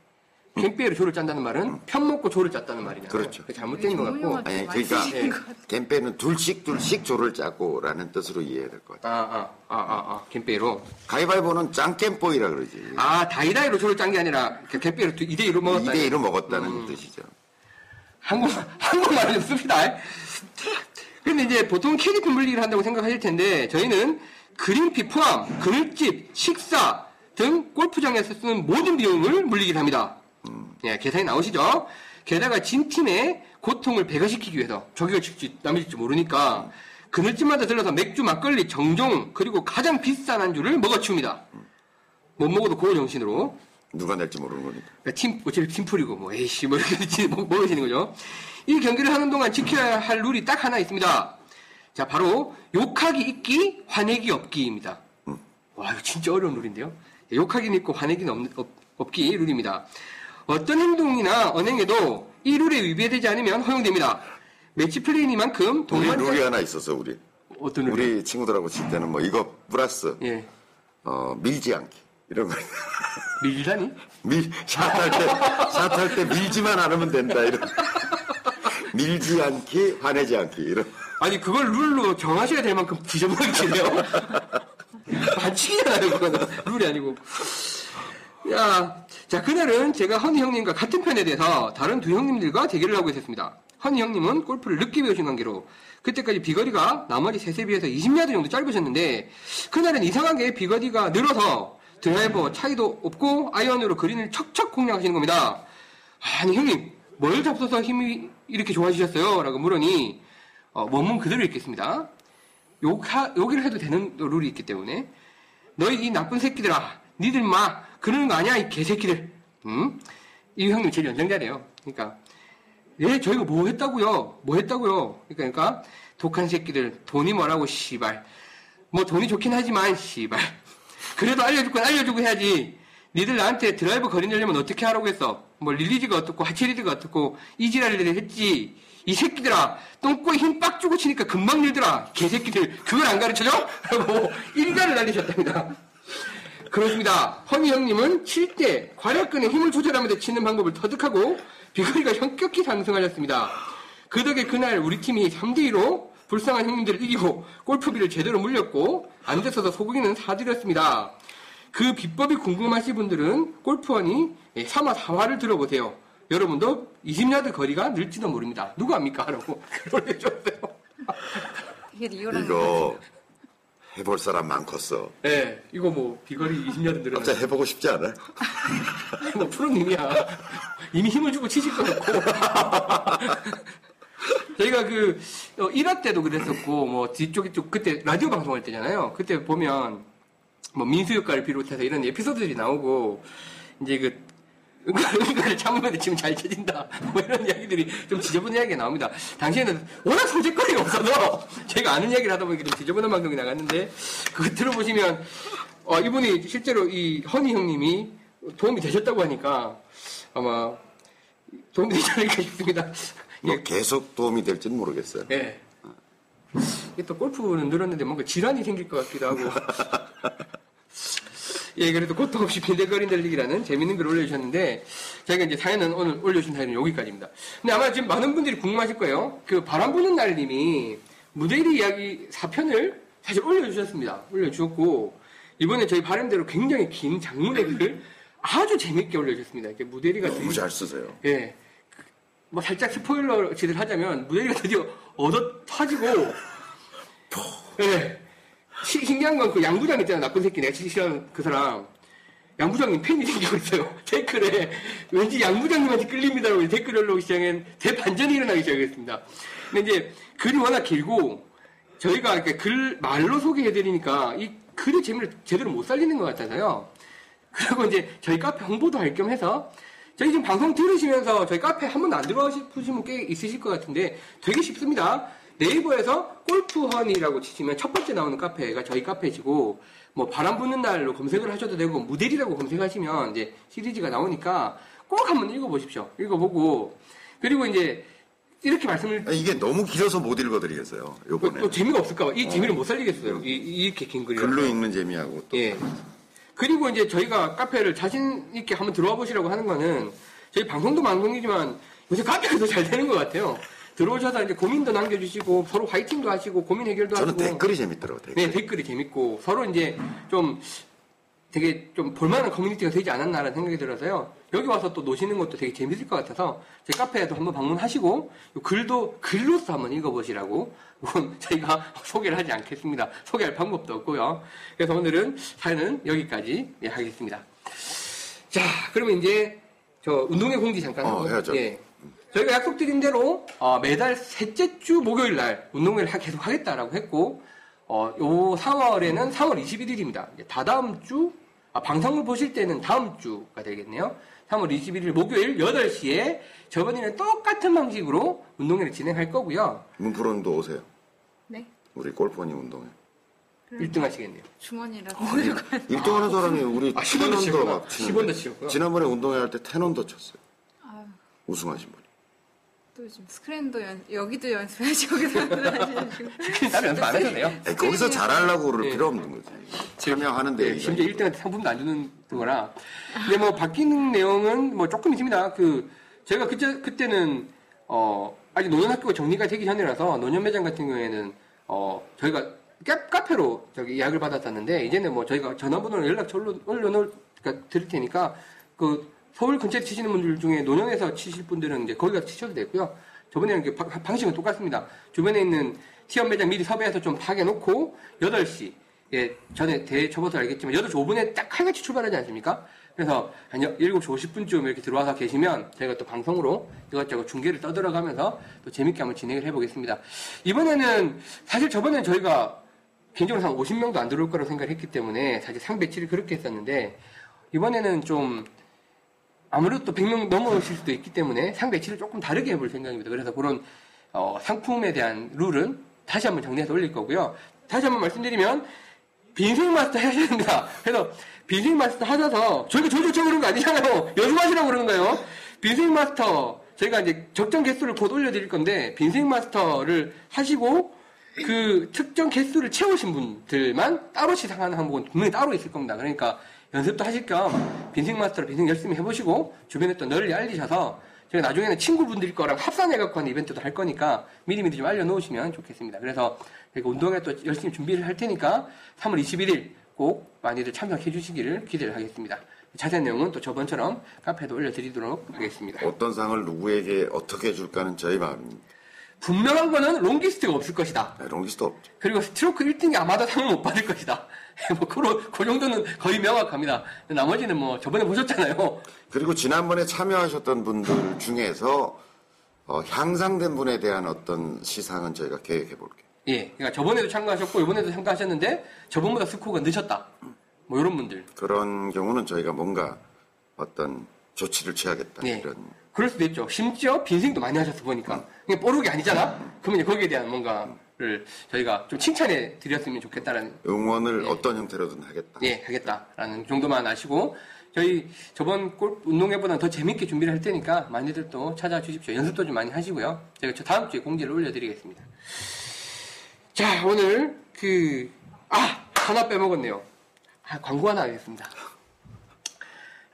갬페이로 조를 짠다는 말은 편 먹고 조를 짰다는 말이잖아요. 그렇죠. 그게 잘못된 것 같고. 아니, 그러니까 같아요. 캠페인은 둘씩 둘씩 조를 짜고 라는 뜻으로 이해해야 될 것 같아요. 아, 아, 아, 아, 아, 갬페이로. 가위바위보는 짱겜보이라 그러지. 아, 다이다이로 조를 짠 게 아니라 그 갬페이로 2대1로 먹었다. 2대 1로 먹었다는 음. 뜻이죠. 한국, 한국말을 좀 씁시다. 근데 이제 보통 캐리핀 물리기를 한다고 생각하실 텐데, 저희는 그린피 포함, 그늘집, 식사 등 골프장에서 쓰는 모든 비용을 물리기를 합니다. 예, 계산이 나오시죠? 게다가 진 팀의 고통을 배가시키기 위해서 저기가 칠지 남이 칠지 모르니까 그늘집마다 들러서 맥주, 막걸리, 정종 그리고 가장 비싼 안주를 먹어치웁니다. 못 먹어도 고어 정신으로 누가 낼지 모르는 거니까. 그러니까 팀, 어차피 팀플이고, 뭐, 에이씨, 뭐, 이렇게 먹- 먹으시는 거죠. 이 경기를 하는 동안 지켜야 할 룰이 딱 하나 있습니다. 자, 바로, 욕하기 있기, 화내기 없기입니다. 와, 이거 진짜 어려운 룰인데요. 욕하기는 있고, 화내기는 없, 없, 기 룰입니다. 어떤 행동이나 언행에도 이 룰에 위배되지 않으면 허용됩니다. 매치 플레이니만큼 우리 동반 룰이 하나 있었어, 우리. 어떤 룰이? 우리 친구들하고 칠 때는 뭐 이거 플러스, 예. 어, 밀지 않기. 이런 거. 밀다니? 밀, 샷할 때, 샷할 때 밀지만 않으면 된다. 이런. 밀지 않기, 화내지 않기. 이런. 아니 그걸 룰로 정하셔야 될 만큼 뒤져버리시네요. 반칙이잖아요, 그거는. 룰이 아니고. 야, 자, 그날은 제가 허니 형님과 같은 편에 대해서 다른 두 형님들과 대결을 하고 있었습니다. 허니 형님은 골프를 늦게 배우신 관계로 그때까지 비거리가 나머지 셋에 비해서 20야드 정도 짧으셨는데 그날은 이상하게 비거리가 늘어서 드라이버 차이도 없고 아이언으로 그린을 척척 공략하시는 겁니다. 아니 형님 뭘 잡숴서 힘이 이렇게 좋아지셨어요? 라고 물으니 어, 원문 그대로 읽겠습니다. 욕하, 욕을 해도 되는 룰이 있기 때문에 너희 이 나쁜 새끼들아 니들 마 그러는 거 아니야 이 개새끼들. 응? 이 형님 제일 연장자래요. 그러니까 예 저희가 뭐 했다고요? 뭐 했다고요? 그러니까, 그러니까 독한 새끼들 돈이 뭐라고 씨발. 뭐 돈이 좋긴 하지만 씨발. 그래도 알려줄 건 알려주고 해야지. 니들 나한테 드라이브 거리 내려면 어떻게 하라고 했어? 뭐 release가 어떻고 하체 lead가 어떻고 이지랄을 했지. 이 새끼들아 똥꼬에 힘 빡 주고 치니까 금방 늘더라 개새끼들. 그걸 안 가르쳐줘? 라고 일갈을 날리셨답니다 그렇습니다 허니 형님은 칠때 괄약근에 힘을 조절하면서 치는 방법을 터득하고 비거리가 현격히 상승하셨습니다 그 덕에 그날 우리 팀이 3대2로 불쌍한 형님들을 이기고 골프비를 제대로 물렸고 안 됐어서 소고기는 사드렸습니다 그 비법이 궁금하신 분들은 골프원이 3화 4화를 들어보세요. 여러분도 20야드 거리가 늘지도 모릅니다. 누가 압니까? 라고 글 올려줬어요. 이게 리얼한 거 이거 해볼 사람 많겠어. 네, 이거 뭐 비거리 20야드 늘어나. 갑자기 해보고 싶지 않아? 뭐 프로님이야. 이미 힘을 주고 치실 것 같고. 저희가 그, 어, 1화 때도 그랬었고, 뭐, 뒤쪽에 쪽, 그때 라디오 방송할 때잖아요. 그때 보면, 뭐, 민수 효과를 비롯해서 이런 에피소드들이 나오고, 이제 그, 응가를 참으면 지금 잘 쳐진다. 뭐 이런 이야기들이 좀 지저분한 이야기가 나옵니다. 당시에는 워낙 소재거리가 없어서 저희가 아는 이야기를 하다 보니까 좀 지저분한 방송이 나갔는데, 그거 들어보시면, 어, 이분이 실제로 이 허니 형님이 도움이 되셨다고 하니까 아마 도움이 되지 않을까 싶습니다. 뭐 계속 도움이 될지는 모르겠어요. 예. 또 골프는 늘었는데 뭔가 질환이 생길 것 같기도 하고. 예, 그래도 고통 없이 빈대거린 달리기라는 재밌는 글을 올려주셨는데, 저희가 이제 사연은 오늘 올려주신 사연은 여기까지입니다. 근데 아마 지금 많은 분들이 궁금하실 거예요. 그 바람 부는 날님이 무대리 이야기 4편을 사실 올려주셨습니다. 올려주셨고, 이번에 저희 바람대로 굉장히 긴 장문의 글을 아주 재밌게 올려주셨습니다. 이렇게 무대리가 너무 잘 쓰세요. 예. 뭐 살짝 스포일러 지들 하자면 무대리가 드디어 얻어 터지고 예. 시- 신기한 건 그 양부장 있잖아 나쁜 새끼. 내가 제일 싫어하는 그 사람. 양부장님 팬이 생기고 있어요. 댓글에. 왠지 양부장님한테 끌립니다라고 댓글이 올라오기 시작한 대반전이 일어나기 시작했습니다. 근데 이제 글이 워낙 길고 저희가 이렇게 글 말로 소개해드리니까 이 글의 재미를 제대로 못 살리는 것 같아서요. 그리고 이제 저희 카페 홍보도 할 겸 해서 저희 지금 방송 들으시면서 저희 카페 한 번도 안 들어가 싶으신 분 꽤 있으실 것 같은데 되게 쉽습니다. 네이버에서 골프헌이라고 치시면 첫 번째 나오는 카페가 저희 카페시고 뭐 바람 부는 날로 검색을 하셔도 되고 무대리라고 검색하시면 이제 시리즈가 나오니까 꼭 한번 읽어보십시오. 읽어보고 그리고 이제 이렇게 말씀을 아, 이게 너무 길어서 못 읽어드리겠어요. 또, 요번에. 또 재미가 없을까봐 이 재미를 못 살리겠어요. 이, 이렇게 긴 글이 글로 읽는 재미하고 또. 예. 그리고 이제 저희가 카페를 자신 있게 한번 들어와 보시라고 하는 거는 저희 방송도 방송이지만 요새 카페가 더 잘 되는 것 같아요. 들어오셔서 이제 고민도 남겨주시고 서로 화이팅도 하시고 고민 해결도 저는 하시고 댓글이 재밌더라고요. 댓글. 네 댓글이 재밌고 서로 이제 좀 되게 좀 볼만한 커뮤니티가 되지 않았나라는 생각이 들어서요. 여기 와서 또 노시는 것도 되게 재밌을 것 같아서 저희 카페에도 한번 방문하시고 요 글도 글로서 한번 읽어보시라고 물론 저희가 소개를 하지 않겠습니다. 소개할 방법도 없고요. 그래서 오늘은 사연은 여기까지 예, 하겠습니다. 자, 그러면 이제 저 운동회 공지 잠깐 어, 하고 해야죠. 예. 저희가 약속드린 대로 어, 매달 셋째 주 목요일 날 운동회를 하- 계속 하겠다라고 했고 어, 요 4월에는 3월 21일입니다. 다다음 주 아, 방송을 보실 때는 다음 주가 되겠네요. 3월 21일 목요일 8시에 저번에는 똑같은 방식으로 운동회를 진행할 거고요. 문프로님도 오세요. 네. 우리 골프원이 운동회. 1등 하시겠네요. 주머니라도 1등 하는 사람이 우리 아, 10원 더 텐원더 치셨구나. 막 10원 더 치는데 치셨구나. 지난번에 운동회 할때 텐원더 쳤어요. 아유, 우승하신 분이. 또 지금 스크린도 연 여기도 연습해야지 여기도 연습해야지 따로 연습 안 하셔도 돼요. 에이, 거기서 잘하려고 그럴 예. 필요 없는 거지. 참여하는데 네, 심지어 1등한테 상품도 안 주는 거라. 근데 뭐 바뀌는 내용은 뭐 조금 있습니다. 그 제가 그때 그때는 어 아직 노년학교가 정리가 되기 전이라서 노년 매장 같은 경우에는 어 저희가 카, 카페로 저기 예약을 받았었는데 이제는 뭐 저희가 전화번호를 연락처 올려 올려놓을 그러니까 드릴 테니까 그 서울 근처에 치시는 분들 중에 노년에서 치실 분들은 이제 거기 가서 치셔도 되고요. 저번에는 그 방- 방식은 똑같습니다. 주변에 있는 티업 매장 미리 섭외해서 좀 파괴놓고 8시 예, 전에 대 접어서 알겠지만 8시 5분에 딱 칼같이 출발하지 않습니까? 그래서 한 7시 50분쯤 이렇게 들어와서 계시면 저희가 또 방송으로 이것저것 중계를 떠들어가면서 또 재밌게 한번 진행을 해보겠습니다. 이번에는 사실 저번에는 저희가 개인적으로 한 50명도 안 들어올 거라고 생각을 했기 때문에 사실 상 배치를 그렇게 했었는데 이번에는 좀 아무래도 또 100명 넘어오실 수도 있기 때문에 상 배치를 조금 다르게 해볼 생각입니다. 그래서 그런 어, 상품에 대한 룰은 다시 한번 정리해서 올릴 거고요. 다시 한번 말씀드리면 빈생 마스터 하셔야 됩니다. 그래서 빈생 마스터 하셔서 저희가 조조청 그런 거 아니잖아요. 연습하시라고 그러는 거예요. 빈생 마스터 저희가 이제 적정 개수를 곧 올려드릴 건데 빈생 마스터를 하시고 그 특정 개수를 채우신 분들만 따로 시상하는 항목은 분명히 따로 있을 겁니다. 그러니까 연습도 하실 겸 빈스윙 마스터로 빈스윙 열심히 해보시고 주변에 또 널리 알리셔서 제가 나중에는 친구분들 거랑 합산해갖고 하는 이벤트도 할 거니까 미리미리 좀 알려놓으시면 좋겠습니다. 그래서 운동회 또 열심히 준비를 할 테니까 3월 21일 꼭 많이들 참석해 주시기를 기대를 하겠습니다. 자세한 내용은 또 저번처럼 카페도 올려드리도록 하겠습니다. 어떤 상을 누구에게 어떻게 줄까는 저희 마음입니다. 분명한 거는 longest가 없을 것이다. 네, longest 없죠. 그리고 스트로크 1등이 아마도 상을 못 받을 것이다. 뭐, 그, 그 정도는 거의 명확합니다. 나머지는 뭐, 저번에 보셨잖아요. 그리고 지난번에 참여하셨던 분들 중에서 어, 향상된 분에 대한 어떤 시상은 저희가 계획해 볼게요. 예. 그러니까 저번에도 참가하셨고, 이번에도 참가하셨는데, 저번보다 스코어가 늦었다. 뭐, 이런 분들. 그런 경우는 저희가 뭔가 어떤 조치를 취하겠다 예. 이런 그럴 수도 있죠. 심지어 빈생도 많이 하셨어 보니까. 그냥 뽀록이 아니잖아? 그러면 거기에 대한 뭔가 를 저희가 좀 칭찬해 드렸으면 좋겠다라는 응원을 예. 어떤 형태로든 하겠다. 예, 하겠다라는 정도만 아시고 저희 저번 골 운동회보다 더 재밌게 준비를 할 테니까 많이들 또 찾아주십시오. 연습도 좀 많이 하시고요. 제가 저 다음 주에 공지를 올려드리겠습니다. 자, 오늘 그, 아! 하나 빼먹었네요. 아, 광고 하나 하겠습니다.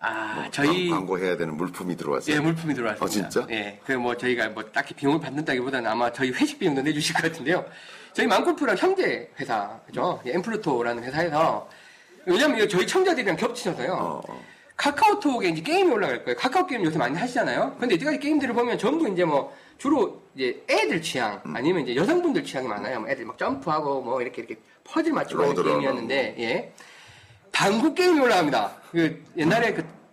아, 저희. 광- 광고해야 되는 물품이 들어왔어요. 예, 물품이 들어왔습니다. 어, 진짜? 예, 그 뭐 저희가 뭐 딱히 비용을 받는다기보다는 아마 저희 회식 비용도 내 주실 것 같은데요. 저희 망골프랑 형제 회사, 그죠? 예, 엠플루토라는 회사에서 왜냐면 저희 청자들이랑 겹치셔서요. 어, 어. 카카오톡에 이제 게임이 올라갈 거예요. 카카오 게임 요새 많이 하시잖아요. 근데 이때까지 게임들을 보면 전부 이제 뭐 주로 이제 애들 취향 음. 아니면 이제 여성분들 취향이 많아요. 뭐 애들 막 점프하고 뭐 이렇게 이렇게 퍼즐 맞추고 하는. 게임이었는데 예. 당구 게임이 올라갑니다. 그 옛날에 그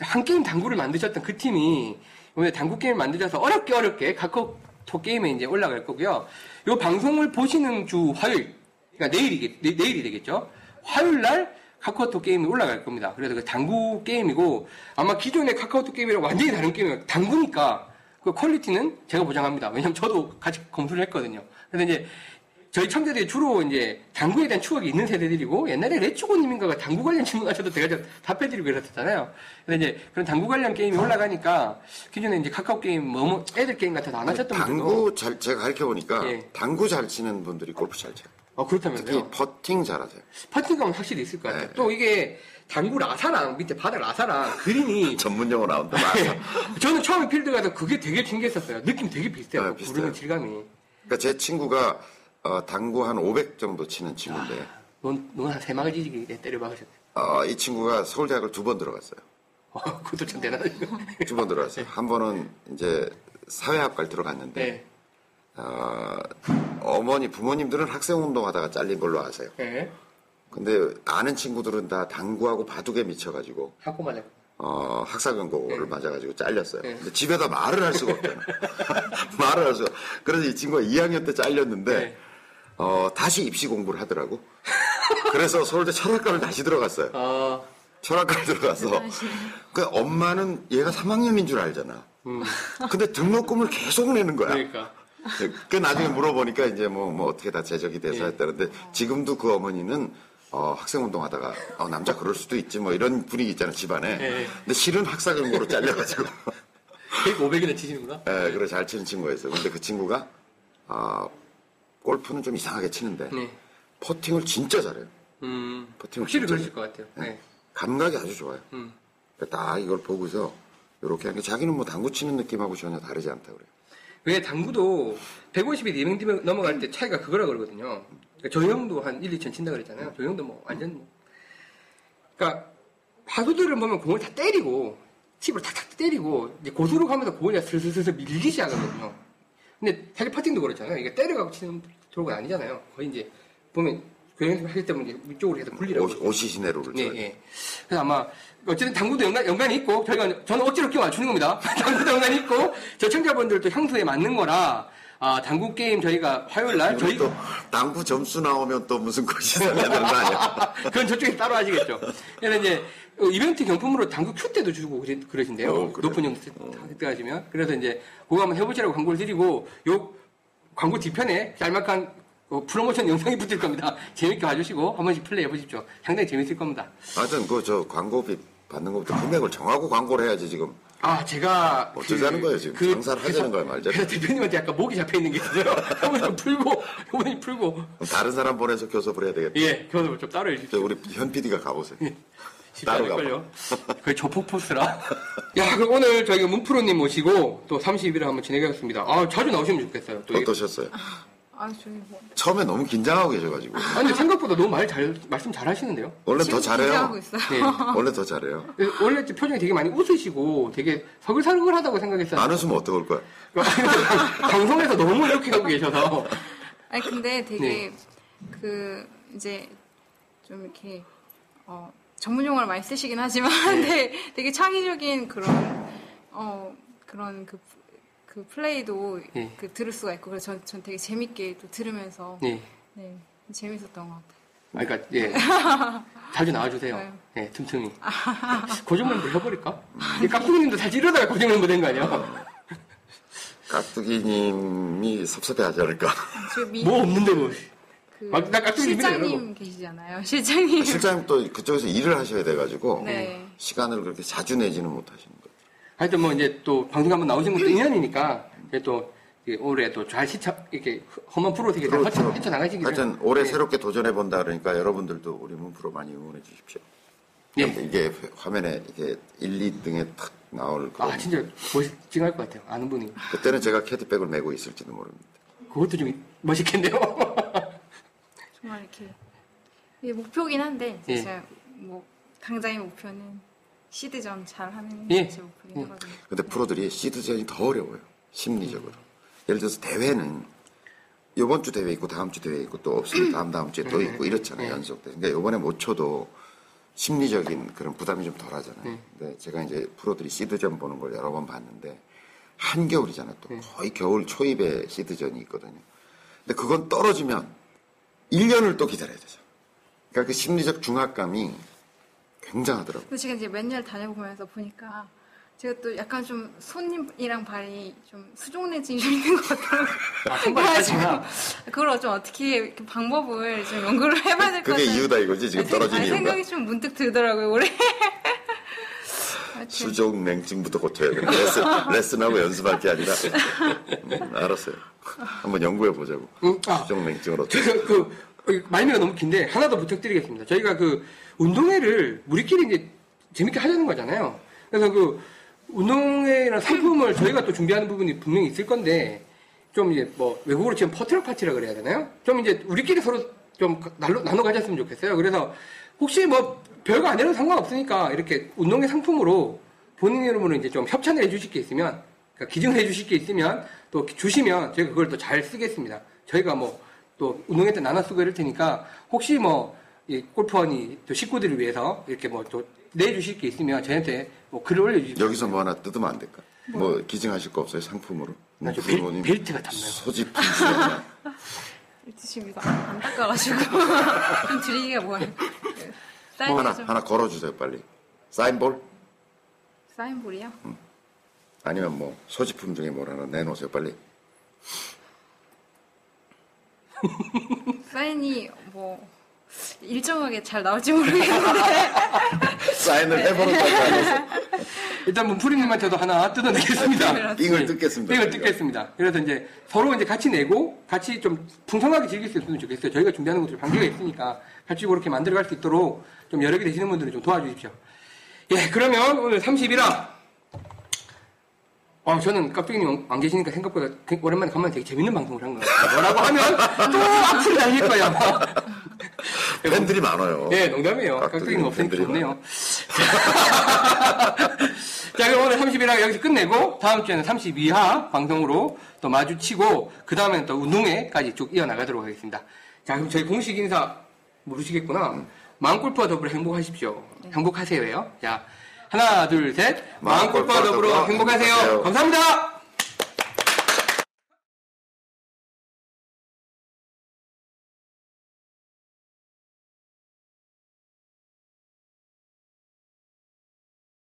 한 게임 당구를 만드셨던 그 팀이 오늘 당구 게임을 만드셔서 어렵게 어렵게 카카오톡 게임에 이제 올라갈 거고요. 요 방송을 보시는 주 화요일, 그러니까 내일이 내, 내일이 되겠죠. 화요일 날 카카오톡 게임이 올라갈 겁니다. 그래서 그 당구 게임이고 아마 기존의 카카오톡 게임이랑 완전히 다른 게임이에요. 당구니까 그 quality는 제가 보장합니다. 왜냐면 저도 같이 검수를 했거든요. 그래서 이제 저희 청자들이 주로 이제 당구에 대한 추억이 있는 세대들이고 옛날에 레츠고님인가가 당구 관련 질문하셔도 제가 좀 답해드리고 그랬었잖아요. 그래서 이제 그런 당구 관련 게임이 올라가니까 기존에 이제 카카오 게임 뭐 애들 게임 같은 거 안 하셨던 분들도 당구 잘 제가 가르쳐 보니까 예. 당구 잘 치는 분들이 골프 잘 쳐요. 어 특히 그렇다면서요. 퍼팅 잘하세요. 퍼팅감은 확실히 있을 것 같아요. 네. 또 이게 당구 라사랑 밑에 바닥 라사랑 그림이 전문 용어 나온다. 맞아. 저는 처음에 필드 가서 그게 되게 신기했었어요. 느낌 되게 비슷해요. 네, 그 비슷해요. 구르는 질감이. 그러니까 제 친구가 어, 당구 한 500 정도 치는 친구인데 넌, 넌한 세 마리 때려 박으셨네. 어, 이 친구가 서울대학을 두 번 들어갔어요. 어, 그것도 참 대단하다. 두번 들어갔어요. 한 번은 이제 사회학과를 들어갔는데 네. 어, 어머니 부모님들은 학생 운동하다가 잘린 걸로 아세요. 네. 근데 아는 친구들은 다 당구하고 바둑에 미쳐가지고 학고 맞아. 어, 학사 경고를 네. 맞아가지고 잘렸어요. 네. 근데 집에다 말을 할 수가 없잖아. 말을 할 수가. 그래서 이 친구가 2학년 때 잘렸는데 네. 어, 다시 입시 공부를 하더라고. 그래서 서울대 철학과를 다시 들어갔어요. 어, 철학과를 들어가서 그 엄마는 얘가 3학년인 줄 알잖아. 근데 등록금을 계속 내는 거야. 음. 그러니까. 그 나중에 물어보니까 이제 뭐, 뭐 어떻게 다 제적이 돼서 예. 했다는데 지금도 그 어머니는 어, 학생 운동하다가 어, 남자 그럴 수도 있지 뭐 이런 분위기 있잖아 집안에. 예. 근데 실은 학사경고로 잘려가지고. 그러니까 500이나 치시는구나. 예, 그래 잘 치는 친구였어요. 근데 그 친구가 아, 골프는 좀 이상하게 치는데 네. 퍼팅을 진짜 잘해요. 음, 퍼팅을 확실히 진짜 그러실 것 같아요. 네. 감각이 아주 좋아요. 음. 그러니까 딱 이걸 보고서 이렇게 하는 게 자기는 뭐 당구 치는 느낌하고 전혀 다르지 않다 그래요. 왜 당구도 150이 200 넘어갈 때 차이가 그거라 그러거든요. 그러니까 저 형도 한 1, 2천 친다 그랬잖아요. 저 형도 뭐 완전 뭐. 그러니까 화수들을 보면 공을 다 때리고 칩으로 탁탁 때리고 이제 고수로 가면서 공을 슬슬슬슬 밀기 시작하거든요. 근데 사실 퍼팅도 그렇잖아요. 이게 때려가고 치는 도로가 아니잖아요. 거의 이제 보면 하실 때면 이제 위쪽으로 해서 분리라고. 오- 오시시네로를 예, 쳐요. 예. 그래서 아마 어쨌든 당구도 연관, 연관이 있고 저희가 저는 억지로 끼워 맞추는 겁니다. 당구도 연관이 있고 저 청자분들도 향수에 맞는 거라 아, 당구 게임 저희가 화요일 날 저희 또 당구 점수 나오면 또 무슨 것이 생겨야 되는 거 아니야? 그건 저쪽에서 따로 하시겠죠. 그래서 이제 어, 이벤트 경품으로 당구 큐 때도 주고 그러- 그러신데요. 어? 높은 영수 때 하시면. 그래서 이제 그거 한번 해보시라고 광고를 드리고 요 광고 뒤편에 짤막한 어, 프로모션 영상이 붙을 겁니다. 재밌게 봐주시고 한 번씩 플레이 해보십시오. 상당히 재밌을 겁니다. 하여튼 그 저 광고비 받는 것부터 금액을 정하고 광고를 해야지 지금. 아, 제가. 어쩌자는 거예요, 지금? 장사를 하자는 거예요, 말자는 그래서 대표님한테 약간 목이 잡혀 있는 게 있어요. 좀 풀고, 한번 풀고. 다른 사람 보내서 교섭을 해야 되겠다. 예, 교섭을 좀 따로 해주십시오. 저 우리 현 PD가 가보세요. 쉽지 따로 않을걸요. 거의 조폭 포스라. 야, 그럼 오늘 저희가 문프로님 모시고 또 30일을 한번 진행하겠습니다. 아, 자주 나오시면 좋겠어요. 또 이- 어떠셨어요? 아 저희 뭐 처음에 너무 긴장하고 계셔가지고. 아, 근데 생각보다 너무 말 잘, 말씀 잘 하시는데요? 원래 더 잘해요. 긴장하고 있어요. 네. 원래 더 잘해요. 원래 표정이 되게 많이 웃으시고 되게 서글서글하다고 생각했었는데. 안 웃으면 어떡할 거야? 방송에서 너무 이렇게 하고 계셔서. 아니 근데 되게 네. 그 이제 좀 이렇게 어, 전문 용어를 많이 쓰시긴 하지만 네. 되게, 되게 창의적인 그런 어 그런 그, 그 플레이도 네. 그 들을 수가 있고 그래서 전, 전 되게 재밌게 또 들으면서 네. 네 재밌었던 것 같아요. 아, 그러니까 예 자주 나와주세요. 네. 예, 틈틈이. 한번 해버릴까? 이 깍두기님도 사실 이러다가 고정을 못한 거 아니야? 깍두기님이 섭섭해하지 않을까? 뭐 없는데 뭐. 그 막- 실장님. 계시잖아요. 실장님. 실장님 또 그쪽에서 일을 하셔야 돼가지고 네. 시간을 그렇게 자주 내지는 못하시는. 하여튼 뭐 이제 또 방송 한번 나오신 것도 인연이니까 또 올해 또 잘 시차 이렇게 험한 프로 되게 잘 헤쳐, 헤쳐 나가시기를. 그렇죠. 하여튼 올해 네. 새롭게 도전해 본다 그러니까 여러분들도 우리 문프로 많이 응원해 주십시오. 예. 이게 화면에 이게 1, 2등에 탁 나올 그런 아 진짜 멋지할 것 같아요. 아는 분이. 그때는 제가 캐디백을 메고 있을지도 모릅니다. 그것도 좀 멋있겠네요. 정말 이렇게 이게 목표긴 한데 예. 진짜 뭐 당장의 목표는 시드전 잘 하는 예. 게제 목표긴 예. 하거든요. 근데 프로들이 시드전이 더 어려워요. 심리적으로. 예를 들어서 대회는 요번 주 대회 있고 다음 주 대회 있고 또 없으면 다음 다음 주에 또 있고 이렇잖아요. 연속돼. 그러니까 요번에 못 쳐도 심리적인 그런 부담이 좀 덜하잖아요. 근데 제가 이제 프로들이 시드전 보는 걸 여러 번 봤는데 한겨울이잖아요. 또 거의 겨울 초입에 시드전이 있거든요. 근데 그건 떨어지면 1년을 또 기다려야 되죠. 그러니까 그 심리적 중압감이 굉장하더라고요. 근데 제가 이제 몇 년 다녀보면서 보니까 제가 또 약간 좀 손이랑 발이 좀 수족내증이 좀 있는 것 같더라고요. 아, 손발까지나. 그걸 좀 어떻게 방법을 좀 연구를 해봐야 될것 그게 같아요. 이유다 이거지 지금 떨어진 이유가. 생각이 좀 문득 들더라고요, 올해. 하여튼 수족 냉증부터 고쳐야 돼. 레슨, 레슨하고 연습할 게 아니라. 음, 알았어요. 한번 연구해 보자고. 음, 아. 수족 냉증을 어떻게. 제가 그 어, 말미가 너무 긴데 하나 더 부탁드리겠습니다. 저희가 그 운동회를 우리끼리 이제 재밌게 하자는 거잖아요. 그래서 그 운동회나 상품을 저희가 또 준비하는 부분이 분명히 있을 건데 좀 이제 뭐 외국어로 치면 퍼트럭 파티라 그래야 되나요? 좀 이제 우리끼리 서로 좀 나눠, 나눠 가졌으면 좋겠어요. 그래서 혹시 뭐 별거 아니라도 상관없으니까 이렇게 운동회 상품으로 본인 이름으로 이제 좀 협찬을 해주실 게 있으면 그러니까 기증을 해주실 게 있으면 또 주시면 저희가 그걸 또 잘 쓰겠습니다. 저희가 뭐 또 운동회 때 나눠 쓰고 이럴 테니까 혹시 뭐 이 골프원이 또 식구들을 위해서 이렇게 뭐 또 내주실 게 있으면 저한테 뭐 글을 올려주십시오. 여기서 뭐 하나 뜯으면 안 될까? 뭐 기증하실 거 없어요? 상품으로? 나저 부모님 벨- 벨트가 탐나요. 소지품 하나. 지금 이거 안, 안 닦아가지고 좀 드리기가 뭐예요. 사인 뭐 하나, 좀 하나 걸어주세요, 빨리. 사인볼? 사인볼이요? 아니면 뭐 소지품 중에 뭘 하나 내놓으세요, 빨리. 사인이 뭐 일정하게 잘 나올지 모르겠는데 사인을 아니어서 일단 문프리님한테도 하나 뜯어내겠습니다. 빙을 뜯겠습니다. 빙을. 뜯겠습니다. 그래서 이제 서로 이제 같이 내고 같이 좀 풍성하게 즐길 수 있으면 좋겠어요. 저희가 준비하는 것들 방식이 있으니까 같이 그렇게 만들어갈 수 있도록 좀 여러 개 되시는 분들은 좀 도와주십시오. 예, 그러면 오늘 31화. 어, 저는 깍두기님 안 계시니까 생각보다 그- 오랜만에 간만에 되게 재밌는 방송을 한 것 같아요. 뭐라고 하면 또 악플 달릴 거야. 팬들이 많아요. 예, 농담이에요. 깍두기는 깍두기는 없으니까 좋네요. 자, 그럼 오늘 31화 여기서 끝내고 다음 주에는 32화 방송으로 또 마주치고 그 다음에는 또 운동회까지 쭉 이어나가도록 하겠습니다. 자, 그럼 저희 공식 인사 모르시겠구나. 마음골프와 더불어 행복하십시오. 행복하세요요. 자, 하나, 둘, 셋. 마음골프와 더불어 행복하세요. 감사합니다.